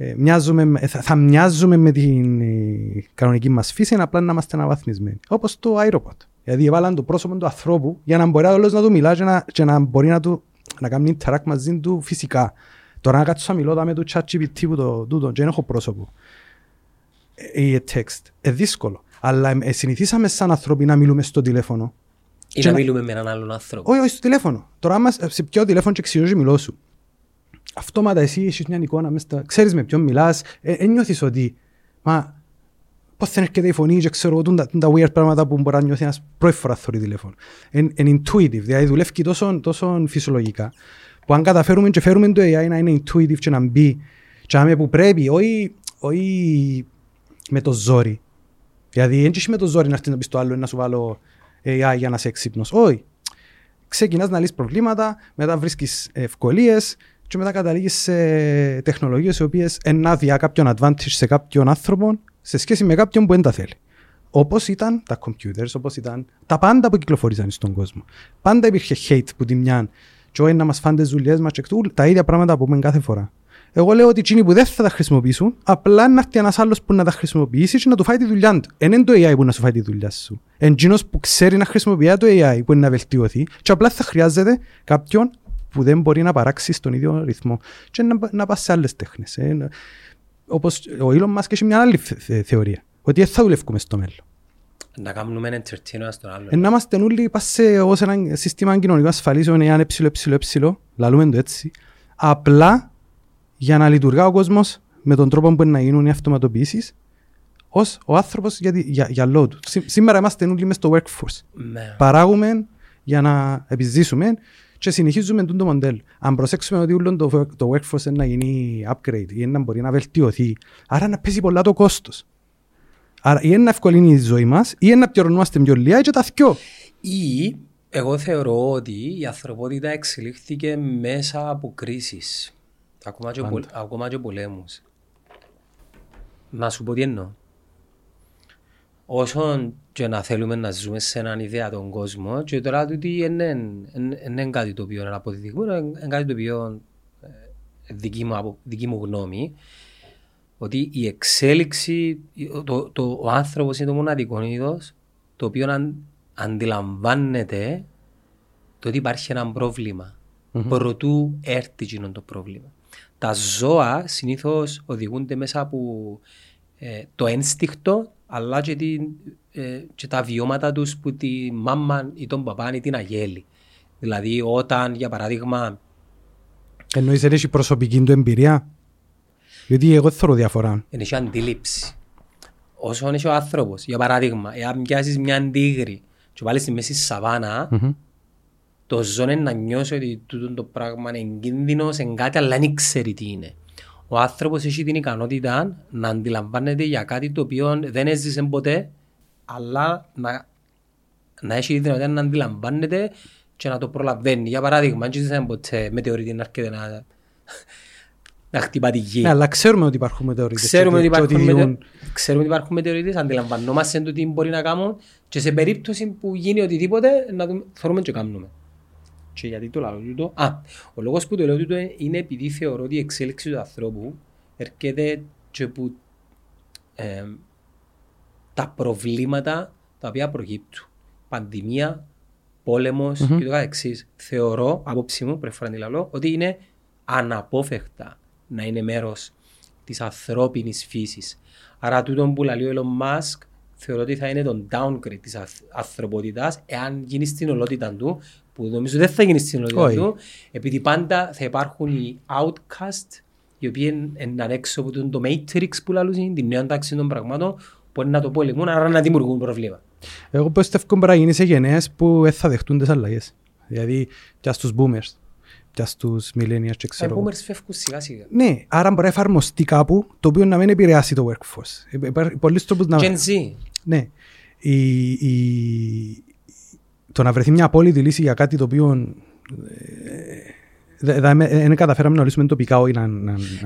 S2: ε, μοιάζουμε, με- θα, θα μοιάζουμε με την ε, κανονική μας φύση, απλά να είμαστε αναβαθμισμένοι. Όπως το iRobot. Δηλαδή έβαλαν το πρόσωπο του ανθρώπου για να μπορεί όλος να του μιλά και να, και να μπορεί να, του, να κάνει interact μαζί του φυσικά. Τώρα να κάτσω να μιλώ δα με το ChatGPT που το τούτο και δεν έχω πρόσωπο ε, ή text. Ε, δύσκολο. Αλλά ε, συνηθίσαμε σαν άνθρωποι να μιλούμε στο τηλέφωνο.
S1: Ή
S2: Και
S1: να
S2: να-
S1: μιλούμε με έναν άλλον άνθρωπο.
S2: Όχι, όχι στο τηλέφωνο. Τώρα άμα σε- σε πιω τηλέφωνο και εξηγώ και μιλώ σου. Αυτόματα εσύ έχεις μια εικόνα μες στα... Ξέρεις με ποιον μιλάς, ε, ε, νιώθεις ότι μα πώς δεν έρχεται η φωνή και ξέρω εγώ τούν τα, τούν τα weird πράγματα που μπορεί να νιώθει ένας πρώτη φορά θωρεί τηλέφωνο. Είναι intuitive, δηλαδή δουλεύει τόσο, τόσο φυσιολογικά που αν καταφέρουμε και φέρουμε το AI να είναι intuitive και να μπει και να που πρέπει, όχι, όχι με το ζόρι. Δηλαδή, δεν με το ζόρι να έρθεις να πεις στο άλλο να σου βάλω AI για να είσαι έξυπνος. Όχι. Ξεκινάς να λύσεις προβλήματα, μετά βρίσκεις ευκολίες και μετά καταλήγεις σε τεχνολογίες οι οποίες ενάδεια κάποιον advantage σε κάποιον άνθρωπο σε σχέση με κάποιον που δεν τα θέλει. Όπως ήταν τα computers, όπως ήταν τα πάντα που κυκλοφορήσαν στον κόσμο. Πάντα υπήρχε hate που τη μια, και όχι να μας φάνε τι δουλειές μας, τα ίδια πράγματα που πούμε κάθε φορά. Εγώ λέω ότι εκείνοι που δεν θα τα χρησιμοποιήσουν, απλά να έρθει ένας άλλος που να τα χρησιμοποιήσεις και να του φάει τη δουλειά του. Δεν είναι το AI που να σου φάει τη δουλειά σου. Εντζήνο που ξέρει να χρησιμοποιεί το AI που είναι να βελτιωθεί, και απλά θα χρειάζεται κάποιον που δεν μπορεί να παράξει στον ίδιο ρυθμό. Και να, να πας σε άλλες τέχνες. Ε, Όπως ο Elon Musk έχει μια άλλη θεωρία. Ότι δεν θα δουλεύουμε στο μέλλον.
S1: Να κάνουμε entertainment στον άλλο.
S2: Ε, να είμαστε όλοι σε ως ένα σύστημα κοινωνικών ασφαλίσεων εάν εψιλο, εψιλο, εψιλο, λαλούμε το έτσι, απλά για να λειτουργά ο κόσμος με τον τρόπο που να γίνουν οι αυτοματοποιήσεις ως ο άνθρωπος για, για, για λόγω του. Σήμερα είμαστε όλοι μες στο workforce. Ναι. Παράγουμε για να επιζήσουμε και συνεχίζουμε το μοντέλο. Αν προσέξουμε ότι όλο το, το workforce είναι να γίνει upgrade ή να μπορεί να βελτιωθεί, άρα να πέσει πολλά το κόστος. Άρα ή να ευκολύνει η ζωή μας, ή να πληρωνόμαστε πιο λίγα, ή και τα θκιό.
S1: Ή εγώ θεωρώ ότι η ανθρωπότητα εξελίχθηκε μέσα από κρίσεις. Ακόμα, και ακόμα και πολέμου. Να σου πω τι εννοώ. Όσο και να θέλουμε να ζούμε σε έναν ιδέα τον κόσμο, και τώρα τούτη είναι κάτι το οποίο είναι αποδεικτικό, είναι κάτι το οποίο ε, δική μου, δική μου γνώμη, ότι η εξέλιξη, το, το, ο άνθρωπος είναι το μοναδικό είδος το οποίο αν, αντιλαμβάνεται το ότι υπάρχει ένα πρόβλημα. Mm-hmm. Προτού έρθει εκείνο το πρόβλημα. Τα ζώα συνήθως οδηγούνται μέσα από ε, το ένστικτο αλλά και, την, ε, και τα βιώματα τους που τη μάμα ή τον παπά ή την αγέλη. Δηλαδή όταν για παράδειγμα
S2: Εννοείς έχει προσωπική του εμπειρία; Γιατί εγώ θέλω διαφορά.
S1: Είναι και αντίληψη. Όσο είναι ο άνθρωπος, για παράδειγμα, εάν πιάσεις μια αντίγρη και βάλεις στη μέση σαβάνα, mm-hmm. το ζώνε να νιώσει ότι τούτο το πράγμα είναι κίνδυνο σε κάτι, αλλά δεν ξέρει τι είναι. Ο άνθρωπος έχει την ικανότητα να αντιλαμβάνεται για κάτι το οποίο δεν έζησε ποτέ, αλλά να, να έχει τη δυνατότητα να αντιλαμβάνεται και να το προλαβαίνει. Για παράδειγμα, αν δεν ποτέ μετεωρίτη να έρχεται να να χτυπά τη γη.
S2: Ναι, αλλά ξέρουμε ότι υπάρχουν μετεωρίτες.
S1: Ξέρουμε ότι υπάρχουν, μετε... ξέρουμε ότι υπάρχουν μετεωρίτες, αντιλαμβανόμαστε το τι μπορεί να κάνουν και σε περίπτωση που γίνει οτιδήποτε να το θέλουμε και κάνουμε. Και γιατί το λέω τούτο. Α, ο λόγος που το λέω τούτο είναι επειδή θεωρώ ότι η εξέλιξη του ανθρώπου έρχεται και που ε, τα προβλήματα τα οποία προκύπτουν. Πανδημία, πόλεμος mm-hmm. και το καθεξής. Θεωρώ, απόψη μου, πρέπει να τη ότι είναι αναπόφευκτα να είναι μέρο τη ανθρώπινη φύση. Άρα, τούτο που λέει ο Elon Musk θεωρώ ότι θα είναι το downgrade τη ανθρωπότητα εάν γίνει στην ολότητα του, που νομίζω δεν θα γίνει στην ολότητα του, επειδή πάντα θα υπάρχουν οι outcast, οι οποίοι είναι έξω από το Matrix που λαλούν, την νέα τάξη των πραγμάτων, που είναι να το πολεμούν, άρα να δημιουργούν προβλήματα.
S2: Εγώ πιστεύω ότι μπορεί να γίνει σε γενναίες που δεν θα δεχτούν τις αλλαγές. Δηλαδή, και στους boomers και στους millennials και ξέρω.
S1: Οι boomers φεύγουν σιγά σιγά.
S2: Ναι, άρα μπορεί να εφαρμοστεί κάπου το οποίο να μην επηρεάσει το workforce. Υπάρχουν πολλοί τρόπους να...
S1: Gen Z.
S2: Ναι. Η, η... Το να βρεθεί μια απόλυτη λύση για κάτι το οποίο δεν καταφέραμε να λύσουμε τοπικά όχι να...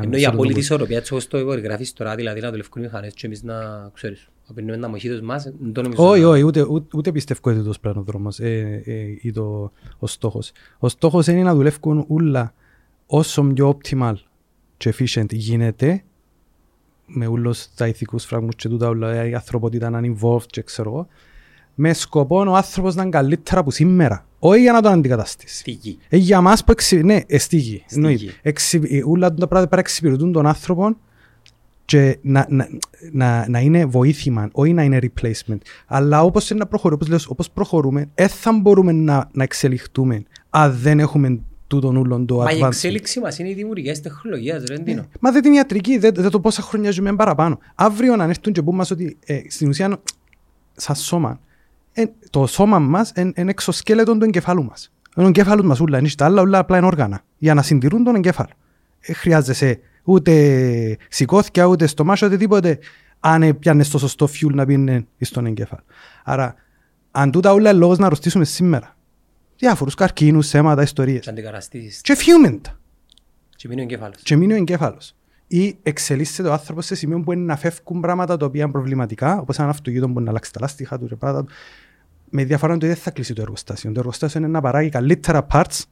S1: Ενώ η απόλυτη ισορροπία έτσι όπως το γράφεις τώρα, δηλαδή να δουλεύουν οι μηχανές και εμείς να ξέρεις, απεινούμε ένα μοχήτος μας, δεν το νομίζω.
S2: Όχι, όχι, ούτε, ούτε πιστεύω ότι το πλάνο δρόμος ε, ε, ή το, ο στόχος. Ο στόχος είναι να δουλεύουν όλα όσο πιο optimal και efficient γίνεται με όλους τα ηθικούς φράγμους και τούτα όλα, η ανθρωπότητα να είναι involved και ξέρω εγώ, με σκοπό ο άνθρωπος να είναι καλύτερα από σήμερα. Όχι για να τον αντικαταστήσει.
S1: Στίγη.
S2: Ε, για μας που εξι... Ναι, ε, στίγη. Εξι... Ούλα τα πράγματα πρέπει να εξυπηρετούν τον άνθρωπο και να, να, να, να είναι βοήθημα, όχι να είναι replacement. Αλλά όπως είναι να προχωρούμε, όπως, όπως προχωρούμε, δεν θα μπορούμε να, να εξελιχτούμε αν δεν έχουμε τούτον ούλον το
S1: Μα η εξέλιξη μας είναι η δημιουργία της τεχνολογίας, ρε ναι.
S2: Μα δεν είναι ιατρική, δεν, δεν το πόσα χρόνια ζούμε παραπάνω. Αύριο να έρθουν και πούμε μας ότι ε, στην ουσία σαν σώμα το σώμα μας είναι εξωσκέλετο του εγκεφάλου μας. Είναι ο εγκέφαλος μας ούλα, είναι τα άλλα ούλα απλά είναι όργανα. Για να συντηρούν τον εγκέφαλο. Ε, χρειάζεσαι ούτε σηκώθηκια, ούτε στομάχια, ούτε τίποτε. Αν πιάνεις το σωστό φιούλ να πίνει στον εγκέφαλο. Άρα, αν τούτα όλα λόγος να αρρωστήσουμε σήμερα. Διάφορους καρκίνους, αίματα, ιστορίες.
S1: Και αντικαταστήσεις.
S2: Και φιούμε τα.
S1: Και μείνει ο εγκέφαλος.
S2: Και μείνει ο εγκέφαλος. Ή εξελίσσεται ο άνθρωπος σε σημείο που είναι να φεύγουν πράγματα τα οποία είναι προβληματικά, όπως ένα αυτοκίνητο που μπορεί να αλλάξει τα λάστιχα του και πράγματα του. Με διαφορά ότι δεν θα κλείσει το εργοστάσιο. Το εργοστάσιο είναι να παράγει καλύτερα parts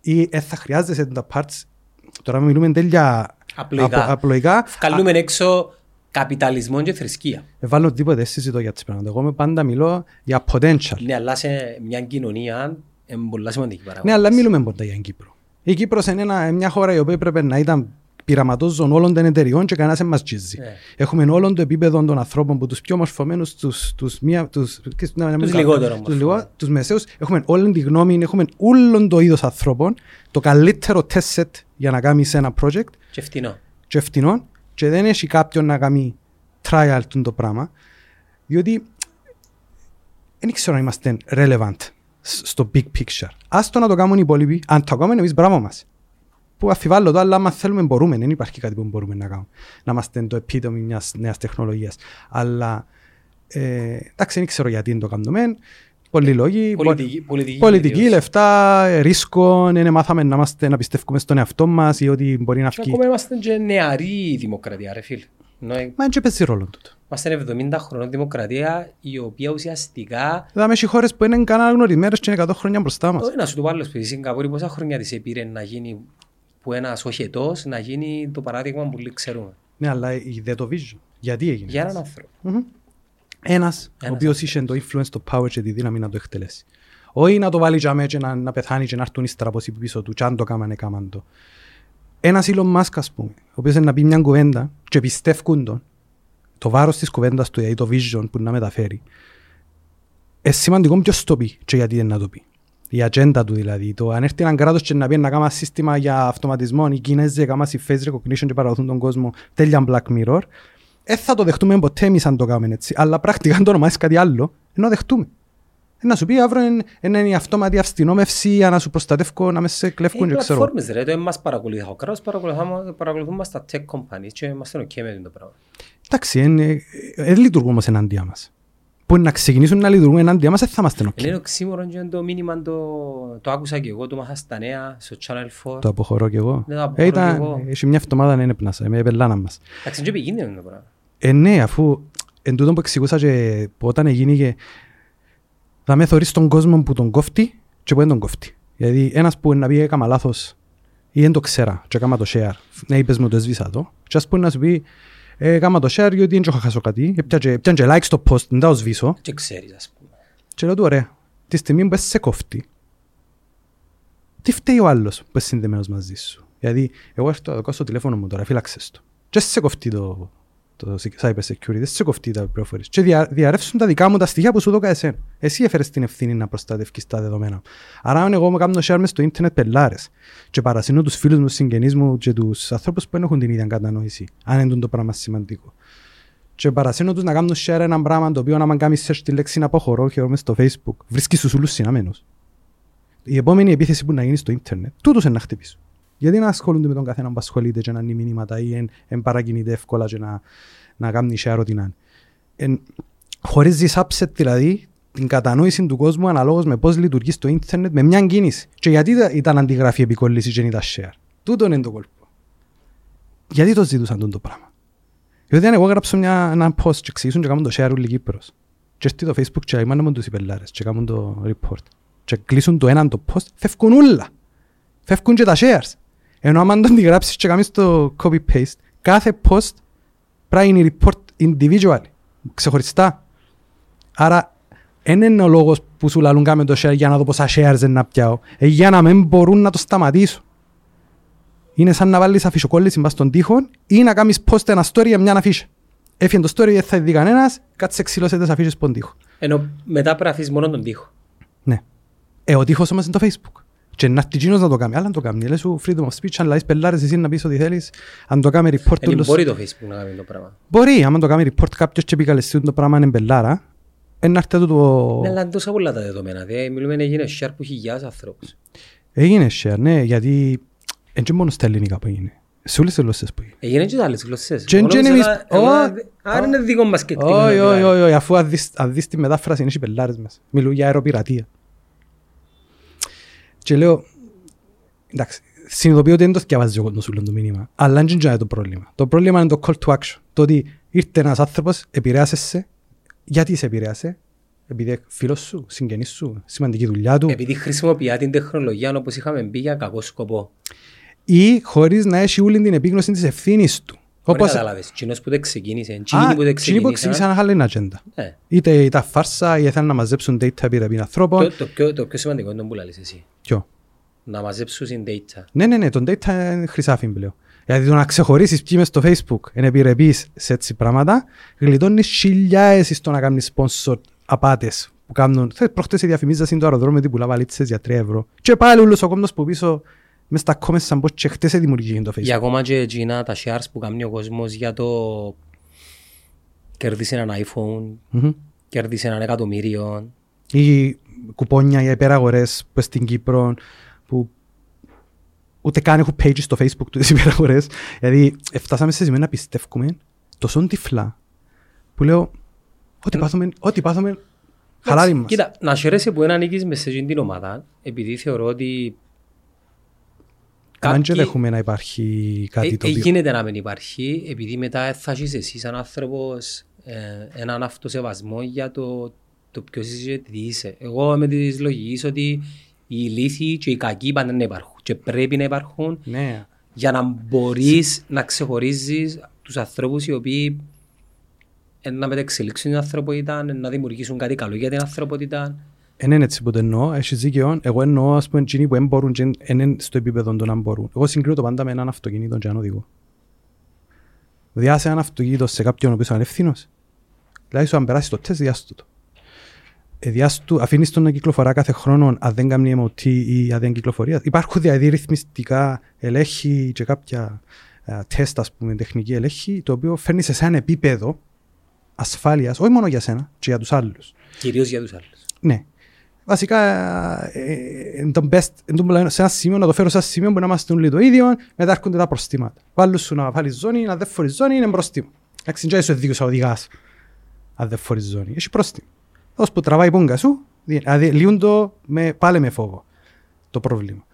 S2: ή δεν θα χρειάζεσαι τα parts. Τώρα μιλούμε τέλεια
S1: Απλοϊκά.
S2: απο- απλοϊκά.
S1: Βγάλουμε έξω καπιταλισμό και θρησκεία.
S2: Ε, Βάλω τίποτε, δεν συζητώ για τις πράγματα. Εγώ με πάντα μιλώ για potential.
S1: Ναι, αλλά σε μια κοινωνία είναι πολλά σημαντική παράγοντα.
S2: Ναι, αλλά μιλούμε πάντα για την Κύπρο. Η Κύπρος είναι ένα, μια χώρα η οποία πρέπει να ήταν πειραματόζων όλων των εταιριών και κανένας δεν μας τζίζει.
S1: Ναι.
S2: Έχουμε όλον το επίπεδο των ανθρώπων που τους πιο μορφωμένους, τους, τους, μία, τους, τους, να μην
S1: Τους
S2: κάνω-
S1: λιγότερο
S2: τους,
S1: μορφωμένους.
S2: λιγό- τους μεσαίους. Έχουμε όλη τη γνώμη, έχουμε όλον το είδος ανθρώπων, το καλύτερο test set για να κάνεις ένα project
S1: Και φτηνό.
S2: και φτηνό και δεν έχει κάποιον να κάνει trial του το πράγμα διότι δεν ξέρω αν είμαστε relevant σ- στο big picture. Ας το να το κάνουν οι υπόλοιποι, αν το κάνουμε εμείς μπράβο μας. Που αφιβάλλω το, αλλά άμα θέλουμε μπορούμε, δεν υπάρχει κάτι που μπορούμε να κάνουμε. Να είμαστε το επίτομο μιας νέας τεχνολογίας. Αλλά, ε, εντάξει, δεν ξέρω γιατί το κάνουμε. Πολλοί λόγοι.
S1: Πολιτική, πολιτική,
S2: Πολιτική,
S1: κυρίως.
S2: λεφτά, ε, ρίσκο, δεν μάθαμε να, είμαστε, να πιστεύουμε στον εαυτό μας ή ότι μπορεί να
S1: Και
S2: βγει.
S1: ακόμα είμαστε και νεαρή δημοκρατία, ρε φίλε. Ενώ
S2: Μα δεν και παίζει ρόλο τούτο.
S1: Είμαστε 70 χρονών δημοκρατία, η οποία ουσιαστικά
S2: Δηλαδή, έχει χώρες που είναι καν γνωρισμένες και είναι 100 χρόνια μπροστά μας.
S1: Όχι να σου το βάλω στη Σιγκαπούρη πόσα χρόνια της επήρε να γίνει που ένας οχετός να γίνει το παράδειγμα που όλοι ξέρουμε.
S2: Ναι, αλλά δεν το vision. Γιατί έγινε.
S1: Για έναν άνθρωπο.
S2: Μμμ. Ένας, ο
S1: Ένας
S2: οποίος είχε το influence, το power και τη δύναμη να το εκτελέσει. Όχι να το βάλει για μέ και να, να πεθάνει και να έρθουν ύστερα από εσύ πίσω του και αν το κάμανε κάμαν το. Ένας Elon Musk ας πούμε, ο οποίος είναι να πει μια κουβέντα και πιστεύκουν τον, το βάρος της κουβέντας του, δηλαδή το vision που να μεταφέρει, είναι σημαντικό ποιος το πει και γιατί δεν να το πει. Η ατζέντα του δηλαδή. Το αν έρθει έναν κράτος και να πει να κάνει ένα σύστημα για αυτοματισμό, οι Κινέζοι έκαναν στη face recognition και παραδοθούν τον κόσμο τέλεια Black Mirror, δεν θα το δεχτούμε ποτέ εμείς αν το κάνουμε έτσι. Αλλά πρακτικά αν το ονομάσεις κάτι άλλο, ενώ δεχτούμε. Ε, Να σου πει αύριο είναι- είναι η αυτόματη αυστηνόμευση για να σου προστατεύω να μες σε κλέφκουν
S1: Οι
S2: και ξέρω.
S1: πλατφόρμες ρε, το μας παρακολουθεί. Ο κράτος παρακολουθά- παρακολουθούν μας τα tech companies και είμαστε ok με το πράγμα.
S2: Εντάξει, δεν λειτουργούν όμως ενάντια μας. Που να ξεκινήσουν να λειτουργούν ενάντια μας, δεν θα είμαστε ok.
S1: Είναι οξύμορο και το μήνυμα το, το άκουσα και εγώ, το μάθα στα νέα, στο Channel 4.
S2: Το αποχωρώ κι εγώ.
S1: Ναι, το αποχωρώ
S2: Ε, ήταν,
S1: κι εγώ.
S2: έχει μια εβδομάδα να είναι πνάσα, με πελάνα μας.
S1: Εντάξει, είναι και επικίνδυνο το πράγμα.
S2: Ε, ναι, αφού εν τούτο που εξηγούσα και που όταν γίνηκε θα με θωρείς τον κόσμο που τον κόφτει και που δεν τον κόφτει. Γιατί ένας που να πει έκαμα λάθος ή δεν το ξέρα και έκαμα το share, ναι είπες μου το έσβησα το και ας πούμε να σου πει ε, έκαμα το share γιατί δεν έχω χάσω κάτι, έπιαν και- και like στο post, δεν τα το σβήσω
S1: Και ξέρεις ας πούμε.
S2: και λέω του ωραία, τη στιγμή που σε κόφτει τι φταίει ο άλλος που είναι συνδεμένος μαζί σου; Γιατί εγώ έρθω εδώ στο τηλέφωνο μου τώρα, φύλαξες το. Και σε κοφτεί το, το cyber security, δεν σε κοφτεί τα πληροφορίες. Και δια, διαρρεύσουν τα δικά μου τα στοιχεία που σου δώκα εσένα. Εσύ έφερες την ευθύνη να προστατεύεις τα δεδομένα. Άρα αν εγώ μου κάνω share μες στο ίντερνετ πελάρες και παρασύνω τους φίλους μου, τους συγγενείς μου και τους ανθρώπους που δεν έχουν την ίδια κατανόηση, αν είναι το πράγμα σημαντικό. Και παρασύνω τους να κάνουν share ένα πράγμα το οποίο να κάνεις search τη λέξη αποχωρώ και μες στο facebook, βρίσκεις τους ούλους συναμένους. Η επόμενη επίθεση που να γίνει στο ίντερνετ, τούτος είναι να χτυπήσουν. Γιατί να ασχολούνται με τον καθένα που ασχολείται και να είναι μηνύματα ή εν, εν παρακινείται εύκολα και να, να κάνει σε αεροτινά. χωρίς upset δηλαδή, την κατανόηση του κόσμου αναλόγως με πώς λειτουργεί το ίντερνετ με μια κίνηση. Και γιατί ήταν αντιγραφή επικολλήση και ήταν share. Τούτο είναι το κόλπο. Γιατί το ζήτουσαν τον το πράγμα. Διότι αν εγώ γράψω μια, ένα post και και κάνουν το share Κύπρος. Και έρθει το facebook και τους υπελάρες και κάνουν το report. Και κλείσουν το έναν ενώ άμα τον τη γράψεις και κάνεις το copy-paste, κάθε post πρέπει να είναι report individual, ξεχωριστά. Άρα, δεν είναι ο λόγος που σου λαλούν κάμε το share για να δω πόσα shares δεν να πιάω. Ε, για να μην μπορούν να το σταματήσω. Είναι σαν να βάλεις αφισοκόλληση μπας στον τοίχο ή να κάνεις post ένα story για μια αφίσα. Έφυγε το story, δεν θα δει κανένας, κάτσε ξυλώσε τις αφίσες στον τοίχο.
S1: Ενώ μετά πρέπει να αφήσεις μόνο τον τοίχο.
S2: Ναι. Ε, ο τοίχος όμως είναι το facebook. Και να έρθει εκείνος να το κάνει, αλλά αν το κάνει. Λες σου freedom of speech, αν λαείς πελάρες εσύ να πεις ό,τι θέλεις, αν το κάνει report
S1: Δεν
S2: όλος-
S1: μπορεί το facebook να κάνει το πράγμα.
S2: Μπορεί, άμα το κάνει report κάποιος και πει καλεστούν το πράγμα είναι μπελάρα, Ένα έρθει το...
S1: Ναι, αλλά είναι τόσα πολλά τα δεδομένα. Δηλαδή, μιλούμε να γίνει share που χιλιάδες ανθρώπους.
S2: Έγινε share, ναι, γιατί είναι και μόνος στα ελληνικά που έγινε. Σε όλες τις γλώσσες που έγινε.
S1: Έγινε και τα άλλες γλώσσες.
S2: Και-
S1: Εγώ
S2: και
S1: νόμιζα
S2: εμείς-
S1: να- εγώ
S2: Ω,
S1: να- Άρα είναι δικό μας κεκτημένο.
S2: Όχι, όχι,
S1: δηλαδή.
S2: όχι, όχι, αφού αν δεις- αν δεις τη μετάφραση είναι πελάρες μας. Μιλούν για αεροπειρατεία. Και λέω, εντάξει, συνειδητοποιώ ότι δεν το διαβάζει ο κόσμος όλο το μήνυμα, αλλά δεν είναι το πρόβλημα. Το πρόβλημα είναι το call to action. Το ότι ήρθε ένας άνθρωπος, επηρέασε σε, γιατί σε επηρέασε, επειδή είναι φίλος σου, συγγενής σου, σημαντική δουλειά του,
S1: Επειδή χρησιμοποιεί την τεχνολογία όπως είχαμε πει για κακό σκοπό.
S2: ή χωρίς να έχει όλη την επίγνωση της ευθύνης του.
S1: Όπως...
S2: Όπως,
S1: κατάλαβες. Κοινός που το ξεκίνησε.
S2: Α,
S1: Εκείνοι που το
S2: εκείνοι που
S1: ξεκίνησαν.
S2: ξεκίνησαν είχαν άλλη ατζέντα.
S1: Ναι.
S2: Είτε ήταν φάρσα ή ήθελαν να μαζέψουν data επί επί ανθρώπων.
S1: Το, το, πιο, το πιο σημαντικό είναι το που λαλείς εσύ.
S2: Ποιο;
S1: Να μαζέψουν την data.
S2: Ναι, ναι, ναι, το data είναι χρυσάφι πλέον. Γιατί το να ξεχωρίσεις ποιοι μες στο facebook είναι επιρρεπείς σε έτσι πράγματα, γλιτώνεις χιλιάες στο να κάνεις sponsor απάτες που κάνουν. Θες, προχτές διαφημίζα στην το αεροδρόμιο ότι πουλά βαλίτσες για 3 ευρώ. Και πάλι όλος ο κόσμος που πίσω μες στα comments σαν πως και χτες δημιουργεί το facebook.
S1: Για ακόμα και εκείνα τα shares που κάνει ο κόσμος για το κερδίσει έναν iPhone,
S2: Μμμ.
S1: κερδίσει έναν εκατομμύριο.
S2: Ή κουπόνια για υπεραγορές που στην Κύπρο που ούτε καν έχουν pages στο facebook του τις υπεραγορές. Δηλαδή φτάσαμε σε σημείο να πιστεύουμε τόσο τυφλά που λέω ό,τι πάθουμε, ό,τι πάθουμε χαλάρι μας.
S1: Κοίτα, να χαίρεσαι που δεν ανήκεις μες σε εκείνη την ομάδα, επειδή θεωρώ ότι
S2: Αν και
S1: κάποιοι-
S2: έχουμε να υπάρχει κάτι
S1: Ε,
S2: το
S1: ε,
S2: οποίο...
S1: γίνεται να μην υπάρχει, επειδή μετά θα έχεις εσύ σαν άνθρωπος ε, έναν αυτοσεβασμό για το, το ποιος είσαι και τι είσαι. Εγώ με τις λογικές ότι οι ηλίθιοι και οι κακοί πάντα να υπάρχουν και πρέπει να υπάρχουν
S2: Ναι.
S1: για να μπορείς να ξεχωρίζεις τους ανθρώπους οι οποίοι ε, να μεταξελίξουν την ανθρωπότητα, να δημιουργήσουν κάτι καλό για την ανθρωπότητα.
S2: Δεν είναι έτσι που το εννοώ, έχεις δίκαιο. Εγώ εννοώ ας πούμε εκείνοι που δεν μπορούν και δεν είναι στο επίπεδο των να μπορούν. Εγώ συγκρίνω το πάντα με έναν αυτοκίνητο και έναν οδηγό. Διάσε έναν αυτοκίνητο σε κάποιον ο οποίος είναι ανευθύνος. Δηλαδή σου αν περάσει το τεστ, διάστο το. Ε, διάστου, αφήνεις τον να κυκλοφορά κάθε χρόνο αν δεν κάνει MOT ή αν δεν κυκλοφορία. Υπάρχουν δηλαδή ρυθμιστικά ελέγχοι και κάποια ε, τεστ, ας πούμε, τεχνική ελέγχη, το οποίο φέρνει σε ένα επίπεδο ασφάλειας, όχι μόνο για σένα, και για τους άλλους.
S1: Κυρίως για τους άλλους.
S2: Ναι. Βασικά, ε, ε, το best, εν τω που λέω, σε ένα σημείο, να το φέρω σε ένα σημείο που να είμαστε όλοι το ίδιο, μετά έρχονται τα προστήματα. Βάλουν σου να βάλεις ζώνη, να δεν φορείς ζώνη, είναι προστήμα. Εντάξει, δεν είσαι δίκαιος να οδηγάς, αν δεν φορείς ζώνη. Έχει προστήμα. Όσο που τραβάει η πούγκα σου, δηλαδή λύουν το με, πάλι με φόβο το πρόβλημα.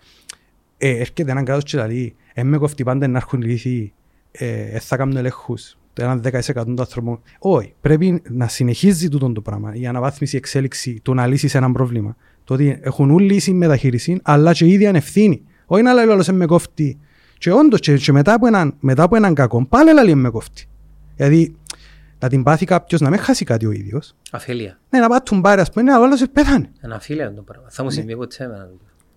S2: Ε, έρχεται έναν κράτος και λέει, «Ε, με κοφτεί πάντα να έρχουν λύθοι, ε, ε, θα κάνουν ελέγχους, το έναν 10% των ανθρώπων. Όχι, πρέπει να συνεχίζει τούτο το πράγμα, η αναβάθμιση, η εξέλιξη, το να λύσεις ένα πρόβλημα. Το ότι έχουν όλοι ίση μεταχείριση, αλλά και η ίδια ευθύνη. Όχι να λέει όλος «Ε, με κόφτει. Και όντως, και, και μετά, από έναν, μετά από έναν κακό, πάλι λέει «Ε, με κόφτει. Δηλαδή, να την πάθει κάποιος να μην χάσει κάτι ο ίδιος.
S1: Αφέλεια.
S2: Ναι, να πάει τον πάρει, ας πούμε, ναι, αλλά σε πέθανε.
S1: Ένα αφίλια το πράγμα. Θα μου συμβεί ποτέ εμένα.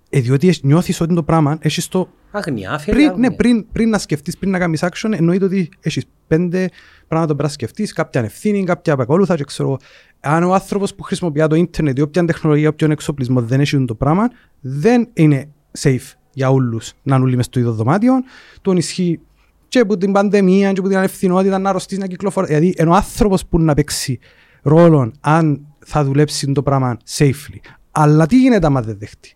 S2: Ε, διότι έχ- νιώθεις ότι το πράγμα έχεις το
S1: Αγνιά, αφέλεια.
S2: πριν, ναι,
S1: αγνιά.
S2: πριν, πριν να σκεφτείς, πριν να κάνεις action, εννοείται ότι έχεις πέντε πράγματα που πρέπει να σκεφτείς, κάποια ευθύνη, κάποια απακόλουθα και ξέρω εγώ. Αν ο άνθρωπος που χρησιμοποιεί το ίντερνετ ή όποια τεχνολογία, όποιον εξοπλισμό δεν έχει το πράγμα, δεν είναι safe για όλους να είναι όλοι μες στο ίδιο δωμάτιο. Τον ισχύει και από την πανδημία και από την ανευθυνότητα να αρρωστείς να κυκλοφορεί. Δηλαδή, είναι ο άνθρωπος που να παίξει ρόλο αν θα δουλέψει το πράγμα safely. Αλλά τι γίνεται άμα δεν δεχτεί.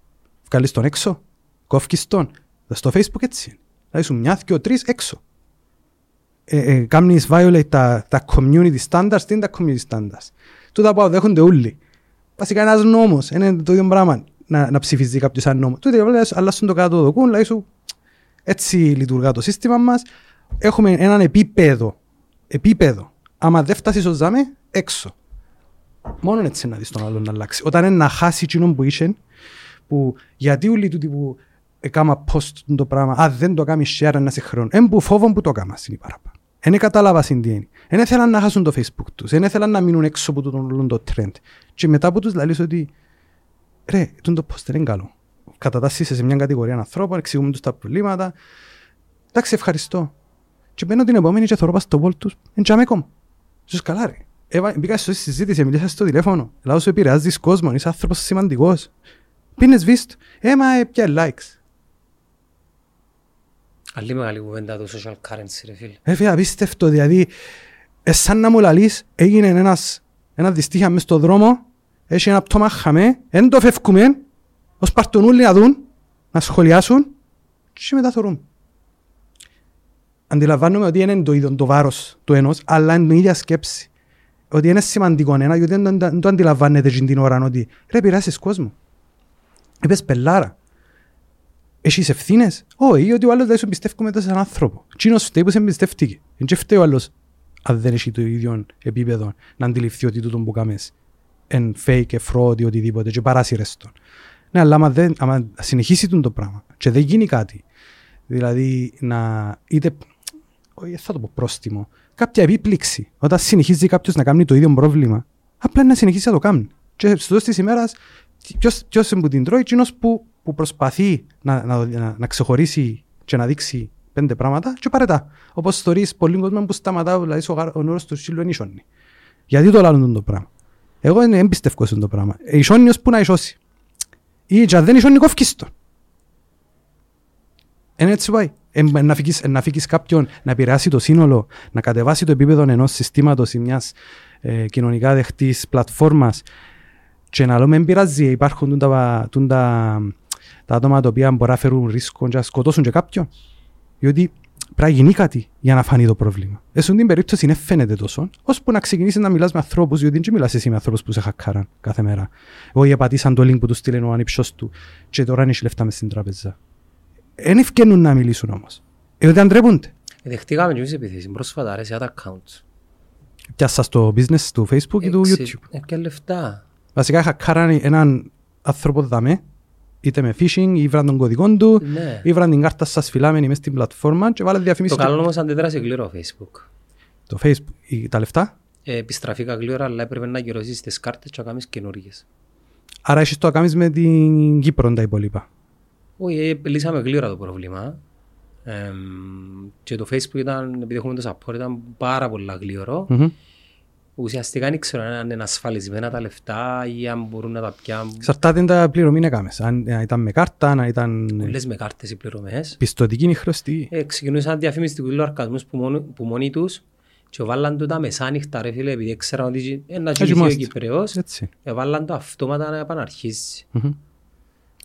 S2: Βγάλεις τον έξω, κόφκεις τον. Στο facebook έτσι είναι. Δηλαδή σου μια, δυο, τρεις έξω. Ε, ε, κάνεις violate τα, τα community standards, τι είναι τα community standards; Τούτα που δέχονται όλοι. Βασικά ένας νόμος, είναι το ίδιο πράγμα να, να ψηφίζει κάποιος ένα νόμος. Τούτα δηλαδή αλλάσουν το κάτω δοκούν, δηλαδή σου έτσι λειτουργά το σύστημα μας. Έχουμε έναν επίπεδο, επίπεδο. Άμα δεν φτάσεις ως ζάμε, έξω. Μόνο έτσι να δεις τον άλλον να αλλάξει. Όταν είναι να χάσει εκείνον που είσαι, που γιατί όλοι τούτοι που έκαμα post το πράγμα, α, δεν το κάνει share ένα σε χρόνο. Εν που φόβον που το έκαμας στην παραπάνω. Δεν κατάλαβα τι είναι. Δεν ήθελαν να χάσουν το facebook τους. Δεν ήθελαν να μείνουν έξω από τον όλο το trend. Και μετά που τους λαλείς ότι ρε, τούτο το post δεν είναι καλό. Κατατάσσεσαι σε μια κατηγορία ανθρώπων, εξηγούμε τους τα προβλήματα. Εντάξει, ευχαριστώ. Και μπαίνω την επόμενη και θωρώ πας στο wall τους. Εν τζάμε κόμμα. Τους καλά ρε. Έβα, μπήκα στο συζήτηση, μιλήσα στο τηλέφωνο. Λάω σου επηρεάζεις κόσμο, είσαι άνθρωπος σημαντικός. Πίνες βίστ. Ε, μα ε, πια likes.
S1: Άλλη μεγάλη κουβέντα το social currency, ρε φίλε.
S2: Ε, φίλε, απίστευτο, δηλαδή, ε, σαν να μου λαλείς, έγινε ένας ένα δυστύχια μες στο δρόμο, έχει ένα πτώμα χαμέ, δεν το φεύγουμε, ως παρτονούλοι να δουν, να σχολιάσουν και μετά θωρούμε. Αντιλαμβάνομαι ότι είναι το ίδιο το βάρος του ενός, αλλά είναι η ίδια σκέψη. Ότι είναι σημαντικό ένα, γιατί δεν το, δεν το αντιλαμβάνεται την ώρα ότι ρε πειράσεις κόσμο. Είπες πελάρα. Έχεις ευθύνες; Όχι, ότι ο άλλος δεν σου πιστεύουμε σε έναν άνθρωπο. Τσίνος φταίει που σε εμπιστεύτηκε. Δεν και φταίει ο άλλος αν δεν έχει το ίδιο επίπεδο να αντιληφθεί ότι τούτο που κάνεις είναι fake, fraud ή οτιδήποτε και παράσυρες τον. Ναι, αλλά άμα, δεν, άμα συνεχίσει τον το πράγμα και δεν γίνει κάτι, δηλαδή να είτε, όχι θα το πω πρόστιμο, κάποια επίπληξη, όταν συνεχίζει κάποιος να κάνει το ίδιο πρόβλημα, απλά να συνεχίσει να το κάνει. Και στο τέλο της ημέρας, ποιο που την τρώει, εκείνος που, που προσπαθεί να, να, να, να ξεχωρίσει και να δείξει πέντε πράγματα και παρετά. Όπως θεωρεί πολλοί κόσμο που σταματά, δηλαδή ο νόρο του σύλλου είναι ισόνι. Γιατί το λάλλον το πράγμα. Εγώ δεν εμπιστεύω σε το πράγμα. Ε, ισόνι που να ισώσει. Ή και αν δεν ισόνι κόφκεις το. Είναι έτσι πάει. Ε, να φύγεις, να φύγεις κάποιον να επηρεάσει το σύνολο, να κατεβάσει το επίπεδο ενός συστήματος ή μιας ε, κοινωνικά δεχτής πλατφόρμας και να λέμε πειράζει, υπάρχουν τα, τα, τα άτομα τα οποία μπορεί να φέρουν ρίσκο και να σκοτώσουν και κάποιον. Διότι πρέπει να γίνει κάτι για να φανεί το πρόβλημα. Εσύ την περίπτωση δεν φαίνεται τόσο, ώσπου να ξεκινήσεις να μιλάς με ανθρώπους, διότι δεν μιλάς εσύ με ανθρώπους που σε χακάραν κάθε μέρα. Εγώ πατήσαν το link που τους στείλει ο ανυψός του και τώρα είναι λεφτά μες στην τραπεζά. Δεν ευκαινούν να μιλήσουν όμως. Διότι αντρέπονται.
S1: Δεχτήκαμε και εμείς επιθέσεις πρόσφατα, ρε, σε ad accounts.
S2: Πιάσα στο business του Facebook ή του YouTube.
S1: Έπια λεφτά.
S2: Βασικά χακάραν έναν άνθρωπο δαμέ είτε με phishing, ή βραν τον κωδικό του,
S1: Ναι.
S2: ή βραν την κάρτα σας φυλάμενη μες στην πλατφόρμα και βάλε διαφημίσεις.
S1: Το καλό όμως αντιδράσει γλύρο Facebook.
S2: Το Facebook, ή τα λεφτά;
S1: Ε, επιστραφήκα γλύωρα, αλλά έπρεπε να γυρώσεις τις κάρτες και να κάνεις καινούργιες.
S2: Άρα έχεις το να κάνεις με την Κύπρο τα υπόλοιπα.
S1: Όχι, ε, λύσαμε γλύωρα το πρόβλημα. Ε, και το Facebook ήταν, επειδή έχουμε το support, ήταν πάρα πολλά γλύωρο.
S2: Μμμ.
S1: Ουσιαστικά δεν ξέρω αν είναι ασφαλισμένα τα λεφτά ή αν μπορούν να τα πιάνουν.
S2: Εξαρτάται την τα πληρωμή να κάνεις. Αν αν ήταν με κάρτα, αν ήταν
S1: Πολλές με κάρτες οι πληρωμές.
S2: πιστοτική ή χρωστή.
S1: Ε, ξεκινούσαν διαφημιστικούς λογαριασμούς που, μόνο, που μόνοι τους και βάλαν το τα μεσάνυχτα ρε φίλε επειδή ξέραν ότι ε, να κοιμηθεί ο
S2: είμαστε.
S1: Κυπρέος
S2: Έτσι.
S1: ε, βάλαν το αυτόματα να επαναρχίσει.
S2: Μμμ.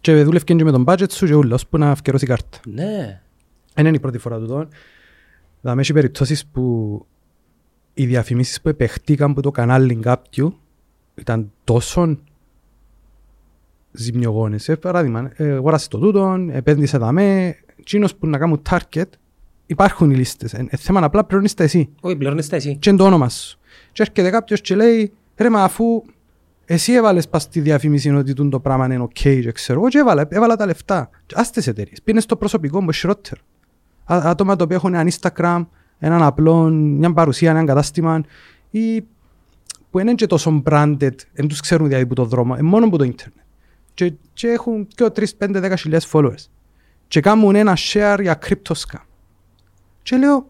S2: Και δούλευκε και με τον budget σου και ούλα, ώσπου να αυκαιρώσει η κάρτα.
S1: Ναι.
S2: Δεν είναι η πρώτη φορά του τώρα. Δηλαδή έχει περιπτώσεις που οι διαφημίσεις που επεχτήκαν από το κανάλι κάποιου ήταν τόσο ζημιογόνες. Ε, παράδειγμα, ε, αγόρασε το τούτον, επένδυσε τα με, εκείνος που να κάνουν target, υπάρχουν οι λίστες. Ε, ε, θέμα απλά πληρώνεις τα εσύ
S1: Όχι, πληρώνεις τα εσύ.
S2: και είναι το όνομα σου. Και έρχεται κάποιος και λέει, ρε μα αφού εσύ έβαλες πας στη διαφήμιση ότι τούτο το πράγμα είναι ok και ξέρω εγώ και έβαλα, έβαλα τα λεφτά. Και Ας τις εταιρείες. Πήγαινε στο προσωπικό μου χειρότερο. Α- Άτομα τα οποία έχουν ένα Instagram, έναν απλό, μια παρουσία, έναν κατάστημα ή που δεν είναι και τόσο branded, δεν τους ξέρουν δηλαδή που το δρόμο, είναι μόνο από το ίντερνετ. Και, και έχουν και 3, 5, 10 χιλιάδες followers. Και κάνουν ένα share για crypto scam. Και λέω,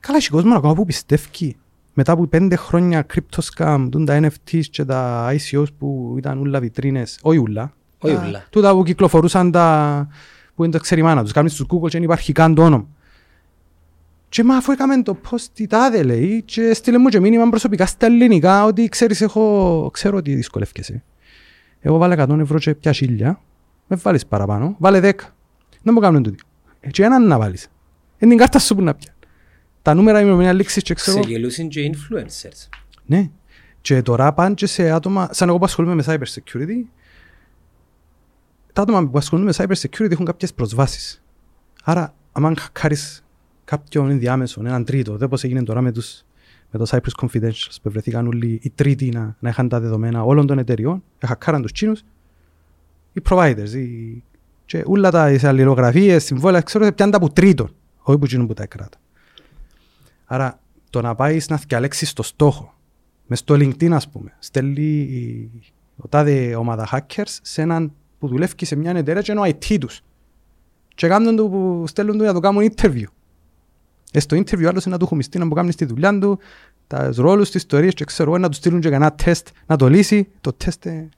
S2: καλά έχει κόσμο ακόμα που πιστεύει μετά από πέντε χρόνια crypto scam, τούν τα NFTs και τα ICOs που ήταν ούλα βιτρίνες, όχι ούλα,
S1: Όχι
S2: τα-
S1: ούλα.
S2: τούτα που κυκλοφορούσαν τα, που είναι το ξέρει η μάνα τους, κάνεις στους Google και δεν υπάρχει καν το όνομα. Και μα αφού έκαμε το post τι τάδε λέει και στείλε μου και μήνυμα προσωπικά στα ελληνικά ότι ξέρεις έχω, ξέρω ότι δυσκολεύκεσαι. Εγώ βάλε 100 ευρώ και πια χίλια, με βάλεις παραπάνω, βάλε 10. Δεν μου κάνουν τούτοι. Ε, Και έναν να βάλεις. Είναι την κάρτα σου που να πια. Τα νούμερα είμαι μια λήξη και ξέρω.
S1: Ξεγελούσαν και influencers.
S2: Ναι. Και τώρα πάνε και σε άτομα, σαν εγώ που ασχολούμαι με cyber security, τα άτομα που ασχολούνται με cyber security έχουν κάποιες προσβάσεις. Άρα, άμα χακάρεις κάποιον ενδιάμεσο, έναν τρίτο, δεν πώς έγινε τώρα με, τους, με το Cypress Confidentials, που βρεθήκαν όλοι οι τρίτοι να, να είχαν τα δεδομένα όλων των εταιριών, χακάραν τους Τσίνους, οι providers, οι, και όλα τα οι αλληλογραφίες, συμβόλαια, ξέρω, πιάνουν τα από τρίτον, όχι που γίνουν που τα κράτα. Άρα, το να πάει να διαλέξεις το στόχο, μες στο LinkedIn ας πούμε, στέλνει η- ο τάδε ομάδα hackers σε έναν που δουλεύει σε μια εταιρεία και είναι ο IT τους. Και κάνουν το που στέλνουν του να το κάνουν interview. Ε, στο interview άλλος είναι να του χουμιστεί να μου κάνει τη δουλειά του, τα ρόλους, τις ιστορίες και ξέρω εγώ να τους στείλουν και κανένα τεστ να το λύσει. Το τεστ ε,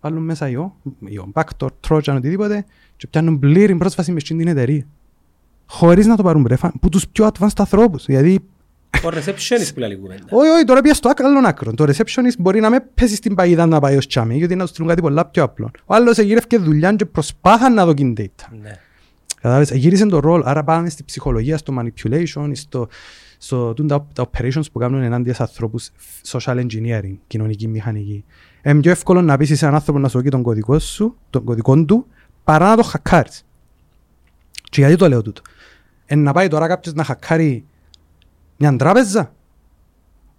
S2: βάλουν μέσα ιό, ιό, backdoor, trojan, οτιδήποτε και πιάνουν πλήρη πρόσβαση με στην εταιρεία. Χωρίς να το πάρουν μπρέφα, που τους πιο advanced ανθρώπους. Δηλαδή
S1: Ο receptionist που λέει κουβέντα.
S2: Όχι, όχι, τώρα πήγα στο άλλο άκρο. Το receptionist μπορεί να με πέσει στην παγίδα να πάει ως τσάμι, γιατί να τους στείλουν κάτι πολλά πιο απλό. Ο άλλος εγύρευκε δουλειά και προσπάθαν να δοκιν data.
S1: Ναι.
S2: Κατάλαβες, γύρισε το ρόλο, άρα πάμε στη ψυχολογία, στο manipulation, στο, στο τούν τα, τα operations που κάνουν ενάντια σε ανθρώπους, social engineering, κοινωνική μηχανική. Είναι πιο εύκολο να πείσεις έναν άνθρωπο να σου δώσει τον κωδικό σου, τον κωδικό του, παρά να το χακάρεις. Και γιατί το λέω τούτο; Ε, να πάει τώρα κάποιος να χακάρει μια τράπεζα,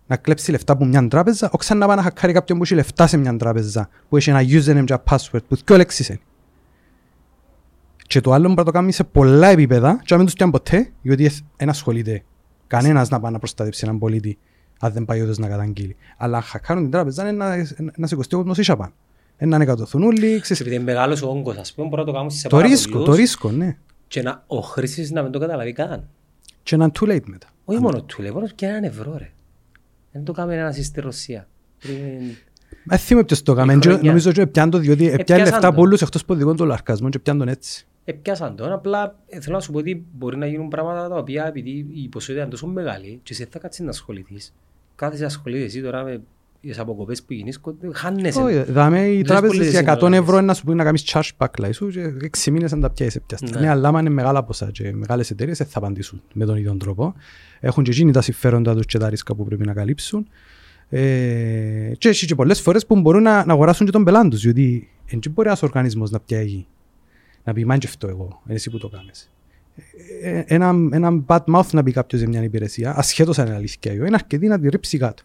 S2: να κλέψει λεφτά από μια τράπεζα, όχι σαν να πάει να χακάρει κάποιον που έχει λεφτά σε μια τράπεζα, που έχει ένα username και password, που δυο λέξεις είναι. Και το άλλο πρέπει να το κάνει σε πολλά επίπεδα και να μην τους πιάνει ποτέ, γιατί δεν ασχολείται κανένας να πάει να προστατεύσει έναν πολίτη αν δεν πάει όντως να καταγγείλει. Αλλά αν χακάρουν την τράπεζα είναι να, να σε κοστεί ο κόσμος ίσια πάνω. Είναι να ανεκατοθούν όλοι, ξέρεις.
S1: Επειδή είναι μεγάλος ο όγκος, ας πούμε, μπορεί να το κάνουν σε
S2: Το
S1: πάρα
S2: ρίσκο,
S1: πολλούς
S2: το ρίσκο, ναι.
S1: και να, ο χρήστης να μην το καταλαβεί καν.
S2: Και να είναι too late μετά.
S1: Όχι μόνο του λέει, μόνο και έναν ευρώ ρε. Δεν το κάνουμε ένας στη Ρωσία. Πριν-
S2: Ε, θυμούμαι ποιος το έκαμε.
S1: Η
S2: Και
S1: χρονιά.
S2: Νομίζω ότι πιάνε το διότι πιάνε
S1: πιάσαν
S2: λεφτά
S1: το.
S2: από όλους εκτός από δικών του λαρκασμών και πιάνε τον έτσι.
S1: Επιάσαν τον, απλά ε, θέλω να σου πω ότι μπορεί να γίνουν πράγματα τα οποία επειδή η ποσότητα είναι τόσο μεγάλη και εσύ θα κάτσεις να ασχοληθείς. Κάθεσαι να ασχολείσαι εσύ τώρα με τις αποκοπές που γίνεις, χάνεσαι.
S2: Όχι, δάμε οι
S1: Λες
S2: τράπεζες
S1: πολύ
S2: για 100
S1: σύμβολα,
S2: ευρώ είναι να σου πει να κάνεις chargeback like σου και έξι μήνες αν τα πιάσεις πιάστα.
S1: Ναι.
S2: Ναι, αλλά άμα είναι μεγάλα ποσά και μεγάλες εταιρείες δεν θα απαντήσουν με τον ίδιο τρόπο. Έχουν και εκείνοι τα συμφέροντα τους και τα ρίσκα που πρέπει να καλύψουν. Ε, και έχει και πολλές φορές που μπορούν να, να αγοράσουν και τον πελάτη τους, διότι δεν μπορεί ένας οργανισμός να πιάει να πει «Μάν και αυτό εγώ, είναι εσύ που το κάνεις». Ε, ένα, ένα bad mouth να πει κάποιος σε μια υπηρεσία, ασχέτως αν είναι αλήθεια ή όχι, είναι αρκετή να τη ρίψει κάτω.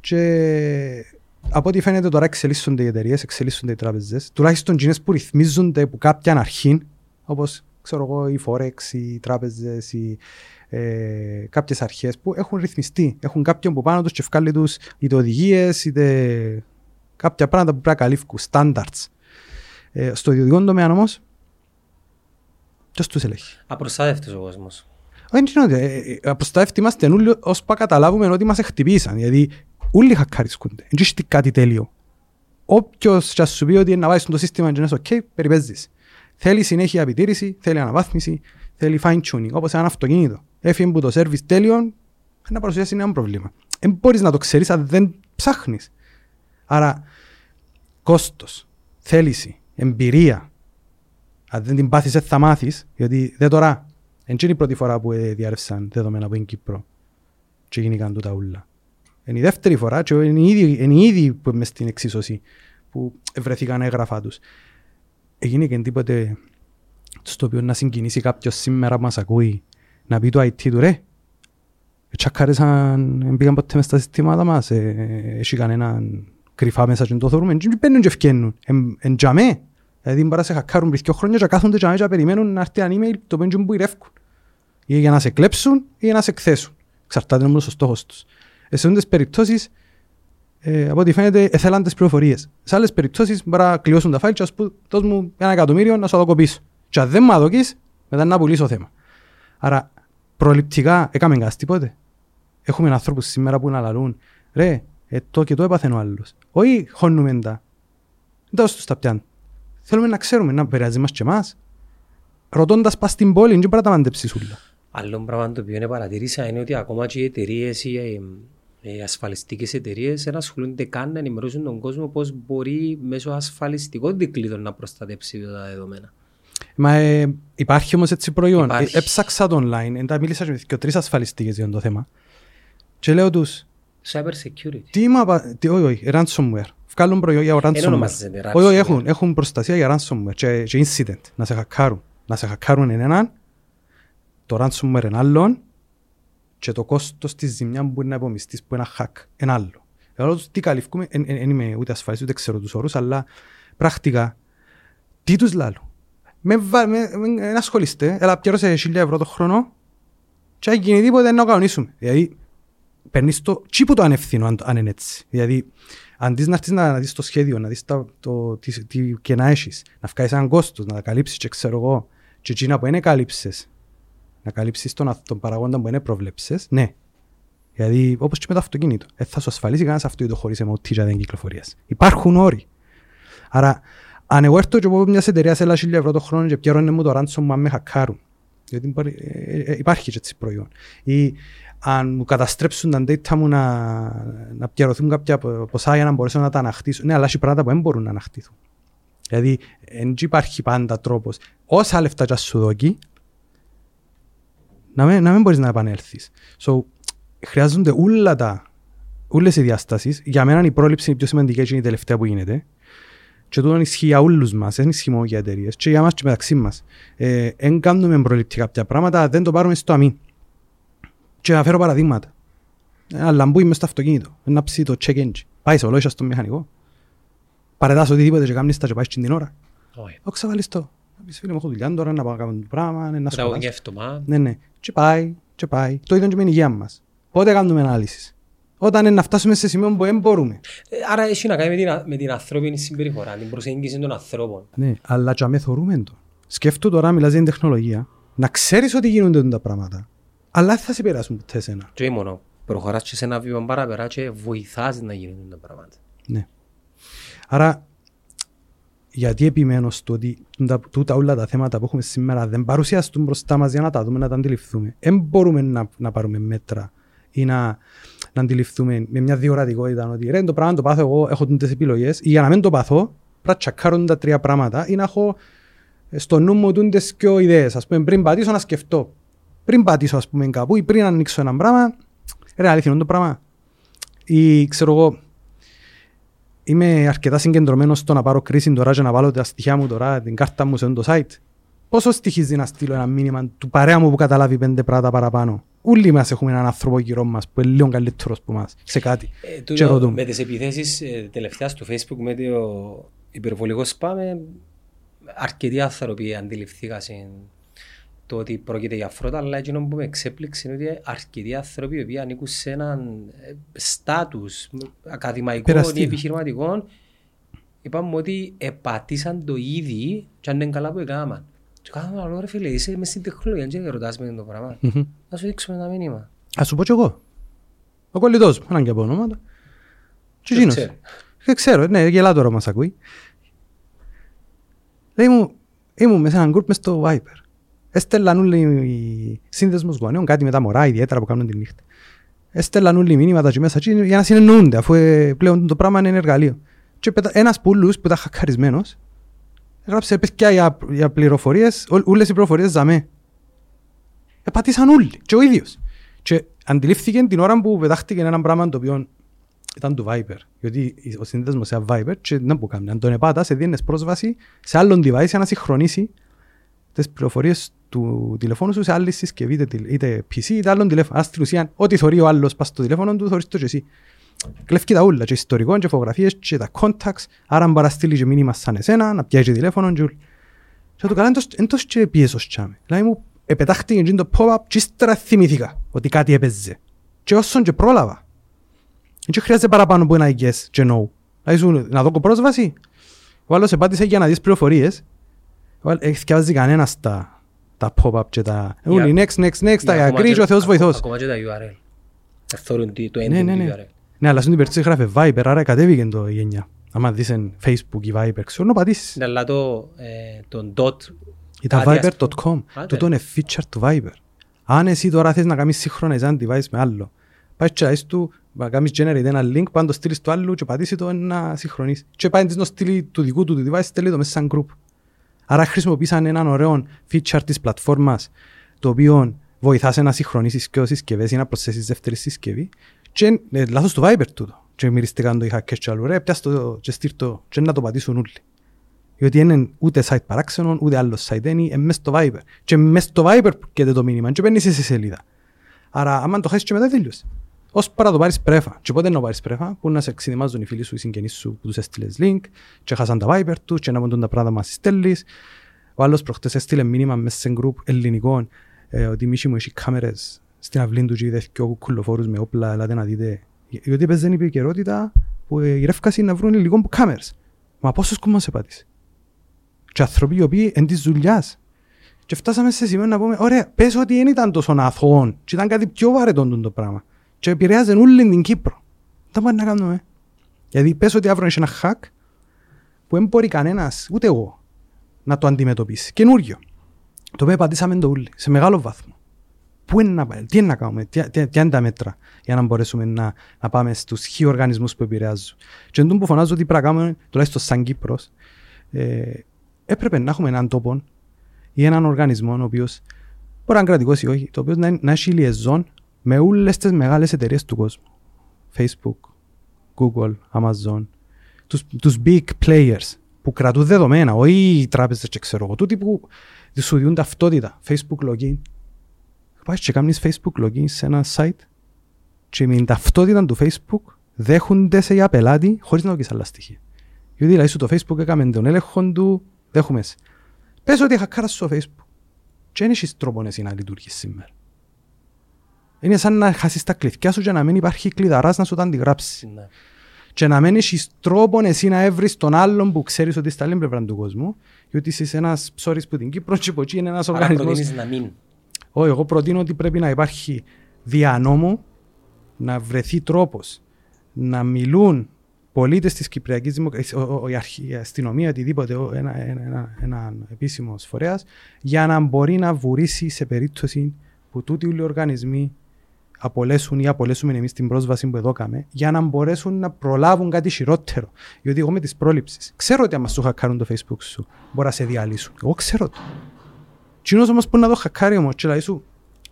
S2: Και από ό,τι φαίνεται τώρα εξελίσσονται οι εταιρείες, εξελίσσονται οι τράπεζες, τουλάχιστον εκείνες που ρυθμίζονται που κάποια αρχή, όπως ξέρω εγώ, οι forex, οι τράπεζες, οι, ε, κάποιες αρχές που έχουν ρυθμιστεί. Έχουν κάποιον που πάνω τους και βγάλει τους είτε οδηγίες, είτε κάποια πράγματα που πρέπει να καλύφουν, standards. Ε, στο ιδιωτικό τομέα όμως, ποιος τους ελέγχει;
S1: Απροστάτευτος ο κόσμος.
S2: Όχι, είναι ότι ε, ε, απροστάτευτοι είμαστε όλοι ως που καταλάβουμε ότι μας χτυπήσαν. Γιατί όλοι χακαρισκούνται. Δεν έχει κάτι τέλειο. Όποιος και ας σου πει ότι να βάζεις το σύστημα και να είσαι ok, περιπέζεις. Θέλει συνέχεια επιτήρηση, θέλει αναβάθμιση, θέλει fine tuning, όπως ένα αυτοκίνητο. Έφυγε που το service τέλειο, να παρουσιάσει ένα πρόβλημα. Δεν μπορείς να το ξέρεις αν δεν ψάχνεις. Άρα, κόστος, θέληση, εμπειρία, αν δεν την πάθεις δεν θα μάθεις, γιατί δεν τώρα, δεν είναι η πρώτη φορά που ε, διάρρευσαν δεδομένα από την Κύπρο και γίνηκαν τούτα ούλα. Είναι η δεύτερη φορά και είναι οι ίδιοι, είναι οι ίδιοι που είμαι στην εξίσωση που βρεθήκαν έγγραφα τους. Έγινε και τίποτε στο οποίο να συγκινήσει κάποιος σήμερα που μας ακούει να πει το IT του ρε τσακάρισαν, δεν πήγαν ποτέ μες στα συστήματα μας, ε, έχει κανέναν κρυφά μέσα και το θεωρούμε, και μπαίνουν και ευκαινούν, εν τζαμέ. Δηλαδή μπορεί να σε χακάρουν πριν δύο χρόνια και κάθονται τζαμέ και περιμένουν να έρθει ένα email το πέντζουν που ηρεύκουν. Ή για να σε κλέψουν ή για να σε εκθέσουν. Εξαρτάται όμως ο στόχος τους. Ε, σε αυτές περιπτώσεις, ε, από ό,τι φαίνεται, εθέλαν τις πληροφορίες. Σε άλλες περιπτώσεις μπορεί να κλειώσουν τα file και να σου πούν, δώσ' μου ένα εκατομμύριο να σου το κοπήσω. Και αν δεν μου αδοκείς, μετά να πουλήσω θέμα. Άρα, προληπτικά, έκαμε κάτι τίποτε. Έχουμε ανθρώπους σήμερα που να λαλούν, ρε, ε, το και το έπαθε ο άλλος. Όχι, χώνουμε τα. Δώσ' τους τα πιάνουν. Θέλουμε να ξέρουμε, να επηρεάζει μας και εμάς. Ρωτώντας πας στην πόλη, δεν μπορεί να τα μαντέψεις ούλα.
S1: Άλλο πράγμα το οποίο παρατηρήσα είναι ότι ακόμα και οι εταιρείες, οι, ε, οι ασφαλιστικές εταιρείες δεν ασχολούνται καν να ενημερώσουν τον κόσμο πώς μπορεί μέσω ασφαλιστικών δικλείδων να προστατέψει τα δεδομένα.
S2: Μα ε, υπάρχει όμως έτσι προϊόν.
S1: Υπάρχει.
S2: Ε, έψαξα το online, εντά μίλησα και με και τρεις ασφαλιστικές για το θέμα. Και λέω τους,
S1: Cyber security.
S2: τι μα, τι, όχι, όχι, ransomware. Βγάλουν προϊόν για ransomware.
S1: ονομάζεται
S2: Όχι, όχι,
S1: ransomware.
S2: έχουν, έχουν προστασία για ransomware και, και incident, να σε χακάρουν. Να σε χακάρουν είναι έναν, το ransomware είναι άλλον και το κόστος της ζημιάς που μπορεί να υπομειστείς που είναι ένα hack είναι άλλο. Εγώ τους τι καλυφκούμε, δεν είμαι ούτε ασφαλής ούτε ξέρω τους όρους, αλλά πρακτικά τι τους λάλλω. Με, βα- με, με, με ασχολείστε, έλα πιέρωσε 1000 ευρώ το χρόνο και αν γίνει τίποτε να το κανονίσουμε. Δηλαδή, παίρνεις το τσίπου το ανευθύνω αν, αν είναι έτσι. Δηλαδή, αντί να έρθεις να, να δεις το σχέδιο, να δεις τα, το, τι, τι και να έχεις, να βγάλεις έναν κόστος, να τα καλύψεις και ξέρω εγώ, και εκείνα που είναι καλύψεις, να καλύψεις τον, αυ- τον παραγόντα που είναι προβλέψεις, ναι. Δηλαδή, όπως και με το αυτοκίνητο. Ε, θα σου ασφαλίσει κανένας αυτοκίνητο χωρίς MOT και δεν κυκλοφορίας. Υπάρχουν όροι. Άρα, αν εγώ έρθω και από μια εταιρεία σε έλα 1000 ευρώ το χρόνο και πιέρωνε μου το ransom αν με χακάρουν. Γιατί μπορεί, ε, ε, υπάρχει και έτσι προϊόν. Ή αν μου καταστρέψουν τα data μου να, να πιερωθούν κάποια ποσά για να μπορέσω να τα ανακτήσω. Ναι, αλλά έχει πράγματα που δεν μπορούν να ανακτηθούν. Δηλαδή, δεν υπάρχει πάντα τρόπος. Όσα λεφτά και σου δώσει, να μην, να μην μπορείς να επανέλθεις. So, χρειάζονται όλα τα όλες οι διαστάσεις. Για μένα η πρόληψη είναι η πιο σημαντική και είναι η τελευταία που γίνεται. Και τούτο ισχύει για όλους μας, δεν ισχύει μόνο για εταιρείες. Και για μας και μεταξύ μας. Ε, εν κάνουμε προληπτικά κάποια πράγματα, δεν το πάρουμε στο αμήν. Και να φέρω παραδείγματα. Ένα λαμπούι μες στο αυτοκίνητο, ένα ψή το check engine. Πάει σε ολόγια στον μηχανικό. Παρετάς οτιδήποτε και κάνεις τα και πάεις την ώρα.
S1: Όχι.
S2: Όχι ξαβάλεις το. Να πεις φίλε μου έχω δουλειά τώρα να πάω να κάνω το πράγμα, ναι, να
S1: Τραγούδι
S2: σκοτάσω.
S1: γεύτομα.
S2: Ναι, ναι. Και πάει, και πάει. Το ίδιο και με την υγεία μας. Πότε κάνουμε ανάλυσης; Όταν είναι να φτάσουμε σε σημείο που δεν μπορούμε.
S1: Ε, Άρα έχει να κάνει με την, α- με την ανθρώπινη συμπεριφορά, την προσέγγιση των ανθρώπων.
S2: Ναι, αλλά και αμέ θωρούμε το. Σκέφτομαι τώρα, μιλάς για την τεχνολογία, να ξέρεις ότι γίνονται τα πράγματα, αλλά δεν θα σε περάσουν ποτέ εσένα.
S1: Και όχι μόνο. Προχωράς και σε ένα βήμα παραπέρα και βοηθάς να γίνουν τα πράγματα.
S2: Ναι. Άρα, γιατί επιμένω στο ότι τούτα, τούτα όλα τα θέματα που έχουμε σήμερα δεν παρουσιαστούν μπροστά μας για να τα δούμε, να τα αντιληφθούμε. Δεν μπορούμε να, να πάρουμε μέτρα ή να, να αντιληφθούμε με μια διορατικότητα ότι ρε, το πράγμα το πάθω εγώ, έχω τις επιλογές ή για να μην το πάθω, πρέπει να τσακάρω τα τρία πράγματα ή να έχω στο νου μου τούντες και ιδέες. Ας πούμε, πριν πατήσω να σκεφτώ. Πριν πατήσω, ας πούμε, κάπου ή πριν ανοίξω ένα πράγμα, ρε, αλήθεια είναι το πράγμα. Ή ξέρω εγώ, είμαι αρκετά συγκεντρωμένος στο να πάρω κρίση τώρα και να βάλω τα στοιχεία μου τώρα, την κάρτα μου σε αυτό το site. Πόσο στοιχίζει να στείλω ένα μήνυμα του παρέα μου που καταλάβει πέντε πράγματα παραπάνω; Όλοι μας έχουμε έναν άνθρωπο γύρω μας που είναι λίγο καλύτερος από εμάς σε κάτι.
S1: Ε,
S2: Και
S1: τούτο,
S2: ρωτούμε.
S1: με τις επιθέσεις ε, τελευταία στο facebook με το υπερβολικό σπάμ ε, αρκετοί άνθρωποι αντιληφθήκαν το ότι πρόκειται για φρότα αλλά εκείνο που με εξέπληξε είναι ότι αρκετοί άνθρωποι οι οποίοι ανήκουν σε έναν ε, στάτους ακαδημαϊκό ή
S2: Περαστήνα.
S1: επιχειρηματικό είπαμε ότι επατήσαν το ήδη και αν είναι καλά που έκαναν. Και κάναμε άλλο ρε φίλε είσαι μες στην τεχνολογία και ρωτάς με το πράγμα.
S2: Μμμ.
S1: Να σου δείξουμε ένα μήνυμα.
S2: Ας σου πω κι εγώ. Ο κολλητός μου, έναν και από ονόματα. Και
S1: Το
S2: εκείνος.
S1: ξέρει.
S2: Δεν ξέρω, ναι, γελά τώρα μας ακούει. Λέει μου, ήμουν μέσα σε έναν group μες στο Viper. Έστελναν όλοι οι σύνδεσμος γονέων, κάτι με τα μωρά ιδιαίτερα που κάνουν τη νύχτα. Έστελναν όλοι μηνύματα και μέσα εκεί για να συνεννοούνται, αφού ε, πλέον το πράγμα είναι εργαλείο. Και πετα- ένας πουλούς που ήταν χακαρισμένος, έγραψε παιδιά για, για πληροφορίες, ό- όλες οι πληροφορίες ζαμέ. Επατήσαν όλοι, και ο ίδιος. Και αντιλήφθηκε την ώρα που πετάχτηκε ένα πράγμα το οποίο ήταν του Viper. Γιατί ο σύνδεσμος σε Viper και δεν που κάνει. Αν τον επάτα, σε δίνεις πρόσβαση σε άλλον device για να συγχρονίσει τις πληροφορίες του τηλεφώνου σου σε άλλη συσκευή, είτε, τηλε- είτε PC είτε άλλον τηλέφωνο. Άρα στην ουσία, ό,τι θωρεί ο άλλος πας στο τηλέφωνο του, θωρείς το και εσύ. Κλέφκει τα ούλα, και ιστορικό, και φωτογραφίες, και τα contacts, άρα μπορεί να στείλει και μήνυμα σαν εσένα, να πιάσει τηλέφωνο και ούλ. Και του καλά, εν τόσο και πίεσος τσάμε. Δηλαδή μου, επετάχτηκε εκείνο το pop-up και ύστερα θυμήθηκα ότι κάτι έπαιζε. Και όσον και πρόλαβα. Δεν χρειάζεται παραπάνω που ένα yes και no. Δηλαδή σου να δω πρόσβαση. Ο άλλος επάτησε για να δεις πληροφορίες. Ο άλλος- Έχεις θυκιάζει κανένας τα, τα pop-up και τα...
S1: Για-
S2: Όλοι next, next, next, τα
S1: Για ακόμα
S2: agree
S1: και-
S2: και ο Θεός
S1: ακο-
S2: βοηθός.
S1: Ακόμα και τα URL. Θα θεωρούν τι- το
S2: Ναι,
S1: έντυπο
S2: ναι,
S1: του
S2: ναι.
S1: URL.
S2: Ναι, αλλά στην περίπτωση γράφε Viber, άρα κατέβηκε το γενιά. Άμα δεις εν Facebook ή Viber, ξέρω να πατήσεις.
S1: Ναι, Αλλά το, ε, τον dot
S2: Ήταν
S1: κάτι, ας
S2: viber.com.
S1: Άντε.
S2: Τούτο είναι feature του Viber. Αν εσύ τώρα θες να κάνεις συγχρονιζάν device με άλλο, πάει και λες του, να κάνεις generate ένα link, πάνω το στείλεις του άλλου και πατήσει το να συγχρονίσει. Και πάει να στείλει του δικού του του device, στέλνει το μέσα σαν group. Άρα χρησιμοποίησαν έναν ωραίο feature της πλατφόρμας, το οποίο βοηθά σε να συγχρονίσεις και συσκευές ή να προσθέσεις δεύτερη συσκευή. Και ε, λάθος του Viber τούτο. Και μυριστήκαν το οι hackers και άλλου, ρε, πιάσ' το και στείλ το και να το πατήσουν όλοι. Διότι είναι ούτε site παράξενων, ούτε άλλο site είναι, είναι μέσα στο Viber. Και μέσα στο Viber πηγαίνει το μήνυμα και παίρνεις σε σελίδα. Άρα, άμα το χάσεις και μετά τέλειωσε. Ως παρά το πάρεις πρέφα. Και πότε να πάρεις πρέφα, που να σε ξεδιμάζουν οι φίλοι σου, οι συγγενείς σου που τους έστειλες link και χάσαν τα Viber τους και να ποντούν τα πράγματα μας στέλνεις. Ο άλλος προχτές έστειλε μήνυμα μέσα σε group ελληνικών ε, ότι η μίση μου έχει κάμερες στην αυλή του και είδες και κουλοφόρους με όπλα, ελάτε να δείτε. Γιατί έπαιζε η επικαιρότητα που ε, η ρεύκαση είναι να βρουν υλικό που κάμερες. Μα πόσος κομμάτς σε πάτησε. Και άνθρωποι οι οποίοι εν της δουλειάς. Και φτάσαμε σε σημείο να πούμε, ωραία, πες ότι δεν ήταν τόσο αθώο και ήταν κάτι πιο βαρετό τούτο το πράγμα. Και επηρεάζει όλη την Κύπρο. Δεν μπορεί να κάνουμε. Γιατί πες ότι αύριο έχει ένα hack που δεν μπορεί κανένας, ούτε εγώ, να το αντιμετωπίσει. Καινούριο. Το οποίο πατήσαμε το ούλι, σε μεγάλο βάθμο. Πού είναι να, τι είναι να κάνουμε, τι, τι, τι είναι τα μέτρα για να μπορέσουμε να, να πάμε στους χι οργανισμούς που επηρεάζουν. Και εντούν που φωνάζω ότι πρέπει να κάνουμε, τουλάχιστον σαν Κύπρος, ε, έπρεπε να έχουμε έναν τόπο ή έναν οργανισμό ο οποίος μπορεί να είναι κρατικός ή όχι, το οποίο να, να έχει λιεζόν με όλες τις μεγάλες εταιρείες του κόσμου. Facebook, Google, Amazon, τους, τους big players που κρατούν δεδομένα, όχι οι τράπεζες και ξέρω εγώ, τούτοι που σου διούν ταυτότητα, Facebook login. Πάει και κάνεις Facebook login σε ένα site και με την ταυτότητα του Facebook δέχονται σε για πελάτη χωρίς να δώσεις άλλα στοιχεία. Γιατί δηλαδή σου το Facebook έκαμε τον έλεγχο του, δέχομαι σε. Πες ότι χακάρας στο Facebook και δεν έχεις τρόπο εσύ να λειτουργείς σήμερα. Είναι σαν να χάσεις τα κλειδιά σου και να μην υπάρχει κλειδαράς να σου τα αντιγράψεις.
S1: Ναι.
S2: Και να μην έχεις τρόπο εσύ να έβρεις τον άλλον που ξέρεις ότι είσαι στα άλλη πλευρά του κόσμου, γιατί είσαι ένας ψόρης που την Κύπρο και από εκεί είναι ένας
S1: Άρα
S2: οργανισμός.
S1: προτείνεις να μην.
S2: Όχι, εγώ προτείνω ότι πρέπει να υπάρχει δια νόμου να βρεθεί τρόπος να μιλούν πολίτες της Κυπριακής Δημοκρατίας, ο- ο- η, αρχή, η αστυνομία, οτιδήποτε, ο- ένα, ένα, ένα, ένα επίσημος φορέας, για να μπορεί να βουρήσει σε περίπτωση που τούτοι όλοι οι οργανισμοί απολέσουν ή απολέσουμε εμείς την πρόσβαση που εδώ κάμε, για να μπορέσουν να προλάβουν κάτι χειρότερο. Γιατί εγώ με τις πρόληψεις, ξέρω ότι άμα σου χακάρουν το facebook σου, μπορεί να σε διαλύσουν. Εγώ ξέρω το. Κοινός όμως που να το χακάρει όμως και λέει σου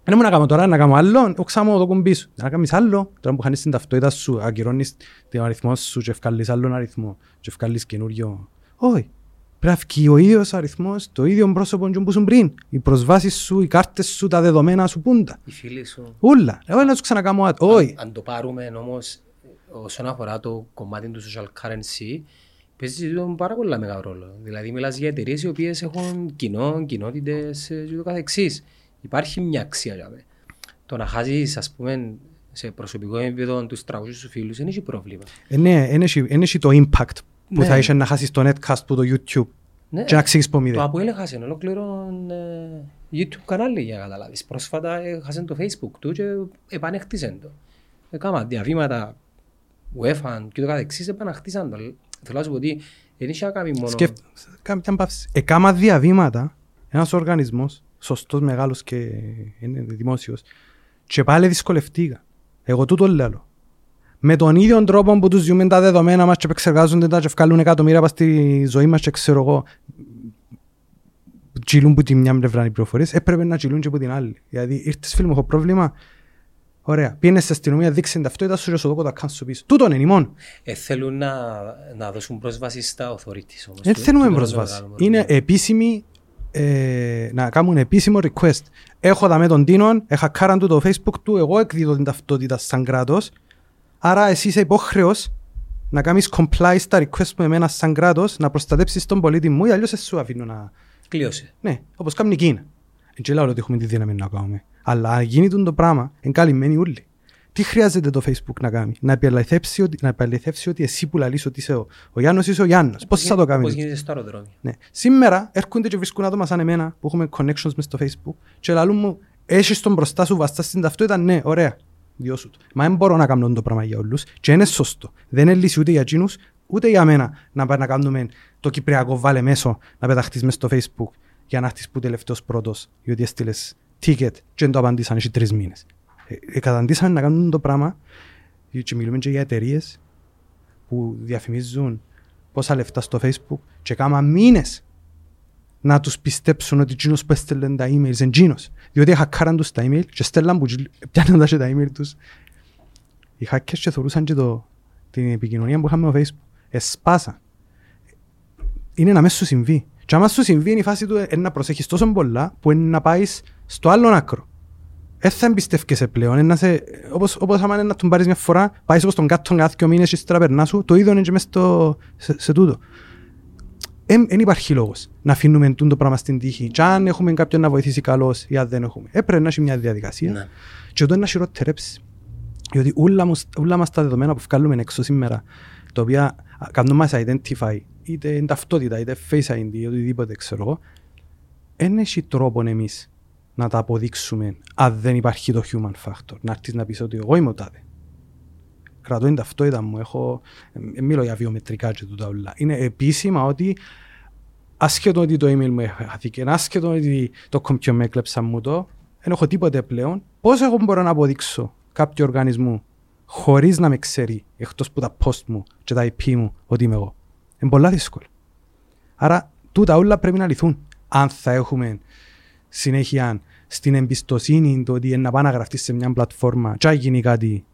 S2: δεν μου να κάνω τώρα, να κάνω άλλο, εγώ ξάμω το κουμπί σου. Να κάνεις άλλο, τώρα που χάνεις την ταυτότητα σου, ακυρώνεις τον αριθμό σου και ευκαλείς άλλον αριθμό και ευκαλείς καινούριο. Όχι. Πρέπει να βγει ο ίδιος αριθμός, το ίδιο πρόσωπο που ήσουν πριν. Οι προσβάσεις σου, οι κάρτες σου, τα δεδομένα σου, πούντα.
S1: Οι φίλοι σου.
S2: Ούλα. Εγώ να σου ξανακάμω άτο. Όχι.
S1: Αν, αν το πάρουμε όμως όσον αφορά το κομμάτι του social currency, παίζει τον πάρα πολύ μεγάλο ρόλο. Δηλαδή μιλάς για εταιρείες οι οποίες έχουν κοινό, κοινότητες ε, και το καθεξής. Υπάρχει μια αξία για μέ. Το να χάσεις ας πούμε σε προσωπικό επίπεδο τους 300 σου φίλους δεν έχει πρόβλημα.
S2: Ε, ναι, δεν έχει- δεν έχει το impact που
S1: Ναι.
S2: θα είχε να χάσεις το netcast που το YouTube
S1: Ναι.
S2: και να ξέρεις που μηδέ.
S1: Το Apple έχασε ένα ολόκληρο ε, YouTube κανάλι για να καταλάβεις. Πρόσφατα έχασε το Facebook του και επανεχτίσε το. Έκανα διαβήματα UEFA και το καθεξής επαναχτίσαν το. Θέλω να σου πω ότι δεν είχε να κάνει μόνο...
S2: Σκεφ... Κάμε μια παύση. Εκάμα διαβήματα ένας οργανισμός, σωστός, μεγάλος και είναι δημόσιος, και πάλι δυσκολευτήκα. Εγώ τούτο λέω. Με τον ίδιο τρόπο που τους ζούμε τα δεδομένα μας και επεξεργάζονται τα και βγάλουν εκατομμύρια πας στη ζωή μας και ξέρω εγώ τσιλούν που τη μια πλευρά οι πληροφορίες, έπρεπε να τσιλούν και από την άλλη. Δηλαδή ήρθες φίλοι μου, έχω πρόβλημα, Ωραία. Πήγαινες στην αστυνομία, δείξε την ταυτότητα σου και σου δώκω τα καν σου πίσω. Τούτον είναι ημών.
S1: Ε, θέλουν να, να δώσουν πρόσβαση στα authorities όμως.
S2: Δεν
S1: Του-
S2: θέλουμε
S1: του
S2: πρόσβαση.
S1: μεγάλο
S2: Είναι
S1: πρόβλημα.
S2: επίσημη, ε, να κάνουν επίσημο request. Έχω δαμέ τον Τίνον, έχα κάραν του το facebook του, εγώ εκδίδω την ταυτότητα σαν κράτος. Άρα εσύ είσαι υπόχρεος να κάνεις comply στα request με εμένα σαν κράτος, να προστατέψεις τον πολίτη μου ή αλλιώς εσύ σου αφήνω να...
S1: Κλείωσε.
S2: Ναι, όπως κάνει η Κίνα. Δεν λέω ότι έχουμε τη δύναμη να κάνουμε. Αλλά αν γίνει το πράγμα, είναι καλυμμένοι όλοι. Τι χρειάζεται το Facebook να κάνει, να επαληθεύσει ότι, να επαληθεύσει ότι εσύ που λαλείς ότι είσαι ο, ο Γιάννος είσαι ο Γιάννος. Πώς θα το κάνεις;
S1: Πώς γίνεται στο αεροδρόμιο;
S2: Ναι. Σήμερα έρχονται και βρίσκουν άτομα σαν εμένα που έχουμε connections μες στο Facebook και λαλούν μου έχεις τον μπροστά σου βαστάς στην ταυτότητα, ναι, ωραία. Διώσου το. Μα δεν μπορώ να κάνω το πράγμα για όλους και είναι σωστό. Δεν είναι λύση ούτε για εκείνους ούτε για μένα να πάμε να κάνουμε το κυπριακό βάλε μέσο να πεταχτείς μες στο Facebook για να έρθεις που τελευταίος πρώτος γιατί έστειλες ticket και δεν το απαντήσαν έχει τρεις μήνες. Ε, ε, καταντήσαν να κάνουν το πράγμα και μιλούμε και για εταιρείες που διαφημίζουν πόσα λεφτά στο facebook και κάμα μήνες να τους πιστέψουν ότι εκείνος που έστελνε τα emails είναι εκείνος. Διότι χακάραν τους τα email και στέλναν που πιάναν τα και τα email τους. Οι hackers και θεωρούσαν και το, την επικοινωνία που είχαμε στο facebook. Εσπάσαν. Είναι να μέσα σου συμβεί. Και άμα σου συμβεί είναι η φάση του ε, να προσέχεις τόσο πολλά που είναι να πάεις στο άλλο άκρο. Δεν θα εμπιστεύκεσαι πλέον. Είναι να σε, όπως, όπως άμα είναι να τον πάρεις μια φορά, πάεις όπως τον κάτω κάθε δύο μήνες και ύστερα περνάς σου, το ίδιο είναι και μες στο, σε, σε τούτο. Δεν υπάρχει λόγος να αφήνουμε τούτο το πράγμα στην τύχη. Και αν έχουμε κάποιον να βοηθήσει καλώς ή αν δεν έχουμε. Έπρεπε να έχει μια διαδικασία
S1: Ναι.
S2: και τότε να χειροτερέψει. Διότι όλα, μας- όλα μας τα δεδομένα που βγάλουμε έξω σήμερα, τα οποία α, κάνουν μας identify, είτε είναι ταυτότητα, είτε face ID, είτε οτιδήποτε ξέρω εγώ, δεν έχει τρόπο εμείς να τα αποδείξουμε αν δεν υπάρχει το human factor. Να έρθεις να πεις ότι εγώ είμαι ο τάδε. Κρατώ την ταυτότητα μου, έχω, ε, μιλώ για βιομετρικά και τούτα όλα. Είναι επίσημα ότι ασχέτω ότι το email μου έχαθηκε, ασχέτω ότι το κομπιό με έκλεψαν μου το, δεν έχω τίποτε πλέον, πώς εγώ μπορώ να αποδείξω κάποιο οργανισμό χωρίς να με ξέρει εκτός που τα post μου και τα IP μου ότι είμαι εγώ; Είναι πολλά δύσκολο. Άρα τούτα όλα πρέπει να λυθούν. Αν θα έχουμε συνέχεια στην εμπιστοσύνη το ότι να πάει να γραφτείς σε μια πλατφόρμα και γίνει κάτι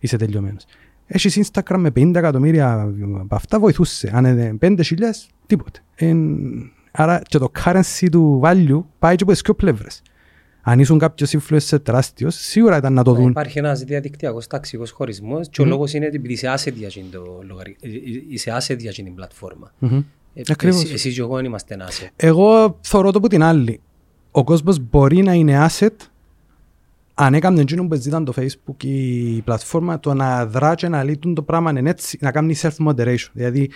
S2: είσαι τελειωμένος. Έχεις Instagram με 50 εκατομμύρια από αυτά βοηθούσε. Αν είναι 5 χιλιάς, τίποτε. Εν... Άρα και το currency του value πάει και από τις δύο πλευρές. Αν ήσουν κάποιος influencer τεράστιος, σίγουρα ήταν να το δουν.
S1: Υπάρχει ένας διαδικτυακός ταξικός χωρισμός και ο
S2: Μμμ.
S1: λόγος είναι ότι επειδή είσαι asset για εκείνη το λογαρι- ε, ε, είσαι asset για εκείνη την πλατφόρμα.
S2: Μμμ.
S1: Ε,
S2: Ακριβώς.
S1: εσύ- Εσύ και εγώ δεν είμαστε ένα asset.
S2: Εγώ θεωρώ το που την άλλη. Ο κόσμος μπορεί να είναι asset αν έκαμε εκείνο που ζητάνε το Facebook ή η πλατφόρμα το να δρά και να λύτουν το πράγμα είναι έτσι, να κάνει self-moderation. Δηλαδή,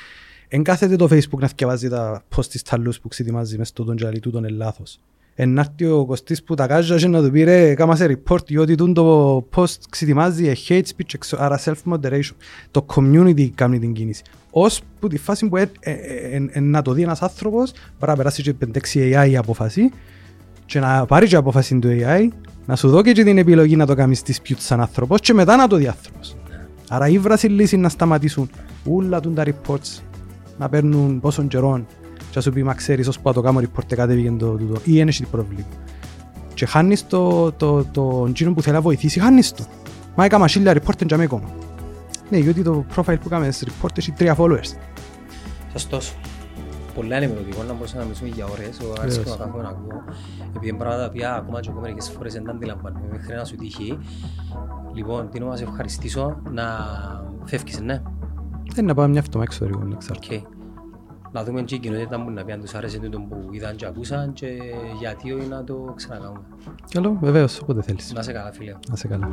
S2: εν κάθεται το Facebook να θυκευάζει τα post της ταλούς που ξετοιμάζει μες στο τον και τούτον είναι λάθος. Εν να έρθει ο Κωστής που τα κάζα και να του πει ρε κάμα σε report διότι τούν το post ξετοιμάζει ε, hate speech εξω- άρα self-moderation. Το community κάνει την κίνηση. Ως που τη φάση που ε, ε, ε, ε, ε, να το δει ένας άνθρωπος μπορεί να περάσει και 5-6 AI η απόφαση και να πάρει και απόφαση του AI να σου δώσει και την επιλογή να το κάνεις dispute σαν άνθρωπος και μετά να το δει άνθρωπος. Άρα η βράση λύση να σταματήσουν όλα τούν τα reports να παίρνουν πόσον καιρόν και να σου πει μα ξέρεις ως που να το κάνω report κατέβηκε το τούτο ή είναι έχει πρόβλημα. Και χάνεις το, το, το, το που θέλει να βοηθήσει, χάνεις το. Μα έκανα χίλια report και με ακόμα. Ναι, γιατί το profile που έκαμε σε report έχει τρία followers.
S1: Σωστός. Πολλά ενημερωτικό να μπορούσαμε να μιλήσουμε για ώρες. Εγώ άρεσε
S2: Βεβαίως.
S1: να κάθομαι να ακούω. Επειδή είναι πράγματα τα οποία ακόμα και εγώ μερικές φορές δεν τα αντιλαμβάνομαι μέχρι να σου τύχει. Λοιπόν, Τίνο, να σε ευχαριστήσω να φεύγεις, ναι.
S2: Δεν να πάμε μια αυτό εξωτερικό, δεν ξέρω.
S1: Οκ. Να δούμε και η κοινότητα που να πει αν τους άρεσε τούτο που είδαν και ακούσαν και γιατί όχι να το ξανακάνουμε.
S2: Καλό, βεβαίως, όποτε θέλεις.
S1: Να σε καλά φίλε.
S2: Να σε καλά.